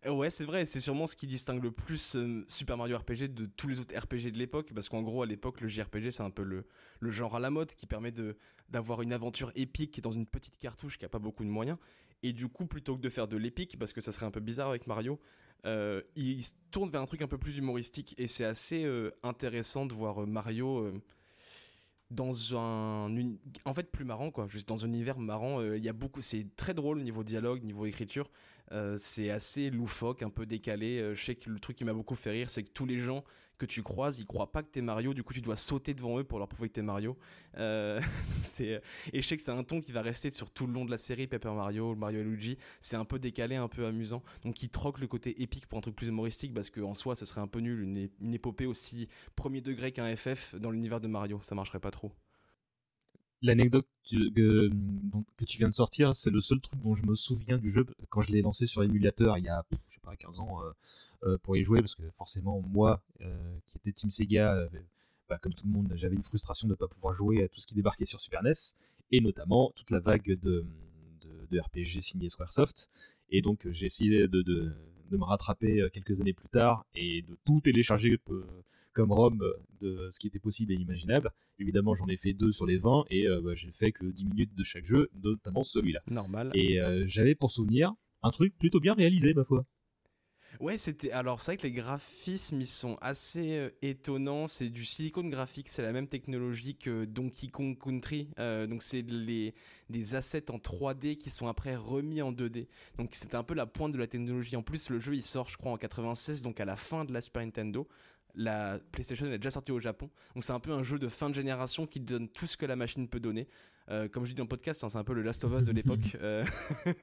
Ouais, c'est vrai, c'est sûrement ce qui distingue le plus Super Mario RPG de tous les autres RPG de l'époque, parce qu'en gros, à l'époque, le JRPG, c'est un peu le, le, genre à la mode qui permet d'avoir une aventure épique dans une petite cartouche qui a pas beaucoup de moyens. Et du coup, plutôt que de faire de l'épique, parce que ça serait un peu bizarre avec Mario, euh, il se tourne vers un truc un peu plus humoristique. Et c'est assez euh, intéressant de voir euh, Mario dans un en fait plus marrant quoi. Juste dans un univers marrant il y a beaucoup c'est très drôle niveau dialogue niveau écriture c'est assez loufoque un peu décalé je sais que le truc qui m'a beaucoup fait rire c'est que tous les gens que tu croises, ils croient pas que t'es Mario, du coup tu dois sauter devant eux pour leur prouver que t'es Mario. Euh, c'est et je sais que c'est un ton qui va rester sur tout le long de la série Paper Mario, Mario et Luigi. C'est un peu décalé, un peu amusant. Donc ils troquent le côté épique pour un truc plus humoristique parce qu'en soi ce serait un peu nul une, une épopée aussi premier degré qu'un FF dans l'univers de Mario, ça marcherait pas trop. L'anecdote que, tu viens de sortir, c'est le seul truc dont je me souviens du jeu quand je l'ai lancé sur émulateur il y a, je sais pas, 15 ans. Euh, euh, pour y jouer parce que forcément moi euh, qui était Team Sega bah, comme tout le monde j'avais une frustration de ne pas pouvoir jouer à tout ce qui débarquait sur Super NES et notamment toute la vague de, RPG signé Squaresoft et donc j'ai essayé de, me rattraper quelques années plus tard et de tout télécharger comme ROM de ce qui était possible et imaginable. Évidemment, j'en ai fait deux sur les 20 et bah, j'ai fait que 10 minutes de chaque jeu, notamment celui-là. Normal. Et j'avais pour souvenir un truc plutôt bien réalisé, ma foi. Ouais, c'était. Alors, c'est vrai que les graphismes, ils sont assez euh, étonnants. C'est du silicone graphique, c'est la même technologie que Donkey Kong Country. Euh, donc, c'est les, des assets en 3D qui sont après remis en 2D. Donc, c'était un peu la pointe de la technologie. En plus, le jeu, il sort, je crois, en 96, donc à la fin de la Super Nintendo. La PlayStation elle est déjà sortie au Japon. Donc, c'est un peu un jeu de fin de génération qui donne tout ce que la machine peut donner. Euh, comme je dis dans le podcast, hein, c'est un peu le Last of Us de l'époque. Euh,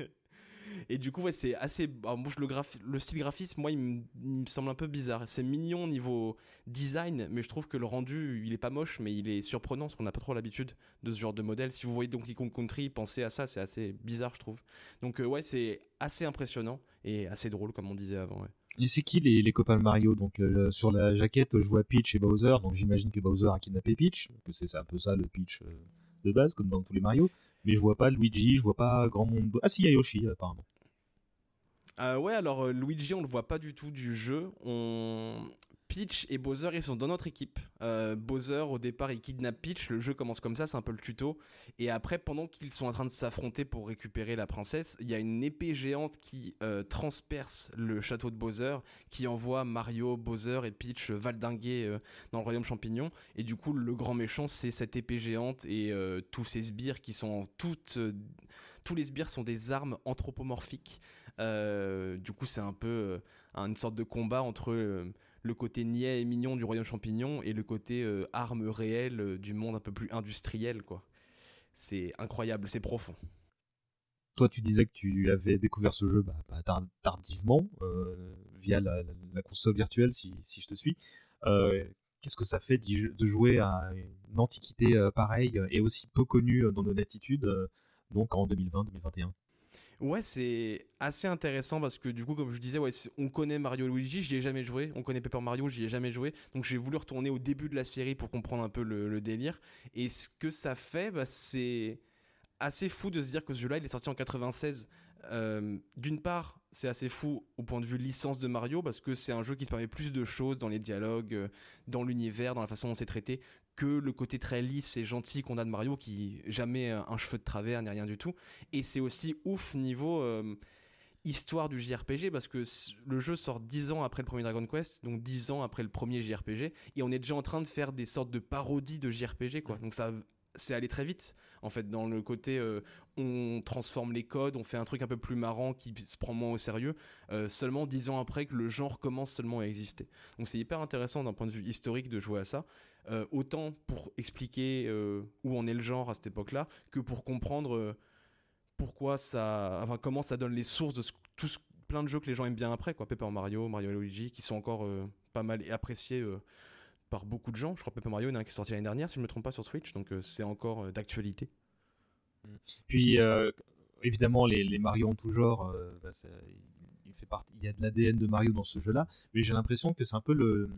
Et du coup, ouais, c'est assez. Alors, moi, je- le, graph... le style graphisme, moi, il me, semble un peu bizarre. C'est mignon au niveau design, mais je trouve que le rendu, il est pas moche, mais il est surprenant, parce qu'on n'a pas trop l'habitude de ce genre de modèle. Si vous voyez Donkey Kong Country, pensez à ça, c'est assez bizarre, je trouve. Donc, euh, ouais, c'est assez impressionnant et assez drôle, comme on disait avant. Ouais. Et c'est qui les, copains Mario? Donc euh, sur la jaquette, je vois Peach et Bowser, donc j'imagine que Bowser a kidnappé Peach, que c'est un peu ça le pitch euh, de base, comme dans tous les Mario. Mais je vois pas Luigi, je vois pas grand monde. Ah si, il y a Yoshi apparemment. Euh, ouais, alors Luigi, on le voit pas du tout du jeu. Peach et Bowser, ils sont dans notre équipe. Euh, Bowser, au départ, il kidnappe Peach. Le jeu commence comme ça, c'est un peu le tuto. Et après, pendant qu'ils sont en train de s'affronter pour récupérer la princesse, il y a une épée géante qui euh, transperce le château de Bowser, qui envoie Mario, Bowser et Peach valdinguer euh, dans le royaume champignon. Et du coup, le grand méchant, c'est cette épée géante et euh, tous ces sbires qui sont toutes. tous les sbires sont des armes anthropomorphiques. Du coup, c'est un peu une sorte de combat entre le côté niais et mignon du royaume champignon et le côté euh, arme réelle euh, du monde un peu plus industriel, quoi. C'est incroyable, c'est profond. Toi, tu disais que tu avais découvert ce jeu bah, bah, tar- tardivement, euh, via la, console virtuelle, si, si je te suis. Qu'est-ce que ça fait de jouer à une antiquité pareille et aussi peu connue dans nos latitudes, donc en 2020-2021 Ouais, c'est assez intéressant parce que du coup, comme je disais, on connaît Mario Luigi, j'y ai jamais joué. On connaît Paper Mario, j'y ai jamais joué. Donc j'ai voulu retourner au début de la série pour comprendre un peu le, délire. Et ce que ça fait, bah, c'est assez fou de se dire que ce jeu-là, il est sorti en 96. Euh, D'une part, c'est assez fou au point de vue licence de Mario parce que c'est un jeu qui permet plus de choses dans les dialogues, euh, dans l'univers, dans la façon dont c'est traité, que le côté très lisse et gentil qu'on a de Mario qui jamais euh, un cheveu de travers ni rien du tout. Et c'est aussi ouf niveau euh, histoire du JRPG parce que le jeu sort 10 ans après le premier Dragon Quest, donc 10 ans après le premier JRPG, et on est déjà en train de faire des sortes de parodies de JRPG quoi. Donc ça c'est allé très vite en fait dans le côté euh, on transforme les codes, on fait un truc un peu plus marrant qui se prend moins au sérieux euh, seulement 10 ans après que le genre commence seulement à exister. Donc c'est hyper intéressant d'un point de vue historique de jouer à ça. Euh, autant pour expliquer euh, où en est le genre à cette époque-là que pour comprendre euh, pourquoi ça, comment ça donne les sources de tout ce- plein de jeux que les gens aiment bien après, quoi. Paper Mario, Mario Luigi, qui sont encore pas mal appréciés par beaucoup de gens. Je crois que Paper Mario, il y en a un qui est sorti l'année dernière, si je ne me trompe pas, sur Switch, donc c'est encore d'actualité. Puis, euh, évidemment, les, Mario en tout genre, bah, fait il y a de l'ADN de Mario dans ce jeu-là, mais j'ai l'impression que c'est un peu le,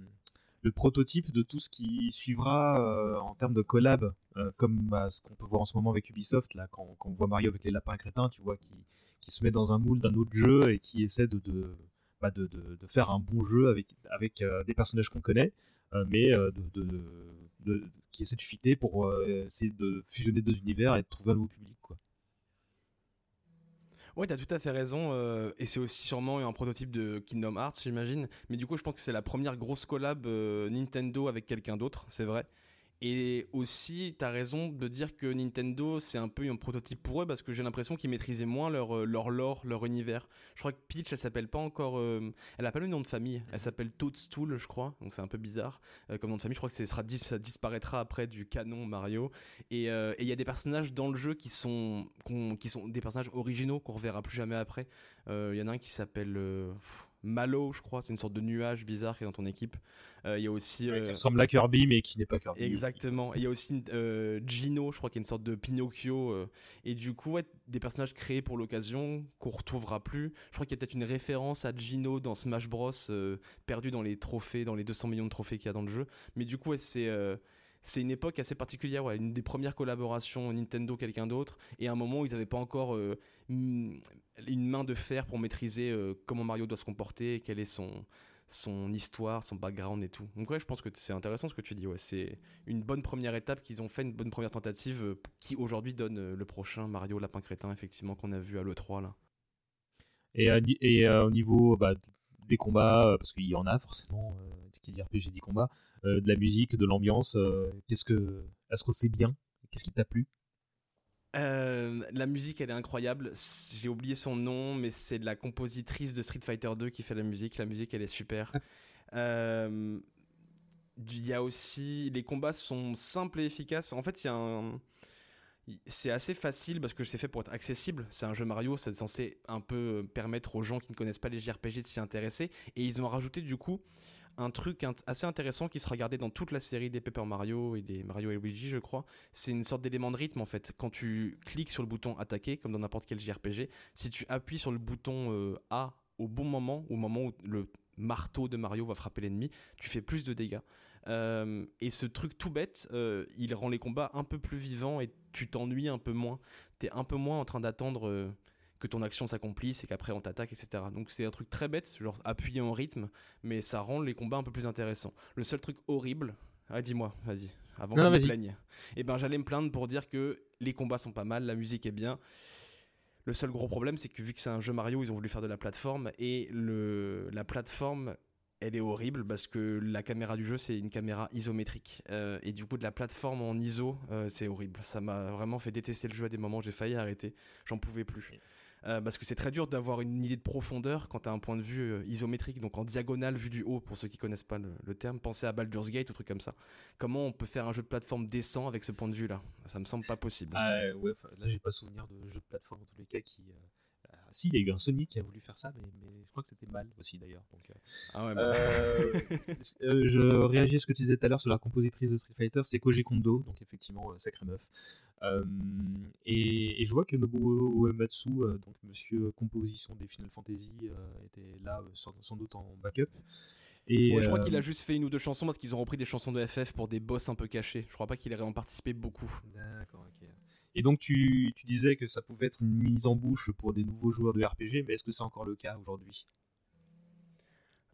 le prototype de tout ce qui suivra euh, en termes de collab, euh, comme bah, ce qu'on peut voir en ce moment avec Ubisoft, là, quand, quand on voit Mario avec les lapins crétins, tu vois, qui, qui se met dans un moule d'un autre jeu et qui essaie de, de, bah, de, de- faire un bon jeu avec, avec euh, des personnages qu'on connaît, mais de, qui essaie de fitter pour essayer de fusionner deux univers et de trouver un nouveau public. Quoi. Ouais, t'as tout à fait raison, euh, et c'est aussi sûrement un prototype de Kingdom Hearts, j'imagine. Mais du coup, je pense que c'est la première grosse collab euh, Nintendo avec quelqu'un d'autre, c'est vrai. Et aussi, t'as raison de dire que Nintendo, c'est un peu un prototype pour eux, parce que j'ai l'impression qu'ils maîtrisaient moins leur, euh, leur lore, leur univers. Je crois que Peach, elle s'appelle pas encore... euh, elle a pas le nom de famille, elle s'appelle Toadstool, je crois, donc c'est un peu bizarre. euh, comme nom de famille, je crois que ce sera, dis- ça disparaîtra après du canon Mario. Et euh, il y a des personnages dans le jeu qui sont, qui sont des personnages originaux qu'on reverra plus jamais après. Il y en a un qui s'appelle Malo, je crois, c'est une sorte de nuage bizarre qui est dans ton équipe. Euh, Il y a aussi. Qui euh, ressemble à Kirby, mais qui n'est pas Kirby. Exactement. Et il y a aussi euh, Gino, je crois, qui est une sorte de Pinocchio. et du coup, ouais, des personnages créés pour l'occasion qu'on retrouvera plus. Je crois qu'il y a peut-être une référence à Gino dans Smash Bros, perdu dans les trophées, dans les 200 millions de trophées qu'il y a dans le jeu. Mais du coup, ouais, c'est. C'est une époque assez particulière, une des premières collaborations Nintendo quelqu'un d'autre, et à un moment où ils n'avaient pas encore euh, une une main de fer pour maîtriser euh, comment Mario doit se comporter, quelle est son, histoire, son background et tout. Donc ouais, je pense que c'est intéressant ce que tu dis. C'est une bonne première étape qu'ils ont fait, une bonne première tentative euh, qui aujourd'hui donne le prochain Mario Lapin Crétin, effectivement, qu'on a vu à l'E3 là. Et, au niveau bah, des combats, parce qu'il y en a forcément, qui dit RPG dit combat, euh, de la musique, de l'ambiance. euh, Qu'est-ce que, est-ce que c'est bien? Qu'est-ce qui t'a plu? Euh, la musique, elle est incroyable. J'ai oublié son nom, mais c'est de la compositrice de Street Fighter 2 qui fait la musique. La musique, elle est super. Euh, Il y a aussi les combats sont simples et efficaces. En fait, il y a un c'est assez facile parce que c'est fait pour être accessible. C'est un jeu Mario, c'est censé un peu permettre aux gens qui ne connaissent pas les JRPG de s'y intéresser. Et ils ont rajouté du coup un truc assez intéressant qui sera gardé dans toute la série des Paper Mario et des Mario et Luigi, je crois. C'est une sorte d'élément de rythme en fait. Quand tu cliques sur le bouton attaquer, comme dans n'importe quel JRPG, si tu appuies sur le bouton euh, A au bon moment, au moment où le marteau de Mario va frapper l'ennemi, tu fais plus de dégâts. Euh, et ce truc tout bête, euh, il rend les combats un peu plus vivants et tu t'ennuies un peu moins. T'es un peu moins en train d'attendre que ton action s'accomplisse et qu'après on t'attaque, etc. Donc c'est un truc très bête, genre appuyer en rythme, mais ça rend les combats un peu plus intéressants. Le seul truc horrible, ah dis-moi, vas-y, avant je me plaigne. Et ben j'allais me plaindre pour dire que les combats sont pas mal, la musique est bien. Le seul gros problème, c'est que vu que c'est un jeu Mario, ils ont voulu faire de la plateforme et le, la plateforme, elle est horrible parce que la caméra du jeu, c'est une caméra isométrique. Euh, et du coup, de la plateforme en ISO, euh, c'est horrible. Ça m'a vraiment fait détester le jeu à des moments. J'ai failli arrêter. J'en pouvais plus. Euh, parce que c'est très dur d'avoir une idée de profondeur quand tu un point de vue euh, isométrique, donc en diagonale vu du haut, pour ceux qui connaissent pas le, terme. Pensez à Baldur's Gate ou truc comme ça. Comment on peut faire un jeu de plateforme décent avec ce point de vue-là? Ça me semble pas possible. Ah, ouais, là j'ai pas souvenir de jeux de plateforme en tous les cas qui. euh, si, il y a eu un Sonic qui a voulu faire ça, mais, mais je crois que c'était mal aussi d'ailleurs. Donc, euh, Ah ouais, bah. euh, euh, je réagis à ce que tu disais tout à l'heure sur la compositrice de Street Fighter, c'est Koji Kondo, donc effectivement, euh, sacrée meuf. Euh, et, et je vois que Nobuo Uematsu, euh, donc monsieur composition des Final Fantasy, euh, était là sans, sans doute en backup. Et, Ouais, je crois euh, qu'il a juste fait une ou deux chansons parce qu'ils ont repris des chansons de FF pour des boss un peu cachés. Je crois pas qu'il ait vraiment participé beaucoup. D'accord, ok. Et donc tu, disais que ça pouvait être une mise en bouche pour des nouveaux joueurs de RPG, mais est-ce que c'est encore le cas aujourd'hui?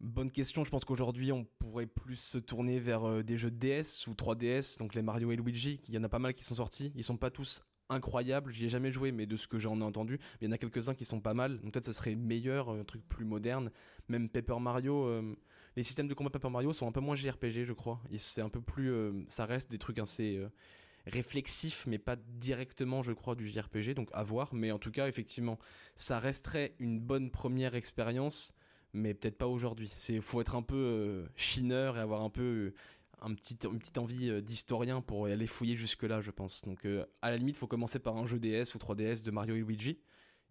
Bonne question, je pense qu'aujourd'hui on pourrait plus se tourner vers euh, des jeux DS ou 3DS, donc les Mario et Luigi, il y en a pas mal qui sont sortis, ils sont pas tous incroyables, j'y ai jamais joué, mais de ce que j'en ai entendu, il y en a quelques-uns qui sont pas mal, donc peut-être ça serait meilleur, un truc plus moderne, même Paper Mario, euh, les systèmes de combat Paper Mario sont un peu moins JRPG je crois, c'est un peu plus, euh, ça reste des trucs assez... euh, réflexifs mais pas directement je crois du JRPG donc à voir mais en tout cas effectivement ça resterait une bonne première expérience mais peut-être pas aujourd'hui. C'est faut être un peu euh, chineur et avoir un peu euh, un petit, une petite envie euh, d'historien pour aller fouiller jusque là, je pense. Donc à la limite, faut commencer par un jeu DS ou 3DS de Mario et Luigi.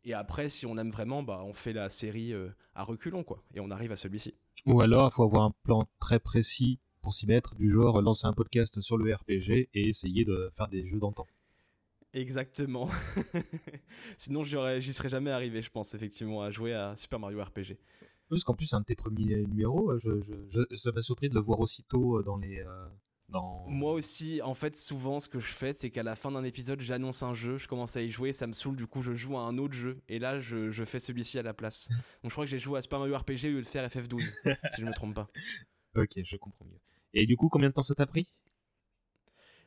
Et après, si on aime vraiment, bah on fait la série à reculons quoi, et on arrive à celui-ci. Ou alors il faut avoir un plan très précis pour s'y mettre, du genre lancer un podcast sur le RPG et essayer de faire des jeux d'antan. Exactement. Sinon, j'y serais jamais arrivé, je pense effectivement, à jouer à Super Mario RPG. Parce qu'en plus, c'est un de tes premiers numéros, je, je, je- ça m'a surpris de le voir aussitôt euh, dans les. euh, dans... Moi aussi, en fait, souvent, ce que je fais, c'est qu'à la fin d'un épisode, j'annonce un jeu, je commence à y jouer, ça me saoule, du coup, je joue à un autre jeu, et là, je, je fais celui-ci à la place. Donc, je crois que j'ai joué à Super Mario RPG au lieu de faire FF12, si je me trompe pas. Ok, je comprends mieux. Et du coup, combien de temps ça t'a pris?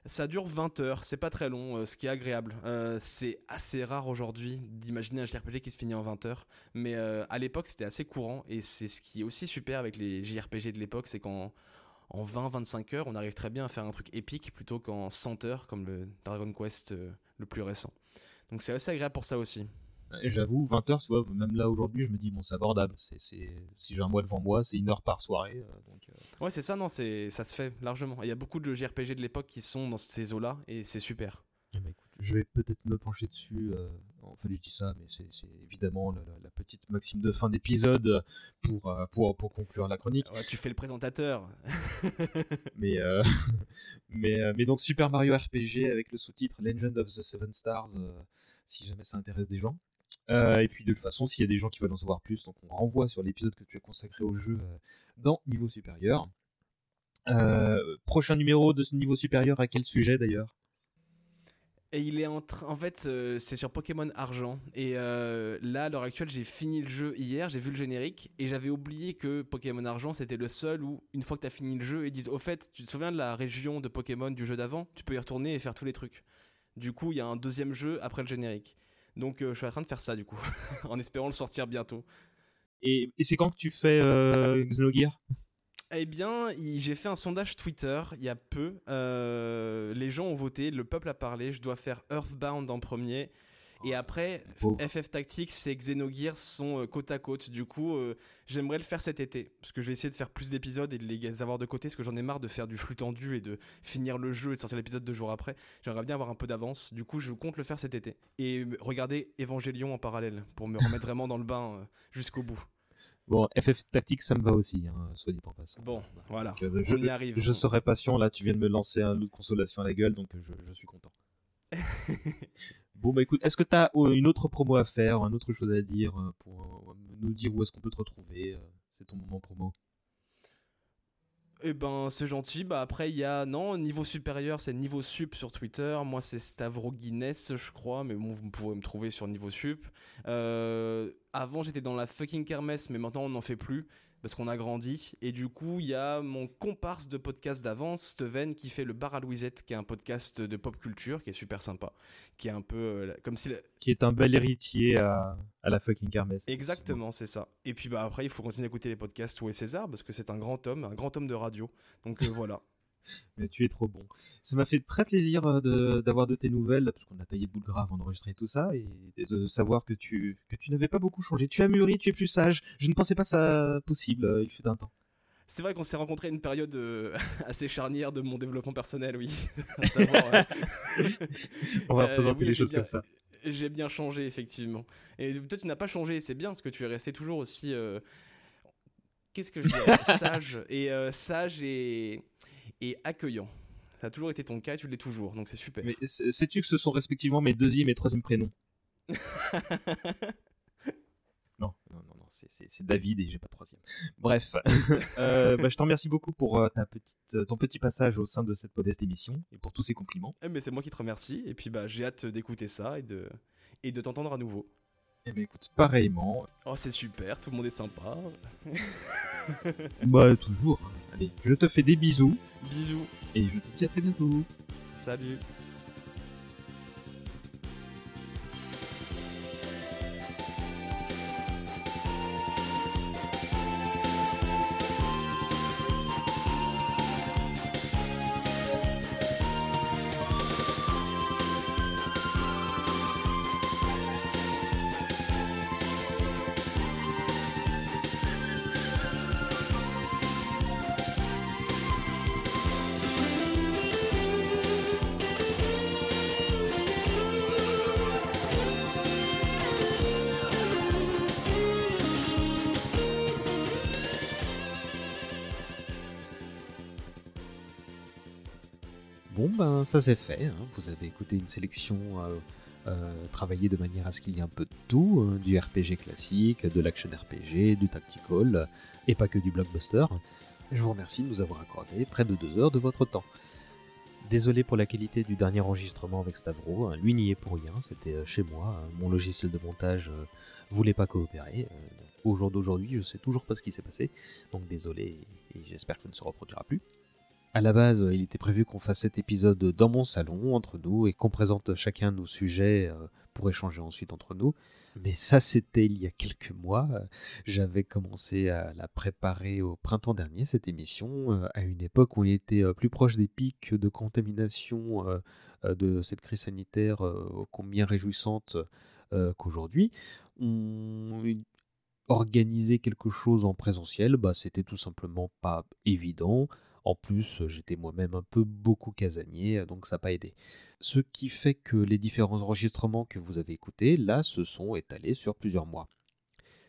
Ça dure 20 heures, c'est pas très long, euh, ce qui est agréable. Euh, c'est assez rare aujourd'hui d'imaginer un JRPG qui se finit en 20 heures, mais euh, à l'époque c'était assez courant et c'est ce qui est aussi super avec les JRPG de l'époque, c'est qu'en en 20-25 heures on arrive très bien à faire un truc épique plutôt qu'en 100 heures comme le Dragon Quest le plus récent. Donc c'est assez agréable pour ça aussi. J'avoue, 20 heures, tu vois, même là aujourd'hui, je me dis, bon, c'est abordable. C'est. Si j'ai un mois devant moi, c'est une heure par soirée. euh, donc, euh, Ouais c'est ça, non, c'est ça se fait largement. Il y a beaucoup de JRPG de l'époque qui sont dans ces eaux-là et c'est super. eh ben, écoute, je vais peut-être me pencher dessus. euh, Enfin, je dis ça, mais c'est, évidemment la, la- la petite maxime de fin d'épisode pour, euh, pour, pour conclure la chronique. Ouais, tu fais le présentateur. mais, euh, mais, mais donc Super Mario RPG avec le sous-titre Legend of the Seven Stars, euh, si jamais ça intéresse des gens. Euh, et puis de toute façon, s'il y a des gens qui veulent en savoir plus, donc on renvoie sur l'épisode que tu as consacré au jeu euh, dans Niveau Supérieur. Euh, prochain numéro de ce niveau supérieur, à quel sujet d'ailleurs? Et il est en. En fait, c'est sur Pokémon Argent. Et là, à l'heure actuelle, j'ai fini le jeu hier, j'ai vu le générique. Et j'avais oublié que Pokémon Argent, c'était le seul où, une fois que tu as fini le jeu, ils disent Au fait, tu te souviens de la région de Pokémon du jeu d'avant? Tu peux y retourner et faire tous les trucs. Du coup, il y a un deuxième jeu après le générique. Donc, euh, je suis en train de faire ça, du coup, en espérant le sortir bientôt. Et, et c'est quand que tu fais euh, Xenogear? Eh bien, j'ai fait un sondage Twitter il y a peu. Euh, les gens ont voté, le peuple a parlé. Je dois faire Earthbound en premier. Et après, Oh. FF Tactics et Xenogears sont euh, côte à côte. Du coup, euh, j'aimerais le faire cet été. Parce que je vais essayer de faire plus d'épisodes et de les avoir de côté. Parce que j'en ai marre de faire du flux tendu et de finir le jeu et de sortir l'épisode deux jours après. J'aimerais bien avoir un peu d'avance. Du coup, je compte le faire cet été. Et regarder Evangelion en parallèle. Pour me remettre vraiment dans le bain euh, jusqu'au bout. Bon, FF Tactics, ça me va aussi, hein, soit dit en passant. Bon, voilà. Donc, euh, on je, y arrive. je serai patient, là, tu viens de me lancer un lot de consolation à la gueule, donc je, je suis content. bon, bah écoute, est-ce que tu as une autre promo à faire, une autre chose à dire euh, pour euh, nous dire où est-ce qu'on peut te retrouver euh, C'est ton moment promo? Eh ben, c'est gentil. Bah après, il y a non niveau supérieur, c'est niveau sup sur Twitter. Moi, c'est Stavro Guinness, je crois, mais bon, vous pourrez me trouver sur niveau sup. Euh, avant, j'étais dans la fucking kermesse, mais maintenant, on n'en fait plus parce qu'on a grandi. Et du coup, il y a mon comparse de podcast d'avance, Steven, qui fait le Bar à Louisette, qui est un podcast de pop culture, qui est super sympa, qui est un peu euh, comme si la- Qui est un bel héritier à, à la fucking kermesse. Exactement, c'est ça. Et puis bah après, il faut continuer à écouter les podcasts Où est César parce que c'est un grand homme, un grand homme de radio. Donc euh, voilà. Mais tu es trop bon. Ça m'a fait très plaisir euh, de- d'avoir de, tes nouvelles, parce qu'on a taillé le bout de gras avant d'enregistrer tout ça, et de, savoir que tu, que tu n'avais pas beaucoup changé. Tu as mûri, tu es plus sage. Je ne pensais pas ça possible, euh, il fut un temps. C'est vrai qu'on s'est rencontré à une période euh, assez charnière de mon développement personnel, oui. Savoir, euh, On va présenter oui, les choses bien- comme ça. J'ai bien changé, effectivement. Et toi, tu n'as pas changé, c'est bien, parce que tu es resté toujours aussi. euh, Qu'est-ce que je dirais Sage. Et sage et, et accueillant. Ça a toujours été ton cas et tu l'es toujours, donc c'est super. Mais sais- sais-tu que ce sont respectivement mes deuxième et troisième prénoms Non, non, non, non, c'est- David et j'ai pas de troisième. Bref, Euh, bah, je te remercie beaucoup pour euh, ta petite, euh, ton petit passage au sein de cette modeste émission et pour tous ces compliments. Eh, mais c'est moi qui te remercie, et puis bah, j'ai hâte d'écouter ça et de, et de t'entendre à nouveau. Eh ben écoute, pareillement. Oh, c'est super, tout le monde est sympa. Bah toujours. Allez, je te fais des bisous. Bisous. Et je te dis à très bientôt. Salut. Ça c'est fait, hein. vous avez écouté une sélection euh, euh, travaillée de manière à ce qu'il y ait un peu de tout, hein, du RPG classique, de l'action RPG, du tactical, et pas que du blockbuster. Je vous remercie de nous avoir accordé près de deux heures de votre temps. Désolé pour la qualité du dernier enregistrement avec Stavro, hein, lui n'y est pour rien, c'était euh, chez moi, mon logiciel de montage euh, voulait pas coopérer. euh, au jour d'aujourd'hui, je sais toujours pas ce qui s'est passé, donc désolé et j'espère que ça ne se reproduira plus. À la base, il était prévu qu'on fasse cet épisode dans mon salon, entre nous, et qu'on présente chacun nos sujets euh, pour échanger ensuite entre nous. Mais ça, c'était il y a quelques mois. J'avais commencé à la préparer au printemps dernier, cette émission, euh, à une époque où on était euh, plus proche des pics de contamination de cette crise sanitaire combien réjouissante qu'aujourd'hui. Organiser quelque chose en présentiel, bah, c'était tout simplement pas évident. En plus, j'étais moi-même un peu beaucoup casanier, donc ça n'a pas aidé. Ce qui fait que les différents enregistrements que vous avez écoutés, là, se sont étalés sur plusieurs mois.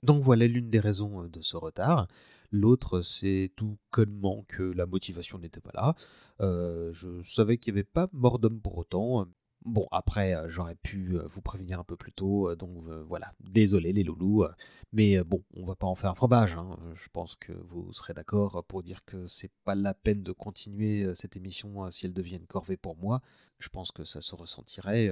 Donc voilà l'une des raisons euh, de ce retard. L'autre, c'est tout connement que la motivation n'était pas là. Euh, je savais qu'il n'y avait pas mort d'homme pour autant. Bon, après, euh, j'aurais pu euh, vous prévenir un peu plus tôt, euh, donc voilà, désolé les loulous, mais bon, on va pas en faire un fromage, hein. je pense que vous serez d'accord pour dire que c'est pas la peine de continuer cette émission euh, si elle devient une corvée pour moi, je pense que ça se ressentirait,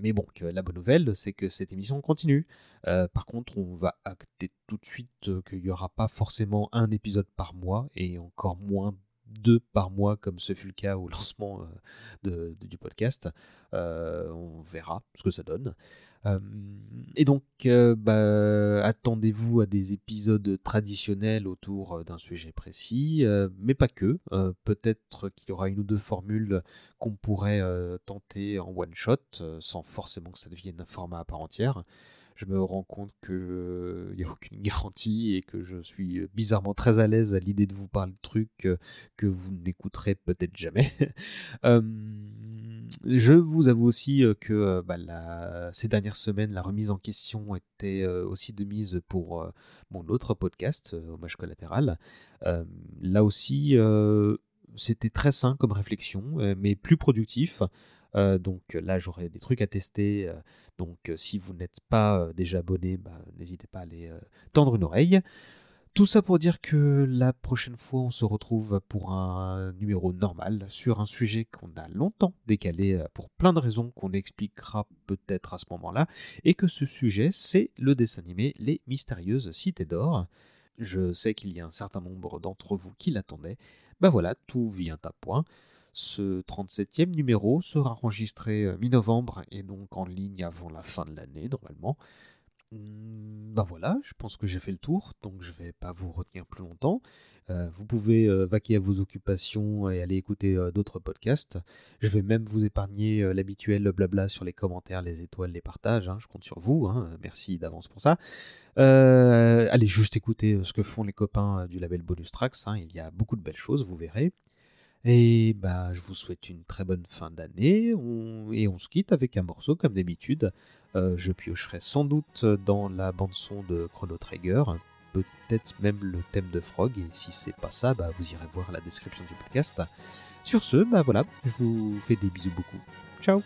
mais bon, la bonne nouvelle, c'est que cette émission continue. Par contre, on va acter tout de suite qu'il n'y aura pas forcément un épisode par mois, et encore moins deux par mois comme ce fut le cas au lancement euh, du podcast. Euh, on verra ce que ça donne. Euh, et donc, bah, attendez-vous à des épisodes traditionnels autour d'un sujet précis, mais pas que. Peut-être qu'il y aura une ou deux formules qu'on pourrait tenter en one shot, euh, sans forcément que ça devienne un format à part entière. Je me rends compte qu'il n'y a aucune garantie et que je suis bizarrement très à l'aise à l'idée de vous parler de trucs euh, que vous n'écouterez peut-être jamais. Euh, je vous avoue aussi euh, que euh, bah, ces dernières semaines, la remise en question était euh, aussi de mise pour euh, mon autre podcast, euh, Hommage collatéral. Euh, là aussi, euh, c'était très sain comme réflexion, euh, mais plus productif. Euh, donc là, j'aurai des trucs à tester. euh, donc euh, si vous n'êtes pas euh, déjà abonné, bah, n'hésitez pas à aller euh, tendre une oreille. Tout ça pour dire que la prochaine fois, on se retrouve pour un numéro normal sur un sujet qu'on a longtemps décalé euh, pour plein de raisons qu'on expliquera peut-être à ce moment-là, et que ce sujet, c'est le dessin animé Les Mystérieuses Cités d'Or. Je sais qu'il y a un certain nombre d'entre vous qui l'attendaient. Ben voilà, tout vient à point. Ce 37e numéro sera enregistré euh, mi-novembre et donc en ligne avant la fin de l'année normalement. Ben voilà, je pense que j'ai fait le tour, donc je vais pas vous retenir plus longtemps. Euh, vous pouvez euh, vaquer à vos occupations et aller écouter d'autres podcasts. Je vais même vous épargner l'habituel blabla sur les commentaires, les étoiles, les partages. hein, je compte sur vous. hein, merci d'avance pour ça. Allez juste écouter ce que font les copains du label Bonus Tracks. hein, il y a beaucoup de belles choses, vous verrez. Et bah, je vous souhaite une très bonne fin d'année. Et on se quitte avec un morceau comme d'habitude. Euh, je piocherai sans doute dans la bande-son de Chrono Trigger, peut-être même le thème de Frog. Et si c'est pas ça, bah, vous irez voir la description du podcast. Sur ce, bah voilà, je vous fais des bisous beaucoup. Ciao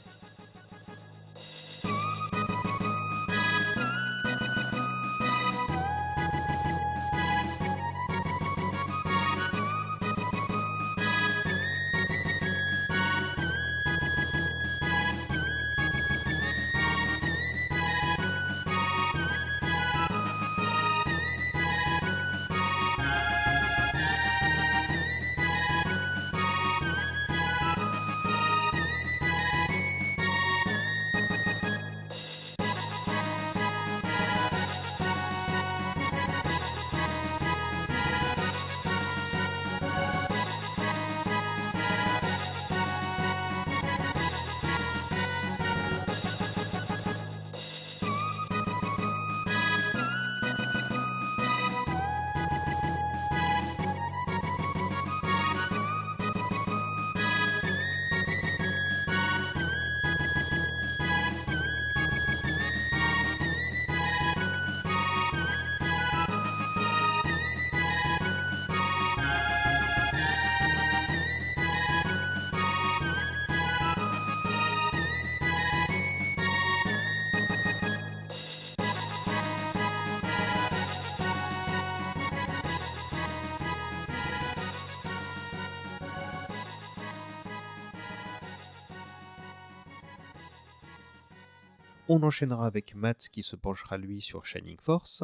enchaînera avec Matt qui se penchera lui sur Shining Force,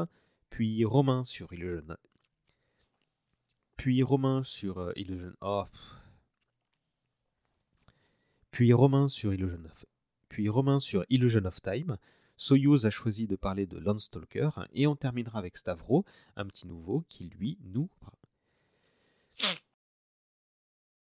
puis Romain sur Illusion. Puis Romain sur euh, Illusion. Oh. Puis Romain sur Illusion of... Puis Romain sur Illusion of Time. Soyuz a choisi de parler de Landstalker et on terminera avec Stavro, un petit nouveau qui lui nous